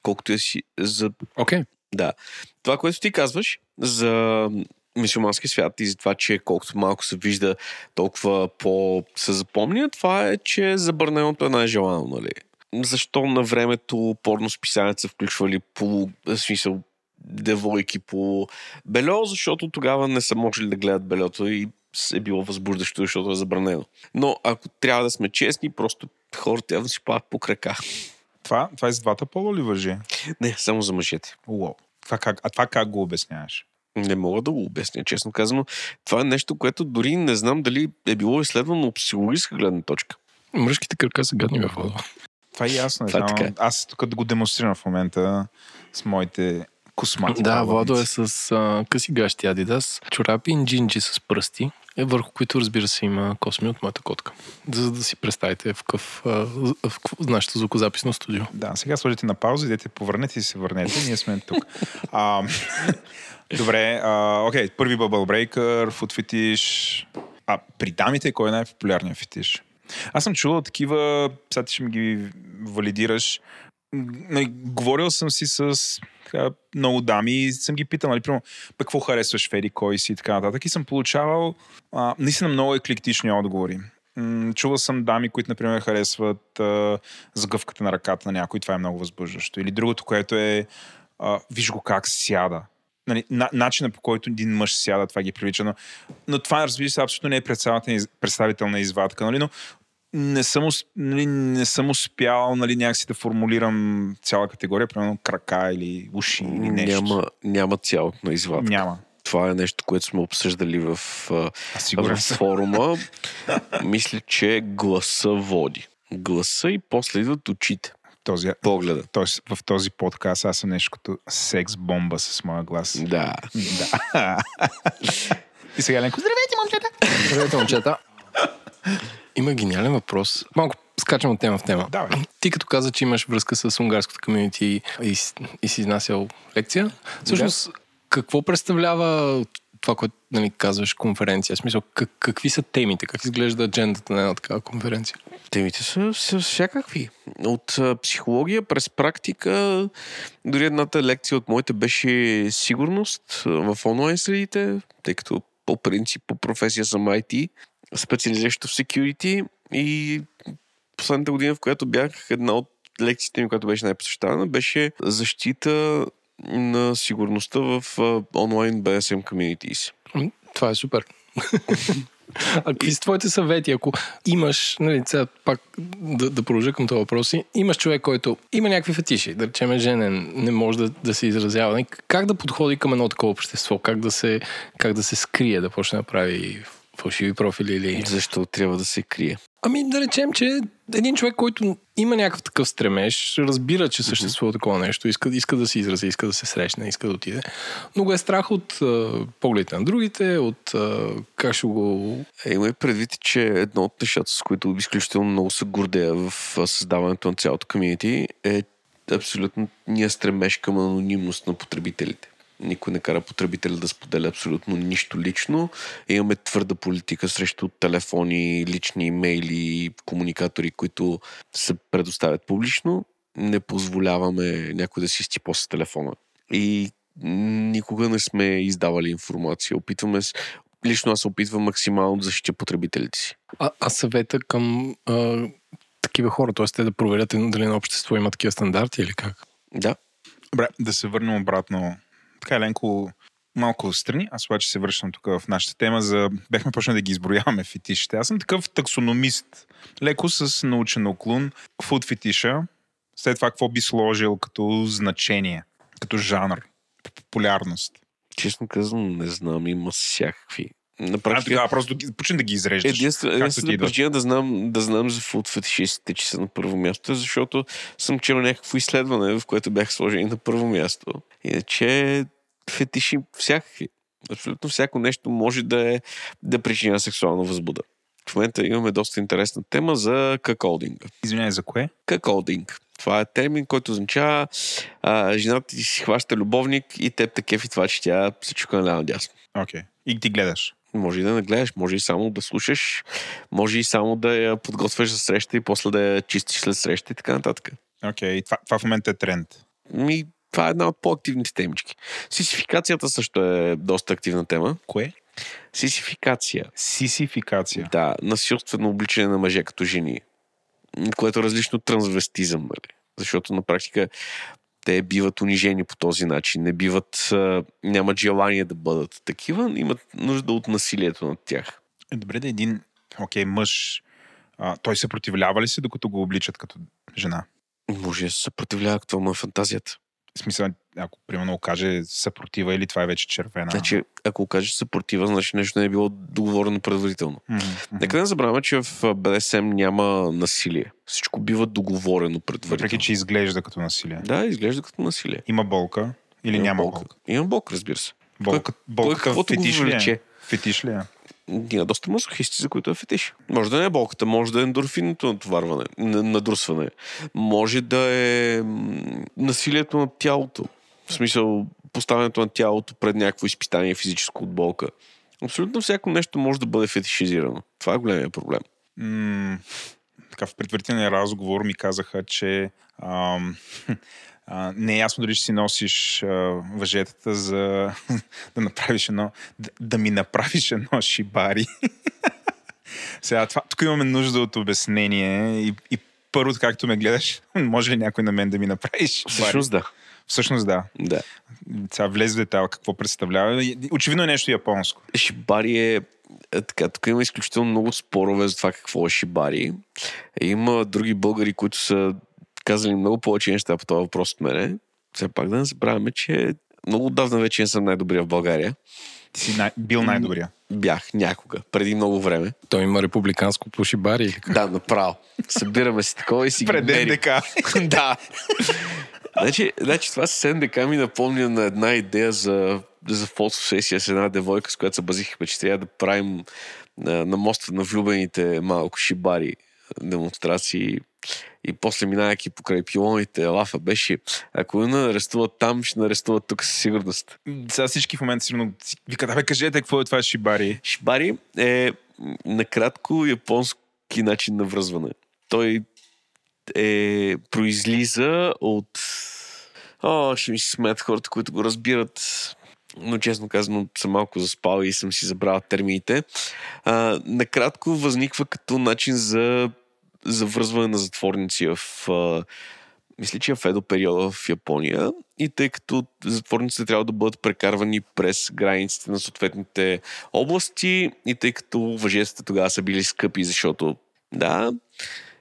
Колкото е си за Окей. Okay. Да. Това, което ти казваш за мисюлмански свят и за това, че колкото малко се вижда, толкова по се запомня, това е, че забраненото е най-желано, нали? Защо на времето порно списанията са включвали по, смисъл, девойки по бельо, защото тогава не са можели да гледат бельото и е било възбуждащо, защото е забранено. Но ако трябва да сме честни, просто хората явно си падат по крака. Това, това и с двата пола ли въжи? Не, само за мъжете. Уау. Това как, а това как го обясняваш? Не мога да го обясня, честно казано. Това е нещо, което дори не знам дали е било изследвано от психологическа гледна точка. Мръжките крака са гадни в вода. Това е ясно. Това е така. Аз тук да го демонстрирам в момента с моите космати. Да. Владо е с а, къси гащи Адидас, чорапи и джинджи с пръсти, е, върху които разбира се има косми от моята котка. За да си представите в къв, а, в, в нашето звукозаписно студио. Да, сега сложите на пауза, идете повърнете и се върнете. Ние сме тук. а, добре, а, окей, първи бъбъл брейкър, фуд фетиш. А при дамите кой е най-популярният фетиш? Аз съм чувал такива, сега ти ще ми ги валидираш. Нали, Говорил съм си с така, много дами и съм ги питал, нали, примерно, какво харесваш в еди кой си и така нататък. И съм получавал а, наистина много еклектични отговори. Чувал съм дами, които, например, харесват а, сгъвката на ръката на някой. Това е много възбуждащо. Или другото, което е а, виж го как сяда. Нали, на, начина по който един мъж сяда, това ги привлича. Но, но това, разбира се, абсолютно не е представителна извадка. Нали, но не съм, нали, не съм успял нали, някакси да формулирам цяла категория, примерно крака или уши или нещо. Няма, няма цялостна извадка. Няма. Това е нещо, което сме обсъждали в, в форума. Мисля, че гласа води. Гласа и после идват очите. Този, Погледа. Тоест, в този подкаст аз съм нещо като секс бомба с моя глас. Да. Да. И сега Ленко, здравейте, момчета! Здравейте, момчета. Има гениален въпрос. Малко скачам от тема в тема. Давай. Ти като каза, че имаш връзка с унгарското комьюнити и, и си изнасял лекция, всъщност какво представлява това, което нали, казваш конференция? В смисъл, как, какви са темите? Как изглежда аджендата на една такава конференция? Темите са, са всякакви. От а, психология през практика, дори едната лекция от моите беше сигурност в онлайн средите, тъй като по принцип по професия съм IT, специализиращо в security и последната година, в която бях, една от лекциите ми, която беше най-посещавана, беше защита на сигурността в онлайн BSM communities. Това е супер. А какви са твоите съвети, ако имаш, нали, сега пак да, да продължа към този въпрос, имаш човек, който има някакви фетиши, да речем е женен, не може да, да се изразява. Как да подходи към едно такова общество? Как да се, как да се скрие, да почне да прави фалшиви профили или... Защо трябва да се крие? Ами да речем, че един човек, който има някакъв такъв стремеж, разбира, че съществува такова нещо, иска, иска да се изрази, иска да се срещне, иска да отиде, но го е страх от а, погледите на другите, от а, как ще го... Е, има и предвид, че едно от нещата, с които изключително много се гордея в създаването на цялото комьюнити е абсолютно ние стремеж към анонимност на потребителите. Никой не кара потребителя да споделя абсолютно нищо лично. Имаме твърда политика срещу телефони, лични имейли, комуникатори, които се предоставят публично. Не позволяваме някой да си стипо с телефона. И никога не сме издавали информация. Опитваме с... Лично аз се опитвам максимално да защитя потребителите си. А, а съвета към а, такива хора, т.е. те да проверят дали на общество има такива стандарти или как. Да. Добре, да се върнем обратно. Така, Еленко, малко страни. Аз обаче се връщам тук в нашата тема за... Бехме почнали да ги изброяваме фетишите. Аз съм такъв таксономист. Леко с научен оклон. Фуд фетиша. След това какво би сложил като значение, като жанр, популярност. Честно казвам, не знам, има всякакви. На А, тогава просто почни да ги изреждаш. единствена, единствена причина да знам, да знам за фуд фетишистите, че са на първо място, защото съм чел някакво изследване, в което бях сложени на първо място. Иначе фетиши всякакви. Абсолютно всяко нещо може да, е, да причинява сексуална възбуда. В момента имаме доста интересна тема за каколдинга. Извинявай, за кое? Каколдинг. Това е термин, който означава а, жената ти си хваща любовник и теб те кефи това, че тя се чука наляво дясно. Окей. И ти гледаш. Може и да не гледаш, може и само да слушаш, може и само да я подготвяш за среща и после да я чистиш след среща и така нататък. Окей. Това, това в момента е тренд. Ми, това е една от по-активните темички. Сисификацията също е доста активна тема. Кое? Сисификация. Сисификация. Да, насилствено обличане на мъже като жени. Което е различно от трансвестизъм, нали? Защото на практика те биват унижени по този начин, не биват, нямат желание да бъдат такива, имат нужда от насилието над тях. Е, добре да един, окей, мъж, а, той съпротивлява ли се, докато го обличат като жена? Може да се съпротивлява, това му е фантазията. В смисъл, ако примерно окаже съпротива или това е вече червена. Значи, ако кажеш съпротива, значи нещо не е било договорено предварително. Мгм. Нека не забравяме, че в БДСМ няма насилие. Всичко бива договорено предварително. Въпреки, че изглежда като насилие. Да, изглежда като насилие. Има болка или Има няма болка? Има болка, разбира се. Болка, болката каквото го фетиш ли е? влече. Фетиш ли е? Има доста мазохисти, за които е фетиш. Може да не е болката, може да е ендорфинното натоварване, надрусване. Може да е насилието над тялото. В смисъл, поставянето на тялото пред някакво изпитание физическо от болка. Абсолютно всяко нещо може да бъде фетишизирано. Това е големия проблем. М- така, в предварителния разговор ми казаха, че ам, а, не е ясно дали ще си носиш а, въжетата за да направиш едно, да, да ми направиш едно шибари. Сега, това, тук имаме нужда от обяснение и, и първото, както ме гледаш, може ли някой на мен да ми направи шибари? Всъщност да. Всъщност да. да. Сега влез в детайл какво представлява. Очевидно е нещо японско. Шибари е, е така, тук има изключително много спорове за това какво е шибари. Има други българи, които са казали много повече неща по този въпрос от мене. Все пак да не забравяме, че много отдавна вече не съм най-добрия в България. Ти си най- бил най-добрия. Бях някога, преди много време. Той има републиканско по шибари или как? Да, направо. Събираме се такова и си ги Пред мерим. НДК. да. Значи, значи това с НДК ми напомня на една идея за, за фотосесия с една девойка, с която се базихме, че трябва да правим на, на моста на влюбените малко шибари демонстрации. И после минавайки покрай пилоните, лафа беше, ако не арестуват там, ще арестуват тук със сигурност. Сега всички в момента сигурно си викат, абе кажете какво е това шибари. Шибари е накратко японски начин на връзване. Той е, произлиза от... О, ще ми се смеят хората, които го разбират. Но честно казано съм малко заспал и съм си забрал термините. А, накратко възниква като начин за, за връзване на затворници в... А, мисля, че е в едо периода в Япония и тъй като затворниците трябва да бъдат прекарвани през границите на съответните области и тъй като въжетата тогава са били скъпи, защото да,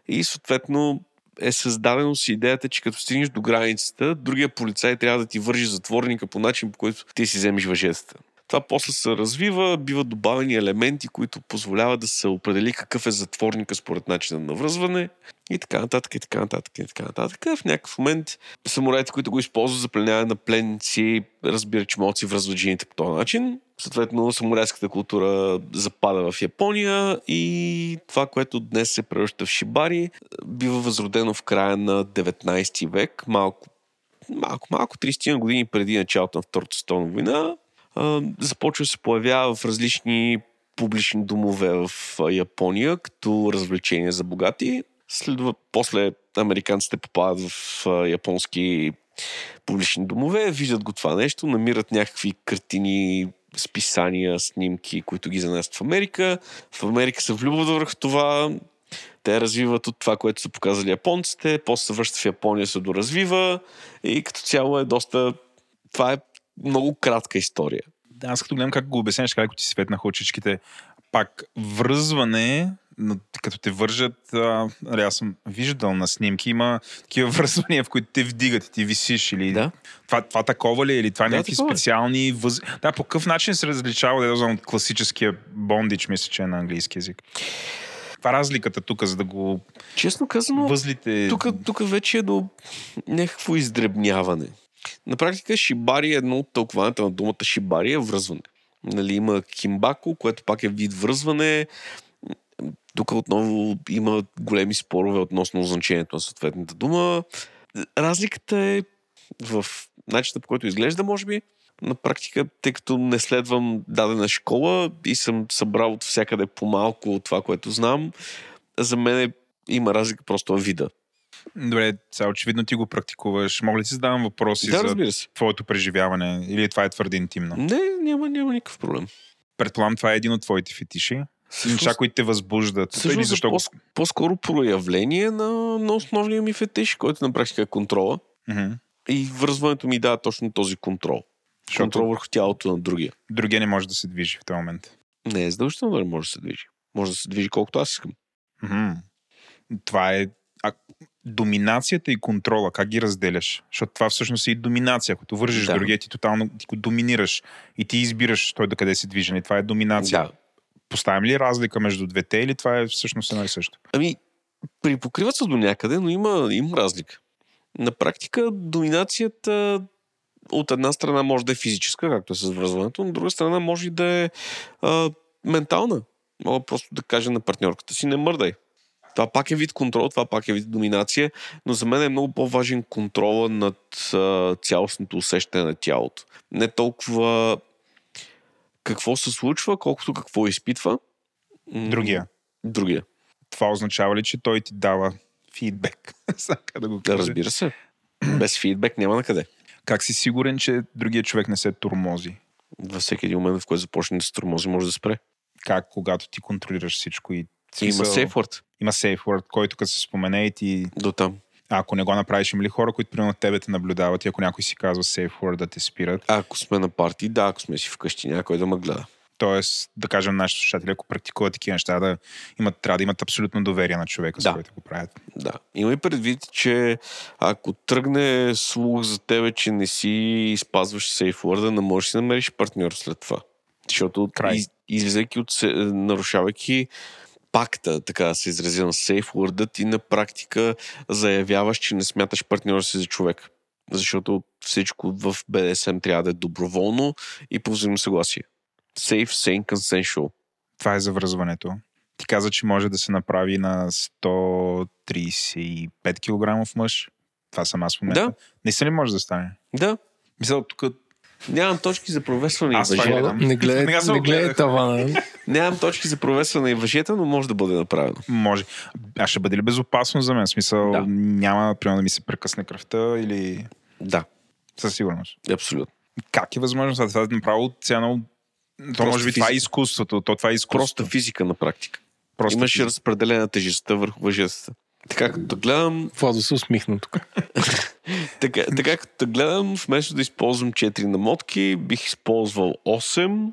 и съответно е създадено с идеята, че като стигнеш до границата, другия полицай трябва да ти вържи затворника по начин, по който ти си вземеш въжетата. Това после се развива, биват добавени елементи, които позволяват да се определи какъв е затворника според начина на връзване и така нататък, и така нататък, и така нататък. В някакъв момент самураите, които го използват за пленяване на пленници, разбира, че могат си връзват жените по този начин. Съответно, самурайската култура запада в Япония и това, което днес се превръща в шибари, бива възродено в края на 19 век, малко малко, малко 30 години преди началото на Втората световна война, започва да се появява в различни публични домове в Япония, като развлечение за богати. Следва, после американците попадат в японски публични домове, виждат го това нещо, намират някакви картини, списания, снимки, които ги занесат в Америка. В Америка се влюбват върху това, Те развиват от това, което са показали японците, после се връщат в Япония, се доразвива и като цяло е доста... Това е много кратка история. Да, аз като гледам как го обясняваш, как ти светнаха очичките, пак връзване, като те вържат, а, нали, аз съм виждал на снимки, има такива връзвания, в които те вдигат и ти висиш или Да. това, това такова ли е, или това Да, някакви такова е. специални въз... Да, по какъв начин се различава, да знам, от класическия бондич, мисля, че е на английски язик. Каква е разликата тук, за да го Честно казано, възлите... тук, тук вече е до някакво издребняване. На практика шибари е едно от тълкованията на думата шибари е връзване. Нали, има кимбако, което пак е вид връзване. Тук отново има големи спорове относно значението на съответната дума. Разликата е в начина по който изглежда, може би. На практика, тъй като не следвам дадена школа и съм събрал от всякъде по-малко от това, което знам, за мен е, има разлика просто в вида. Добре, сега очевидно ти го практикуваш. Мога ли ти задавам въпроси Да, за се. твоето преживяване? Или това е твърде интимно? Не, няма, няма никакъв проблем. Предполагам, това е един от твоите фетиши. Неща, които те възбуждат. Всъщност, Или защо... по- по-скоро проявление на, на основния ми фетиш, който на практика е контрола. Мгм. И връзването ми дава точно този контрол. Защото Контрол върху тялото на другия. другия не може да се движи в този момент. Не е задължително да не може да се движи. Може да се движи колкото аз искам. Мгм. Това е... А, доминацията и контрола, как ги разделяш? Защото това всъщност е и доминация. Като вържиш Да. другия, ти тотално ти го доминираш и ти избираш той да къде се движи. И това е доминация. Да. Поставим ли разлика между двете или това е всъщност едно и също? Ами, припокриват се до някъде, но има, има разлика. На практика доминацията от една страна може да е физическа, както е с връзването, но от друга страна може и да е а, ментална. Мога просто да кажа на партньорката си, не мърдай. Това пак е вид контрол, това пак е вид доминация, но за мен е много по-важен контрола над а, цялостното усещане на тялото. Не толкова какво се случва, колкото какво изпитва. Другия. Другия. Това означава ли, че той ти дава фидбек? Да го Да, кажа. разбира се. Без фидбек няма на къде. Как си сигурен, че другия човек не се турмози? Във всеки един момент, в който започне да се тормози, може да спре. Как, когато ти контролираш всичко и в Има смисъл- сейфворд Има safe word, който като се спомене и ти... до там. А, ако не го направиш, има ли хора, които примерно тебе те наблюдават и ако някой си казва safe word да те спират? Ако сме на парти, да, ако сме си вкъщи, някой да ме гледа. Тоест, да кажем, нашите слушатели, ако практикуват такива неща, да имат, трябва да имат абсолютно доверие на човека, с Да. който го правят. Да. Има и предвид, че ако тръгне слух за тебе, че не си спазваш сейфворда, не можеш да намериш партньор след това. Защото Край. из, излизайки от, нарушавайки пакта, така да се изразя на сейфворда, ти на практика заявяваш, че не смяташ партньора си за човек. Защото всичко в БДСМ трябва да е доброволно и по взаимно съгласие. Safe, sane, consensual. Това е завръзването. Ти каза, че може да се направи на 135 кг мъж. Това съм аз в момента. Да. Наистина ли може да стане? Да, Мисля, тук нямам точки за провесване и Аз въжета. Не гледай, не гледай тавана. Нямам точки за провесване и въжета, но може да бъде направено. може. А ще бъде ли безопасно за мен? В смисъл, Да. няма, примерно, да ми се прекъсне кръвта или... Да, Със сигурност. абсолютно. Как е възможно това? Е направо цяло... То Просто може би това е физика. изкуството. То това е изкуство. Просто физика на практика. Просто Имаш физика. разпределена тежестта върху въжетата. Така като гледам, Владо се усмихна тук. така, така като гледам, вместо да използвам 4 намотки, бих използвал 8.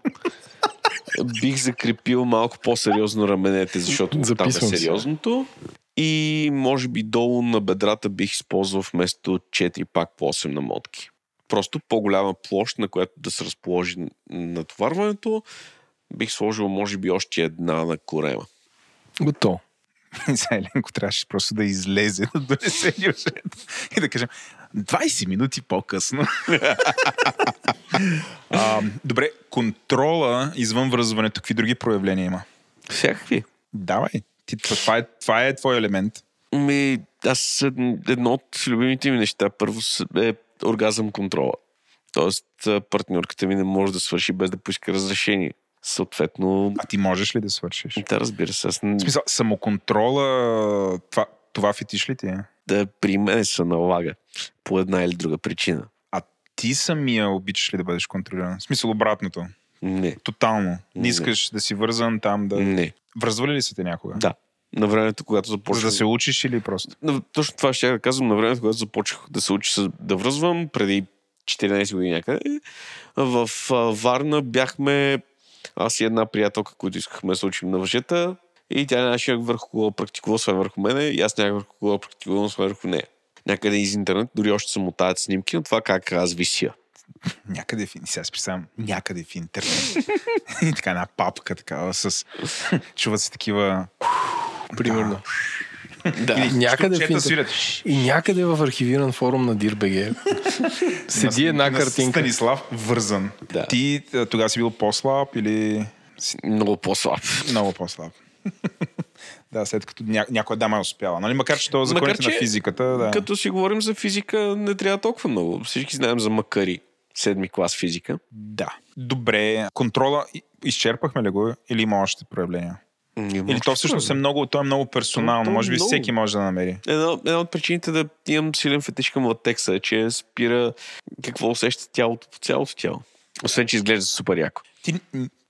бих закрепил малко по-сериозно раменете, защото там е Записвам сериозното. И може би долу на бедрата бих използвал вместо 4 пак по 8 намотки. Просто по-голяма площ, на която да се разположи натоварването. Бих сложил, може би, още една на корема. Готово. Сега Еленко трябваше просто да излезе, да донесе южето и да кажем 20 минути по-късно. а, добре, контрола извън връзването, какви други проявления има? Всякакви. Давай. Ти, това, е, това е твой елемент. Ми, аз ед- едно от любимите ми неща първо е оргазъм контрола. Тоест, партньорката ми не може да свърши без да поиска разрешение. Съответно, А ти можеш ли да свършиш? да, разбира се, аз В смисъл, самоконтрола, това, това фетиш ли ти е? да при мен се налага по една или друга причина. А ти самия обичаш ли да бъдеш контролиран? В смисъл обратното. Не, Тотално. Не Не. искаш да си вързан там да... не, Връзвали ли са те някога? да. На времето, когато За започнах. да се учиш или просто? Точно това ще да казвам на времето, когато започнах да се уча с- да връзвам, преди 14 години някъде. В Варна бяхме аз и една приятелка, които искахме да се учим на въжета и тя нямаше върху кого практикува, освен върху мене и аз нямах върху кого практикувам, освен върху нея. Някъде из интернет, дори още се мотаят снимки на това как аз вися. Някъде в... Сега си представям, някъде в интернет. и така една папка такава с... Чуват се такива... Примерно. Да. И някъде в интер-. И някъде в архивиран форум на DIRBG седи На- една на картинка. Станислав вързан. Да. Ти тогава си бил по-слаб или Много по-слаб. много по-слаб? да, след като ня... някоя дама е успяла. Нали? Макар, че то Макар, законите на че физиката, да. Като си говорим за физика, не трябва толкова много. Всички знаем за Макари. Седми клас физика. Да. Добре. Контрола изчерпахме ли го или има още проявления? Или то всъщност е много, то е много персонално. То- то е Може би много. всеки може да намери. Една, една от причините да имам силен фетиш към латекса е, че спира какво усеща тялото по цялото тяло. Освен, че изглежда супер яко. Ти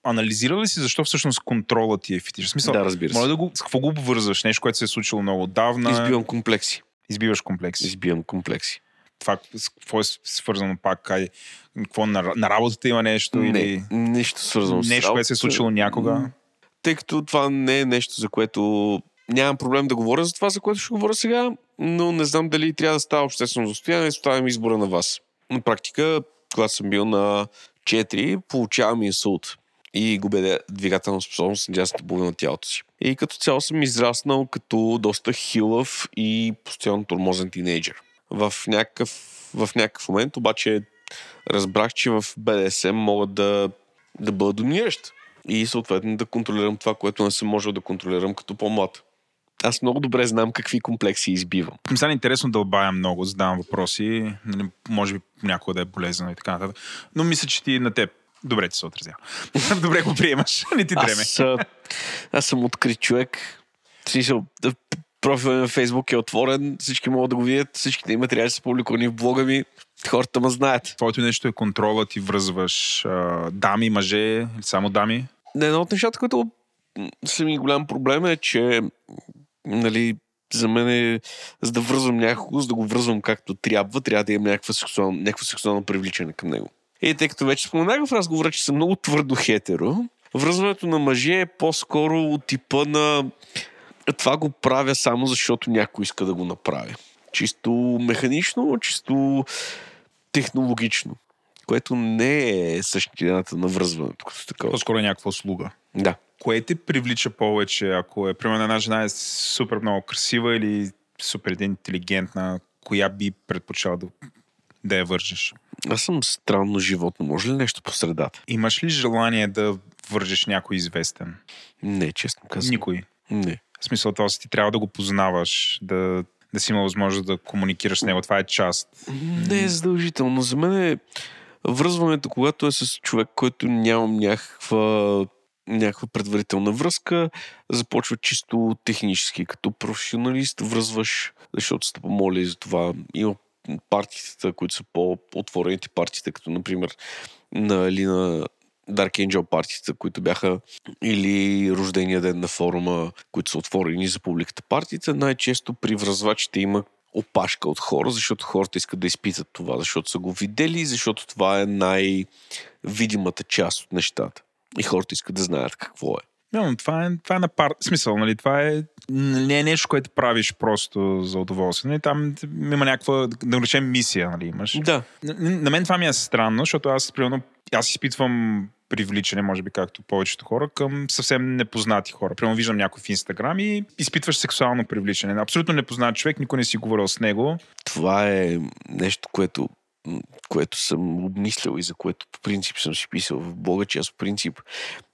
анализира ли си защо всъщност контрола ти е фетиш? В смисъл, Да, разбира се. Може да го, с какво го обвързваш? Нещо, което се е случило много отдавна. Избивам комплекси. Избиваш комплекси. Избивам комплекси. Това с какво е свързано пак? Кай, какво на, на работата има нещо? или... Не, нищо свързано с Нещо, което се е случило някога? Тъй като това не е нещо, за което нямам проблем да говоря за това, за което ще говоря сега, но не знам дали трябва да става обществено достояние, оставям избора на вас. На практика, когато съм бил на 4, получавам инсулт и губя двигателна способност на дясната половина на тялото си. И като цяло съм израснал като доста хилав и постоянно тормозен тинейджър. В някакъв, в някакъв момент обаче разбрах, че в БДСМ мога да, да бъда доминиращ и съответно да контролирам това, което не съм можел да контролирам като по-млад. Аз много добре знам какви комплекси избивам. Ми стана интересно дълбая много, задавам въпроси, нали, може би някога да е болезнено и така нататък. Но мисля, че ти на теб добре ти се отразява. добре го приемаш, не ти дреме. Аз, аз съм открит човек. В смисъл, ми на Фейсбук е отворен, всички могат да го видят, всичките материали са публикувани в блога ми, хората ме знаят. Твоето нещо е контрола, ти връзваш а, дами, мъже, само дами. Едно от нещата, което м, са ми голям проблем е, че нали, за мен е, за да връзвам някого, за да го връзвам както трябва, трябва да имам някаква сексуална, някакво сексуално привличане към него. И тъй като вече споменах в разговора, че съм много твърдо хетеро, връзването на мъже е по-скоро от типа на това го правя само защото някой иска да го направи. Чисто механично, чисто технологично. Което не е същината на връзването като такова. По-скоро е някаква услуга. Да. Кое те привлича повече, ако е, примерно, една жена е супер много красива или супер интелигентна, коя би предпочела да, да я вържеш? Аз съм странно животно. Може ли нещо по средата? Имаш ли желание да вържеш някой известен? Не, честно казвам. Никой. Не. В смисъл, това ти трябва да го познаваш, да, да си има възможност да комуникираш с него. Това е част. Не е задължително. За мен е връзването, когато е с човек, който нямам някаква някаква предварителна връзка, започва чисто технически. Като професионалист връзваш, защото сте помоли за това. Има партиите, които са по-отворените партиите, като например на, или на Dark Angel партиите, които бяха или рождения ден на форума, които са отворени за публиката партиите, най-често при връзвачите има опашка от хора, защото хората искат да изпитат това, защото са го видели, защото това е най-видимата част от нещата. И хората искат да знаят какво е. Но това е, това е на пар... Смисъл, нали? Това е... Не е нещо, което правиш просто за удоволствие. Нали? Там има някаква, да речем, мисия, нали? Имаш. Да. На, на мен това ми е странно, защото аз, примерно, аз изпитвам привличане, може би както повечето хора, към съвсем непознати хора. Примерно виждам някой в Инстаграм и изпитваш сексуално привличане. Абсолютно непознат човек, никой не си говорил с него. Това е нещо, което което съм обмислял и за което по принцип съм си писал в блога, че аз по принцип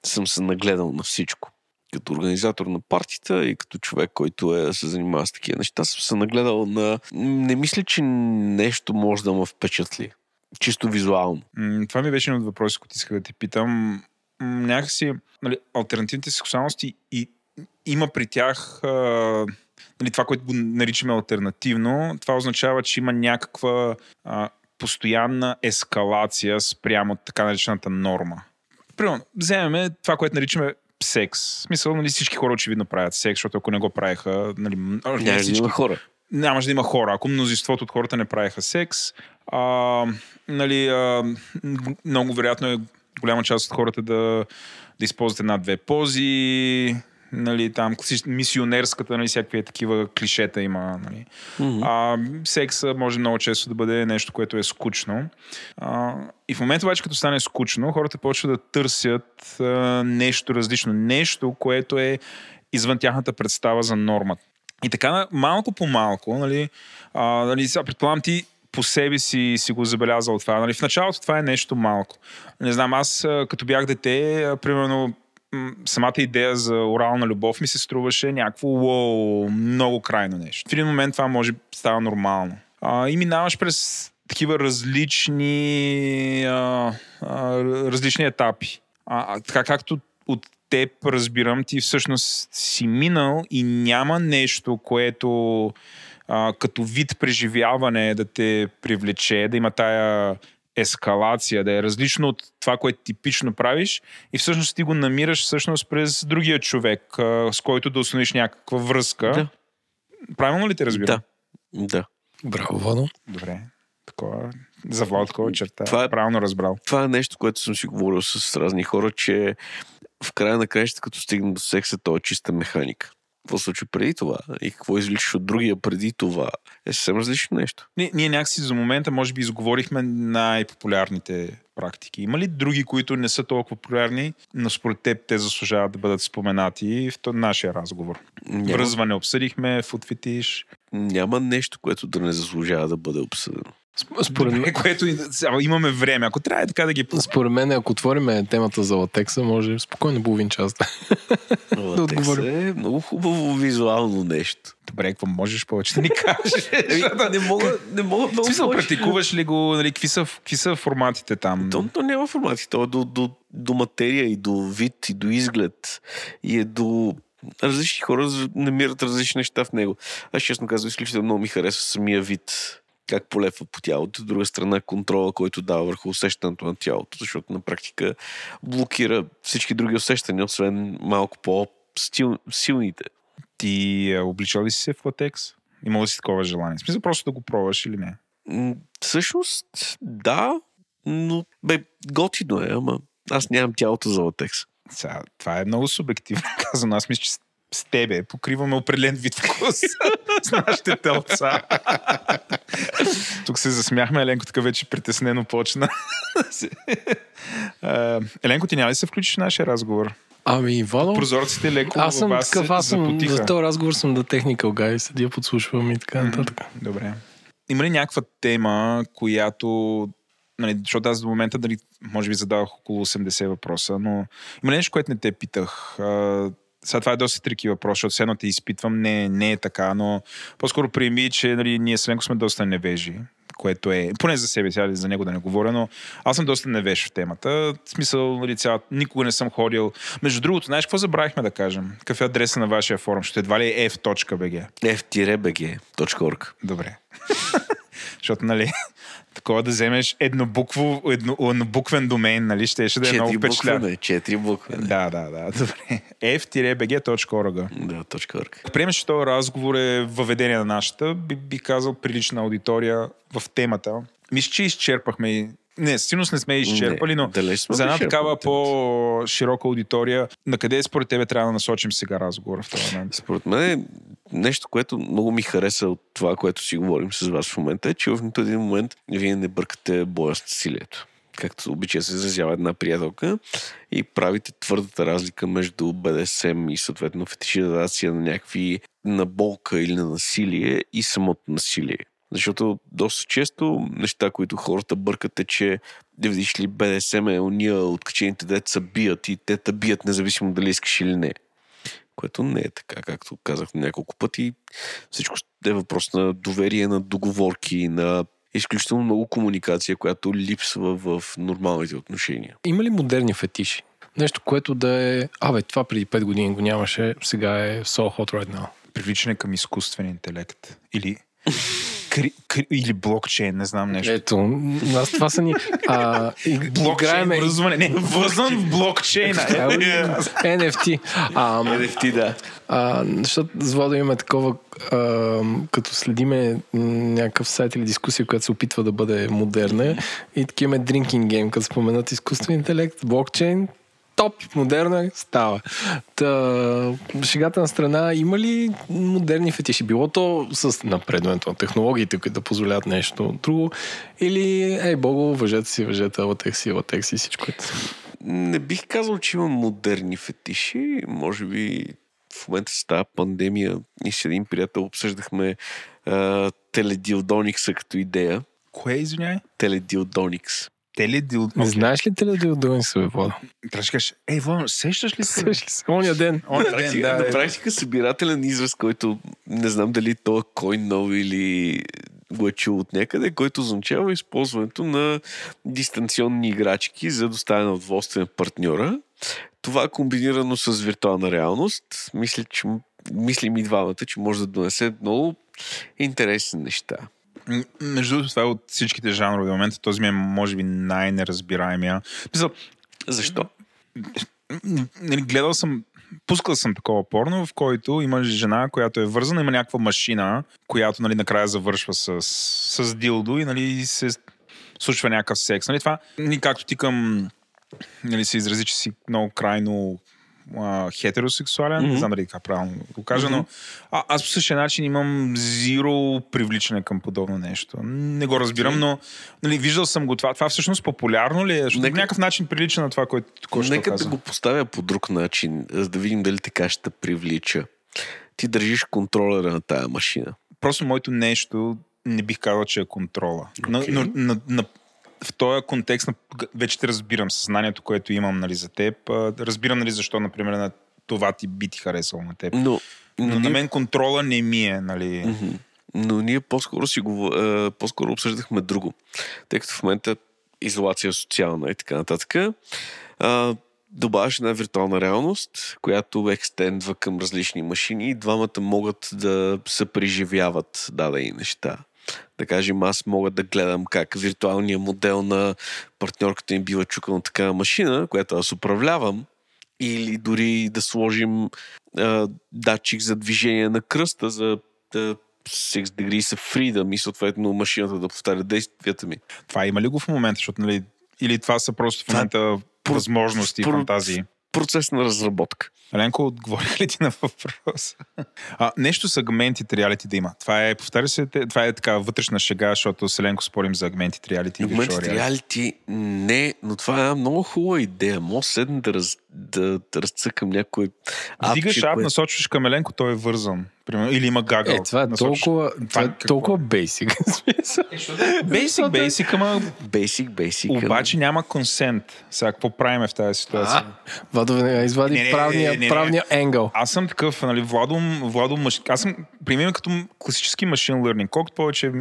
съм се нагледал на всичко. Като организатор на партията и като човек, който е се занимава с такива неща, съм се нагледал на... Не мисля, че нещо може да ме впечатли. Чисто визуално. М, Това ми беше един от въпроси, които исках да те питам. М, Някакси, нали, альтернативните сексуалности и има при тях а, нали, това, което го наричаме альтернативно, това означава, че има някаква а, постоянна ескалация спрямо така наречената норма. Примерно, вземеме това, което наричаме секс. В смисъл, нали, всички хора очевидно правят секс, защото ако не го правеха, нали, не всички хора. Нямаше да има хора. Ако мнозинството от хората не правеха секс, а, нали, а, много вероятно е голяма част от хората да, да използват една-две пози, нали, там мисионерската, нали, всякакви такива клишета има. Нали. Мгм. А, секса може много често да бъде нещо, което е скучно. А, и в момента обаче, като стане скучно, хората почват да търсят а, нещо различно. Нещо, което е извън тяхната представа за нормата. И така, малко по малко, нали, а, нали предполагам ти по себе си си го забелязал това. Нали, в началото това е нещо малко. Не знам, аз като бях дете, примерно самата идея за орална любов ми се струваше някакво уоу, много крайно нещо. В един момент това може става нормално. А, и минаваш през такива различни, а, а, различни етапи. А, а, така както от теб разбирам, ти всъщност си минал и няма нещо, което а, като вид преживяване да те привлече, да има тая ескалация, да е различно от това, което типично правиш и всъщност ти го намираш всъщност през другия човек, а, с който да установиш някаква връзка. Да. Правилно ли те разбирам? Да. Да. Браво, Владо. Добре. Такова, за Влад такова черта. Това е- Правилно разбрал. Това е нещо, което съм си говорил с разни хора, че в края на краищата, като стигна до секса, то е чиста механика. Какво се случва преди това и какво извличаш от другия преди това е съвсем различно нещо. Ние, ние някакси за момента, може би, изговорихме най-популярните практики. Има ли други, които не са толкова популярни, но според теб те заслужават да бъдат споменати в нашия разговор? Няма, Връзване обсъдихме, футфетиш, няма нещо, което да не заслужава да бъде обсъдено. Сп- Според мен, което имаме време. Ако трябва е така да ги... според мен, ако отворим темата за латекса, може спокойно половин час. Да отговорим. е много хубаво визуално нещо. Добре, какво можеш повече да ни кажеш? не мога, не мога много смисъл, практикуваш ли го? Нали, какви, са, какви са форматите там? То, то няма формати. То е до, до, до материя и до вид и до изглед. И е до различни хора намират различни неща в него. Аз честно казвам, изключително много ми харесва самия вид как полепва по тялото. От друга страна контрола, който дава върху усещането на тялото, защото на практика блокира всички други усещания, освен малко по-силните. Ти е, обличал ли си се в латекс? Имал ли си такова желание? В смисъл просто да го пробваш или не? М, Всъщност, да, но бе, готино е, ама аз нямам тялото за латекс. Сега, това е много субективно казано. Аз мисля, че с, тебе покриваме определен вид вкус с нашите телца. Тук се засмяхме, Еленко така вече притеснено почна. Еленко, ти няма ли се включиш в нашия разговор? Ами, Владо, Прозорците леко аз съм вас такъв, аз съм, запотиха. за този разговор съм да technical guy, седя, подслушвам и така нататък. Добре. Има ли някаква тема, която нали, защото аз до момента, нали, може би задавах около 80 въпроса, но има ли нещо, което не те питах? А, сега това е доста трики въпрос, защото все едно те изпитвам, не, не е така, но по-скоро приеми, че нали, ние с Ленко сме доста невежи, което е, поне за себе, сега за него да не говоря, но аз съм доста невеж в темата. В смисъл, нали, цяла, никога не съм ходил. Между другото, знаеш какво забравихме да кажем? Какъв е адреса на вашия форум? Ще едва ли е f.bg? f-bg.org Добре. Защото, нали, такова да вземеш еднобукво, едно, еднобуквен домейн, нали, ще, ще да е много не, четири букви. Да, да, да, добре. f-bg.org Да. Ако приемеш, че този разговор е въведение на нашата, би, би казал прилична аудитория в темата. Мисля, че изчерпахме не, сигурност не сме изчерпали, но далеч сме за една такава по-широка аудитория, на къде според тебе трябва да насочим сега разговора в този момент? Според мен е нещо, което много ми хареса от това, което си говорим с вас в момента, е, че в нито един момент вие не бъркате боя с насилието. Както обича се изразява една приятелка и правите твърдата разлика между БДСМ и съответно фетишизация на някакви наболка или на насилие и самото насилие. Защото доста често неща, които хората бъркат е, че да видиш ли БДСМ е уния откачените деца бият и те те бият независимо дали искаш или не което не е така, както казах няколко пъти. Всичко е въпрос на доверие, на договорки, на изключително много комуникация, която липсва в нормалните отношения. Има ли модерни фетиши? Нещо, което да е... Абе, това преди 5 години го нямаше, сега е so hot right now. Привличане към изкуствен интелект или Кри, кри, или блокчейн, не знам нещо. Ето, нас това са ни... А, и, Блокчейн, връзване. Не, вързан в блокчейна. NFT. А, NFT, да. а, защото с Владо имаме такова, а, като следиме някакъв сайт или дискусия, която се опитва да бъде модерна и такива имаме drinking game, като споменат изкуствен интелект, блокчейн, топ, модерно е, става. Та, шегата на страна, има ли модерни фетиши? Било то с напредването на технологиите, които да позволяват нещо друго, или, ей, бого, въжете си, въжете, латекси, латекси и всичко. е. Не бих казал, че има модерни фетиши. Може би в момента с тази пандемия и с един приятел обсъждахме а, теледилдоникса като идея. Кое, извиняй? Теледилдоникс. Теледил... Не знаеш ли те да дилдони се, бе, Владо? Трябваше да кажеш, ей, Вон, сещаш ли се? Сещаш ли се? Оня ден. Он На ден, да, на да. практика събирателен израз, който не знам дали то е кой нов или го е чул от някъде, който означава използването на дистанционни играчки за доставяне на удоволствие на партньора. Това комбинирано с виртуална реалност, мисля, че мислим и двамата, че може да донесе много интересни неща. Между другото, това е от всичките жанрове. В момента този ми е, може би, най-неразбираемия. Мисъл, Защо? нали, гледал съм, пускал съм такова порно, в който има жена, която е вързана, има някаква машина, която нали, накрая завършва с, с дилдо и нали, се случва някакъв секс. Нали, това, нали, както ти към нали, се изрази, че си много крайно а, хетеросексуален, mm-hmm. не знам дали така правилно го кажа, но а, аз по същия начин имам зиро привличане към подобно нещо. Не го разбирам, но нали, виждал съм го това. Това всъщност популярно ли е? Защото Нека- някакъв начин прилича на това, което току-що Нека каза. да го поставя по друг начин, за да видим дали така ще привлича. Ти държиш контролера на тая машина. Просто моето нещо не бих казал, че е контрола. Но, Окей. но, на, на, в този контекст на, вече те разбирам съзнанието, което имам нали, за теб. Разбирам нали, защо, например, на това ти би ти харесало на теб. Но, Но на ние- мен контрола не ми е, нали... Но ние по-скоро си го, по-скоро обсъждахме друго. Тъй като в момента изолация социална и така нататък. А, добавяш една виртуална реалност, която екстендва към различни машини и двамата могат да се преживяват дадени неща. Да кажем, аз мога да гледам как виртуалният модел на партньорката ми бива чукан от такава машина, която аз управлявам, или дори да сложим а, датчик за движение на кръста, за да 6 degrees of freedom и съответно машината да повтаря действията ми. Това има ли го в момента? Защото, нали, или това са просто в Това- момента възможности и фантазии? Процес на разработка. Еленко, отговорих ли ти на въпроса? А, нещо с агментите реалити да има. Това е, повтаря се, това е така вътрешна шега, защото с Еленко спорим за агментите реалити reality. реалити не, но това е много хубава идея. Може седна да, раз, да, да разцъкам някой Вдигаш апче, ап, което- насочваш към Еленко, той е вързан. Примерно, или има гагъл. Е, това е Насочиш- толкова, това е какво толкова бейсик. смисъл. Basic, basic, ама Basic, basic. обаче няма консент. Сега, какво правиме в тази ситуация? А, Владо веднага извади Не, не, правния, не, не, не. правния енгъл. Аз съм такъв, нали, Владо, Владо маш... аз съм примерно като класически машин learning. Колкото повече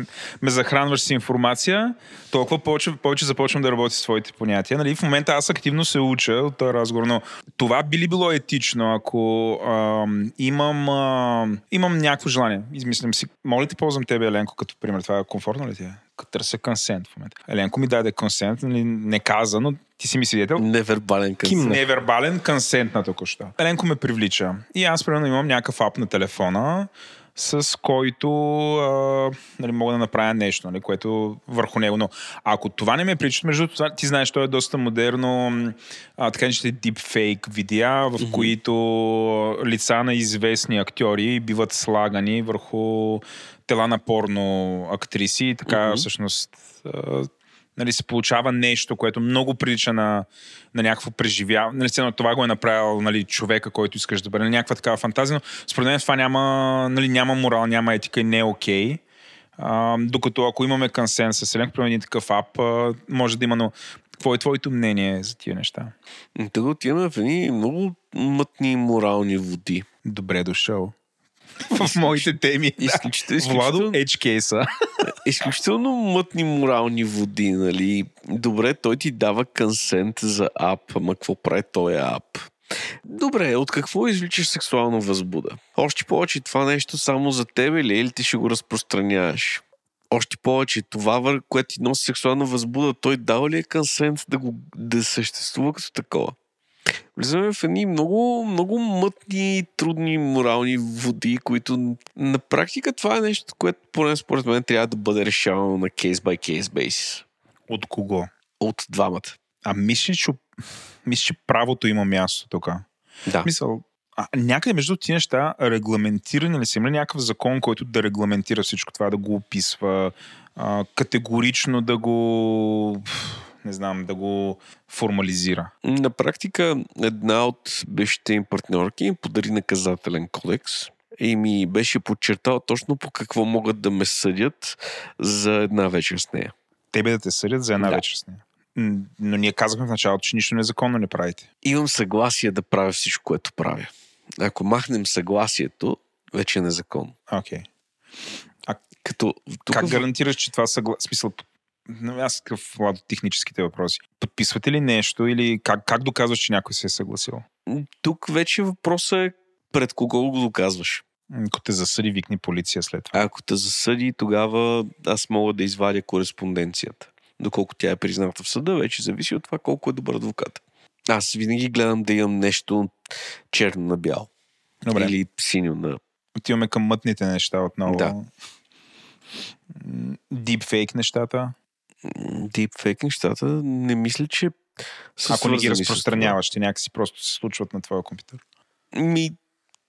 ме захранваш с информация, толкова повече, повече започвам да работя с твоите понятия. Нали, в момента аз активно се уча от този разговор, но това би ли било етично, ако ам, имам, ам, имам някакво желание. Измислям си, моля ти ползвам тебе, Еленко, като пример. Това е комфортно ли ти е? Търся консент в момента. Еленко ми даде консент, нали, не каза, но ти си ми свидетел. Невербален. Кимна. Невербален консент на току-що. Еленко ме привлича. И аз, примерно, имам някакъв ап на телефона, с който а, нали, мога да направя нещо, нали, което върху него. Но ако това не ме прилича, между другото, ти знаеш, то е доста модерно, а, така наречените deepfake видеа, в които лица на известни актьори биват слагани върху тела на порно актриси и така Мгм. всъщност нали, се получава нещо, което много прилича на, на някакво преживяване. Нали, сцена, това го е направил нали, човека, който искаш да бъде. Някаква такава фантазия, но според мен това няма, нали, няма морал, няма етика и не е окей. А, докато ако имаме консенсус, с примерно един такъв ап, а, може да има, но какво е твоето мнение за тия неща? Тук отиваме в едни много мътни морални води. Добре дошъл. В моите теми. Изключително, Владо изключително, Edge кейса. Изключително мътни морални води, нали? Добре, той ти дава консент за ап, ама какво прави този ап? Добре, от какво извличаш сексуална възбуда? Още повече това нещо само за тебе ли е или ти ще го разпространяваш? Още повече това, което ти носи сексуална възбуда, той дава ли е консент да, го, да съществува като такова? Влизаме в едни много, много мътни, трудни морални води, които на практика това е нещо, което поне според мен трябва да бъде решавано на кейс by кейс бейсис. От кого? От двамата. А мислиш, че, мислиш, че правото има място тук? Да. Мисъл, а, някъде между тези неща регламентирани ли са? Има ли някакъв закон, който да регламентира всичко това, да го описва, а, категорично да го не знам, да го формализира? На практика една от бившите им партньорки им подари наказателен кодекс и ми беше подчертала точно по какво могат да ме съдят за една вечер с нея. Тебе да те съдят за една Да. вечер с нея. Но ние казахме в началото, че нищо незаконно не правите. Имам съгласие да правя всичко, което правя. Ако махнем съгласието, вече е незаконно. Окей. Като, тук Как гарантираш, че това съгла... смисъл, аз такъв техническите въпроси. Подписвате ли нещо или как, как доказваш, че някой се е съгласил? тук вече въпросът е пред кого го доказваш. Ако те засъди, викни полиция след това. Ако те засъди, тогава аз мога да извадя кореспонденцията. Доколко тя е призната в съда, вече зависи от това колко е добър адвокат. Аз винаги гледам да имам нещо черно на бяло. Добре, Или... Синьо на... отиваме към мътните неща отново. Да. Deepfake нещата. Дипфейк нещата. Не мисля, че са Ако не ги разпространяваш, те някакси просто се случват на твоя компютър. Ми,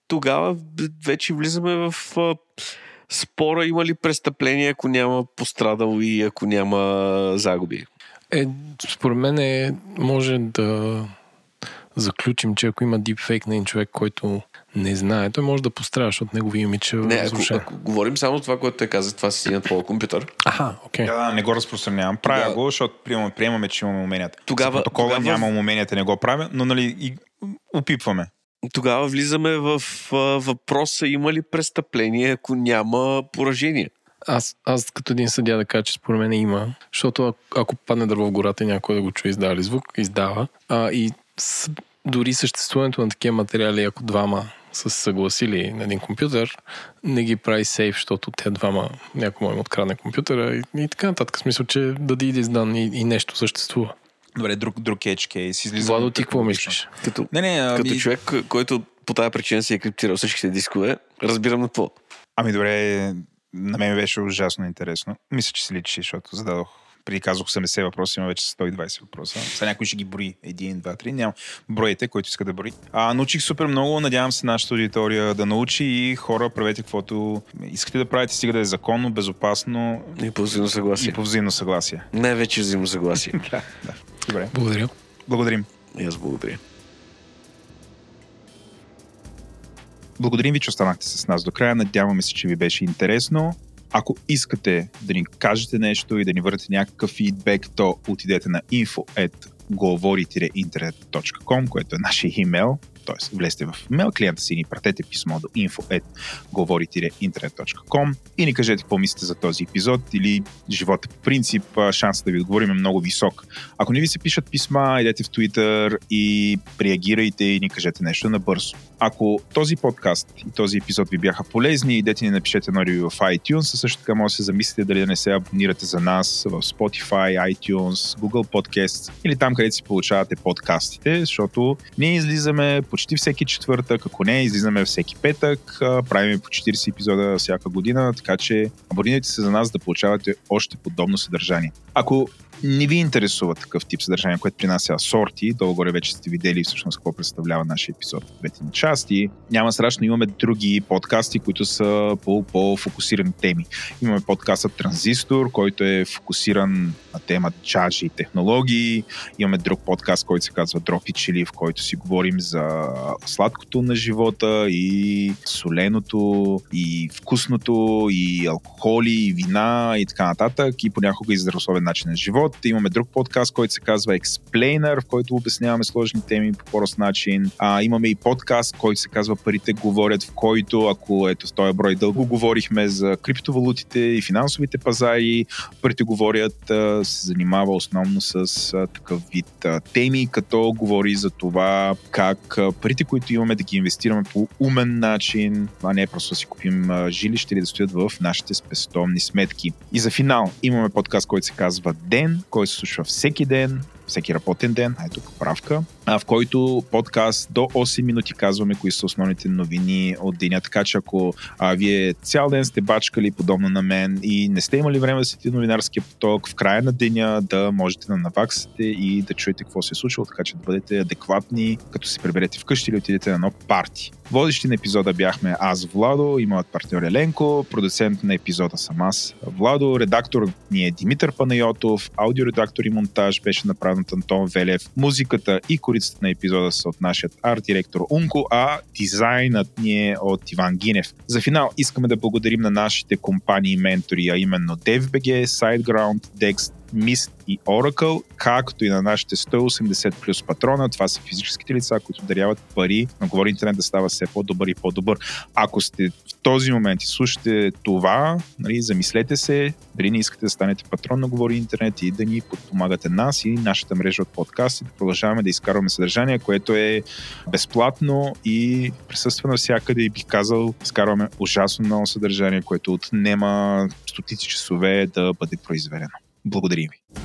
тогава вече влизаме в а, спора има ли престъпление, ако няма пострадал и ако няма загуби. Е, според мен е, може да заключим, че ако има дипфейк на един човек, който не знае, той може да пострада, защото негови имидж Не, ако, ако говорим само това, което те каза, това си на твоя компютър. Аха, окей. Да, да, не го разпространявам. Правя Да. го, защото приемаме, приемаме, че имаме уменията. Тогава- За протокола тогава- нямам уменията, не го правя, но нали и опипваме. Тогава влизаме в а, въпроса има ли престъпление, ако няма поражение. Аз, аз като един съдя да кажа, че според мен има, защото ако, ако падне дърво в гората и някой да го чуе, издава ли звук, издава. А, и с, дори съществуването на такива материали, ако двама са се съгласили на един компютър, не ги прави сейф, защото те двама някой му им открадне компютъра и, и така нататък. В смисъл, че да да издан и, и нещо съществува. Добре, друг, друг edge case. Излизам Владо, ти какво мислиш? Като, Не, не, ами, като човек, който по тази причина си е криптирал всичките дискове, разбирам на какво. ами добре, на мен беше ужасно интересно. Мисля, че се личи, защото зададох преди казах 80 въпроса, има вече 120 въпроса. Сега някой ще ги брои. Един, два, три. Няма. Броите, който иска да брои. А, научих супер много. Надявам се нашата аудитория да научи и хора, правете каквото искате да правите, стига да е законно, безопасно И по взаимно и съгласие. по взаимно съгласие. Най-вече взаимно съгласие. Да, да. Добре. Благодаря. Благодарим. И аз благодаря. Благодарим ви, че останахте с нас до края. Надяваме се, че ви беше интересно. Ако искате да ни кажете нещо и да ни върнете някакъв фидбек, то отидете на info говори-интернет.com, което е нашия имейл. Т.е. влезте в имейл клиента си и ни пратете писмо до info.говори-интернет.com и ни кажете какво мислите за този епизод или живота по принцип. Шансът да ви отговорим е много висок. Ако не ви се пишат писма, идете в Twitter и реагирайте и ни кажете нещо набързо. Ако този подкаст и този епизод ви бяха полезни, идете ни напишете ревю в iTunes, а също така може да се замислите дали да не се абонирате за нас в Spotify, iTunes, Google Podcasts или там, където си получавате подкастите, защото ние излизаме почти всеки четвъртък, ако не, излизаме всеки петък, правим по 40 епизода всяка година, така че абонирайте се за нас да получавате още подобно съдържание. Ако не ви интересува такъв тип съдържание, което принася асорти, долу-горе вече сте видели всъщност какво представлява нашия епизод в двете части. Няма страшно, имаме други подкасти, които са по по-фокусирани теми. Имаме подкастът Транзистор, който е фокусиран на тема чажи и технологии. Имаме друг подкаст, който се казва Дропи Чили, в който си говорим за сладкото на живота и соленото, и вкусното, и алкохоли, и вина, и така нататък, и понякога и здравословен начин на живот. Имаме друг подкаст, който се казва Explainer, в който обясняваме сложни теми по по-прост начин. А, имаме и подкаст, който се казва Парите говорят, в който, ако ето с този брой дълго говорихме за криптовалутите и финансовите пазари, Парите говорят се занимава основно с такъв вид теми, като говори за това как парите, които имаме да ги инвестираме по умен начин, а не просто да си купим жилище или да стоят в нашите спестовни сметки. И за финал имаме подкаст, който се казва Ден, който се случва всеки ден всеки работен ден, ето поправка, в който подкаст до 8 минути казваме кои са основните новини от деня. Така че ако а, вие цял ден сте бачкали подобно на мен и не сте имали време да сетите новинарския поток, в края на деня да можете да наваксате и да чуете какво се е случило, така че да бъдете адекватни, като се приберете вкъщи или отидете на едно парти. Водещи на епизода бяхме аз, Владо, и моят партньор Еленко, продуцент на епизода съм аз, Владо, редактор ни е Димитър Панайотов, аудиоредактор и монтаж беше направен от Антон Велев, музиката и корицата на епизода са от нашия арт-директор Унко, а дизайнът ни е от Иван Гинев. За финал искаме да благодарим на нашите компании и ментори, а именно DevBG, SiteGround, Dext, Mist и Oracle, както и на нашите 180 плюс патрона. Това са физическите лица, които даряват пари на Говори Интернет да става все по-добър и по-добър. Ако сте този момент и слушате това, нали, замислете се, дали не искате да станете патрон на Говори Интернет и да ни подпомагате нас и нашата мрежа от подкасти, да продължаваме да изкарваме съдържание, което е безплатно и присъства навсякъде и бих казал, изкарваме ужасно много съдържание, което отнема стотици часове да бъде произведено. Благодарим ви.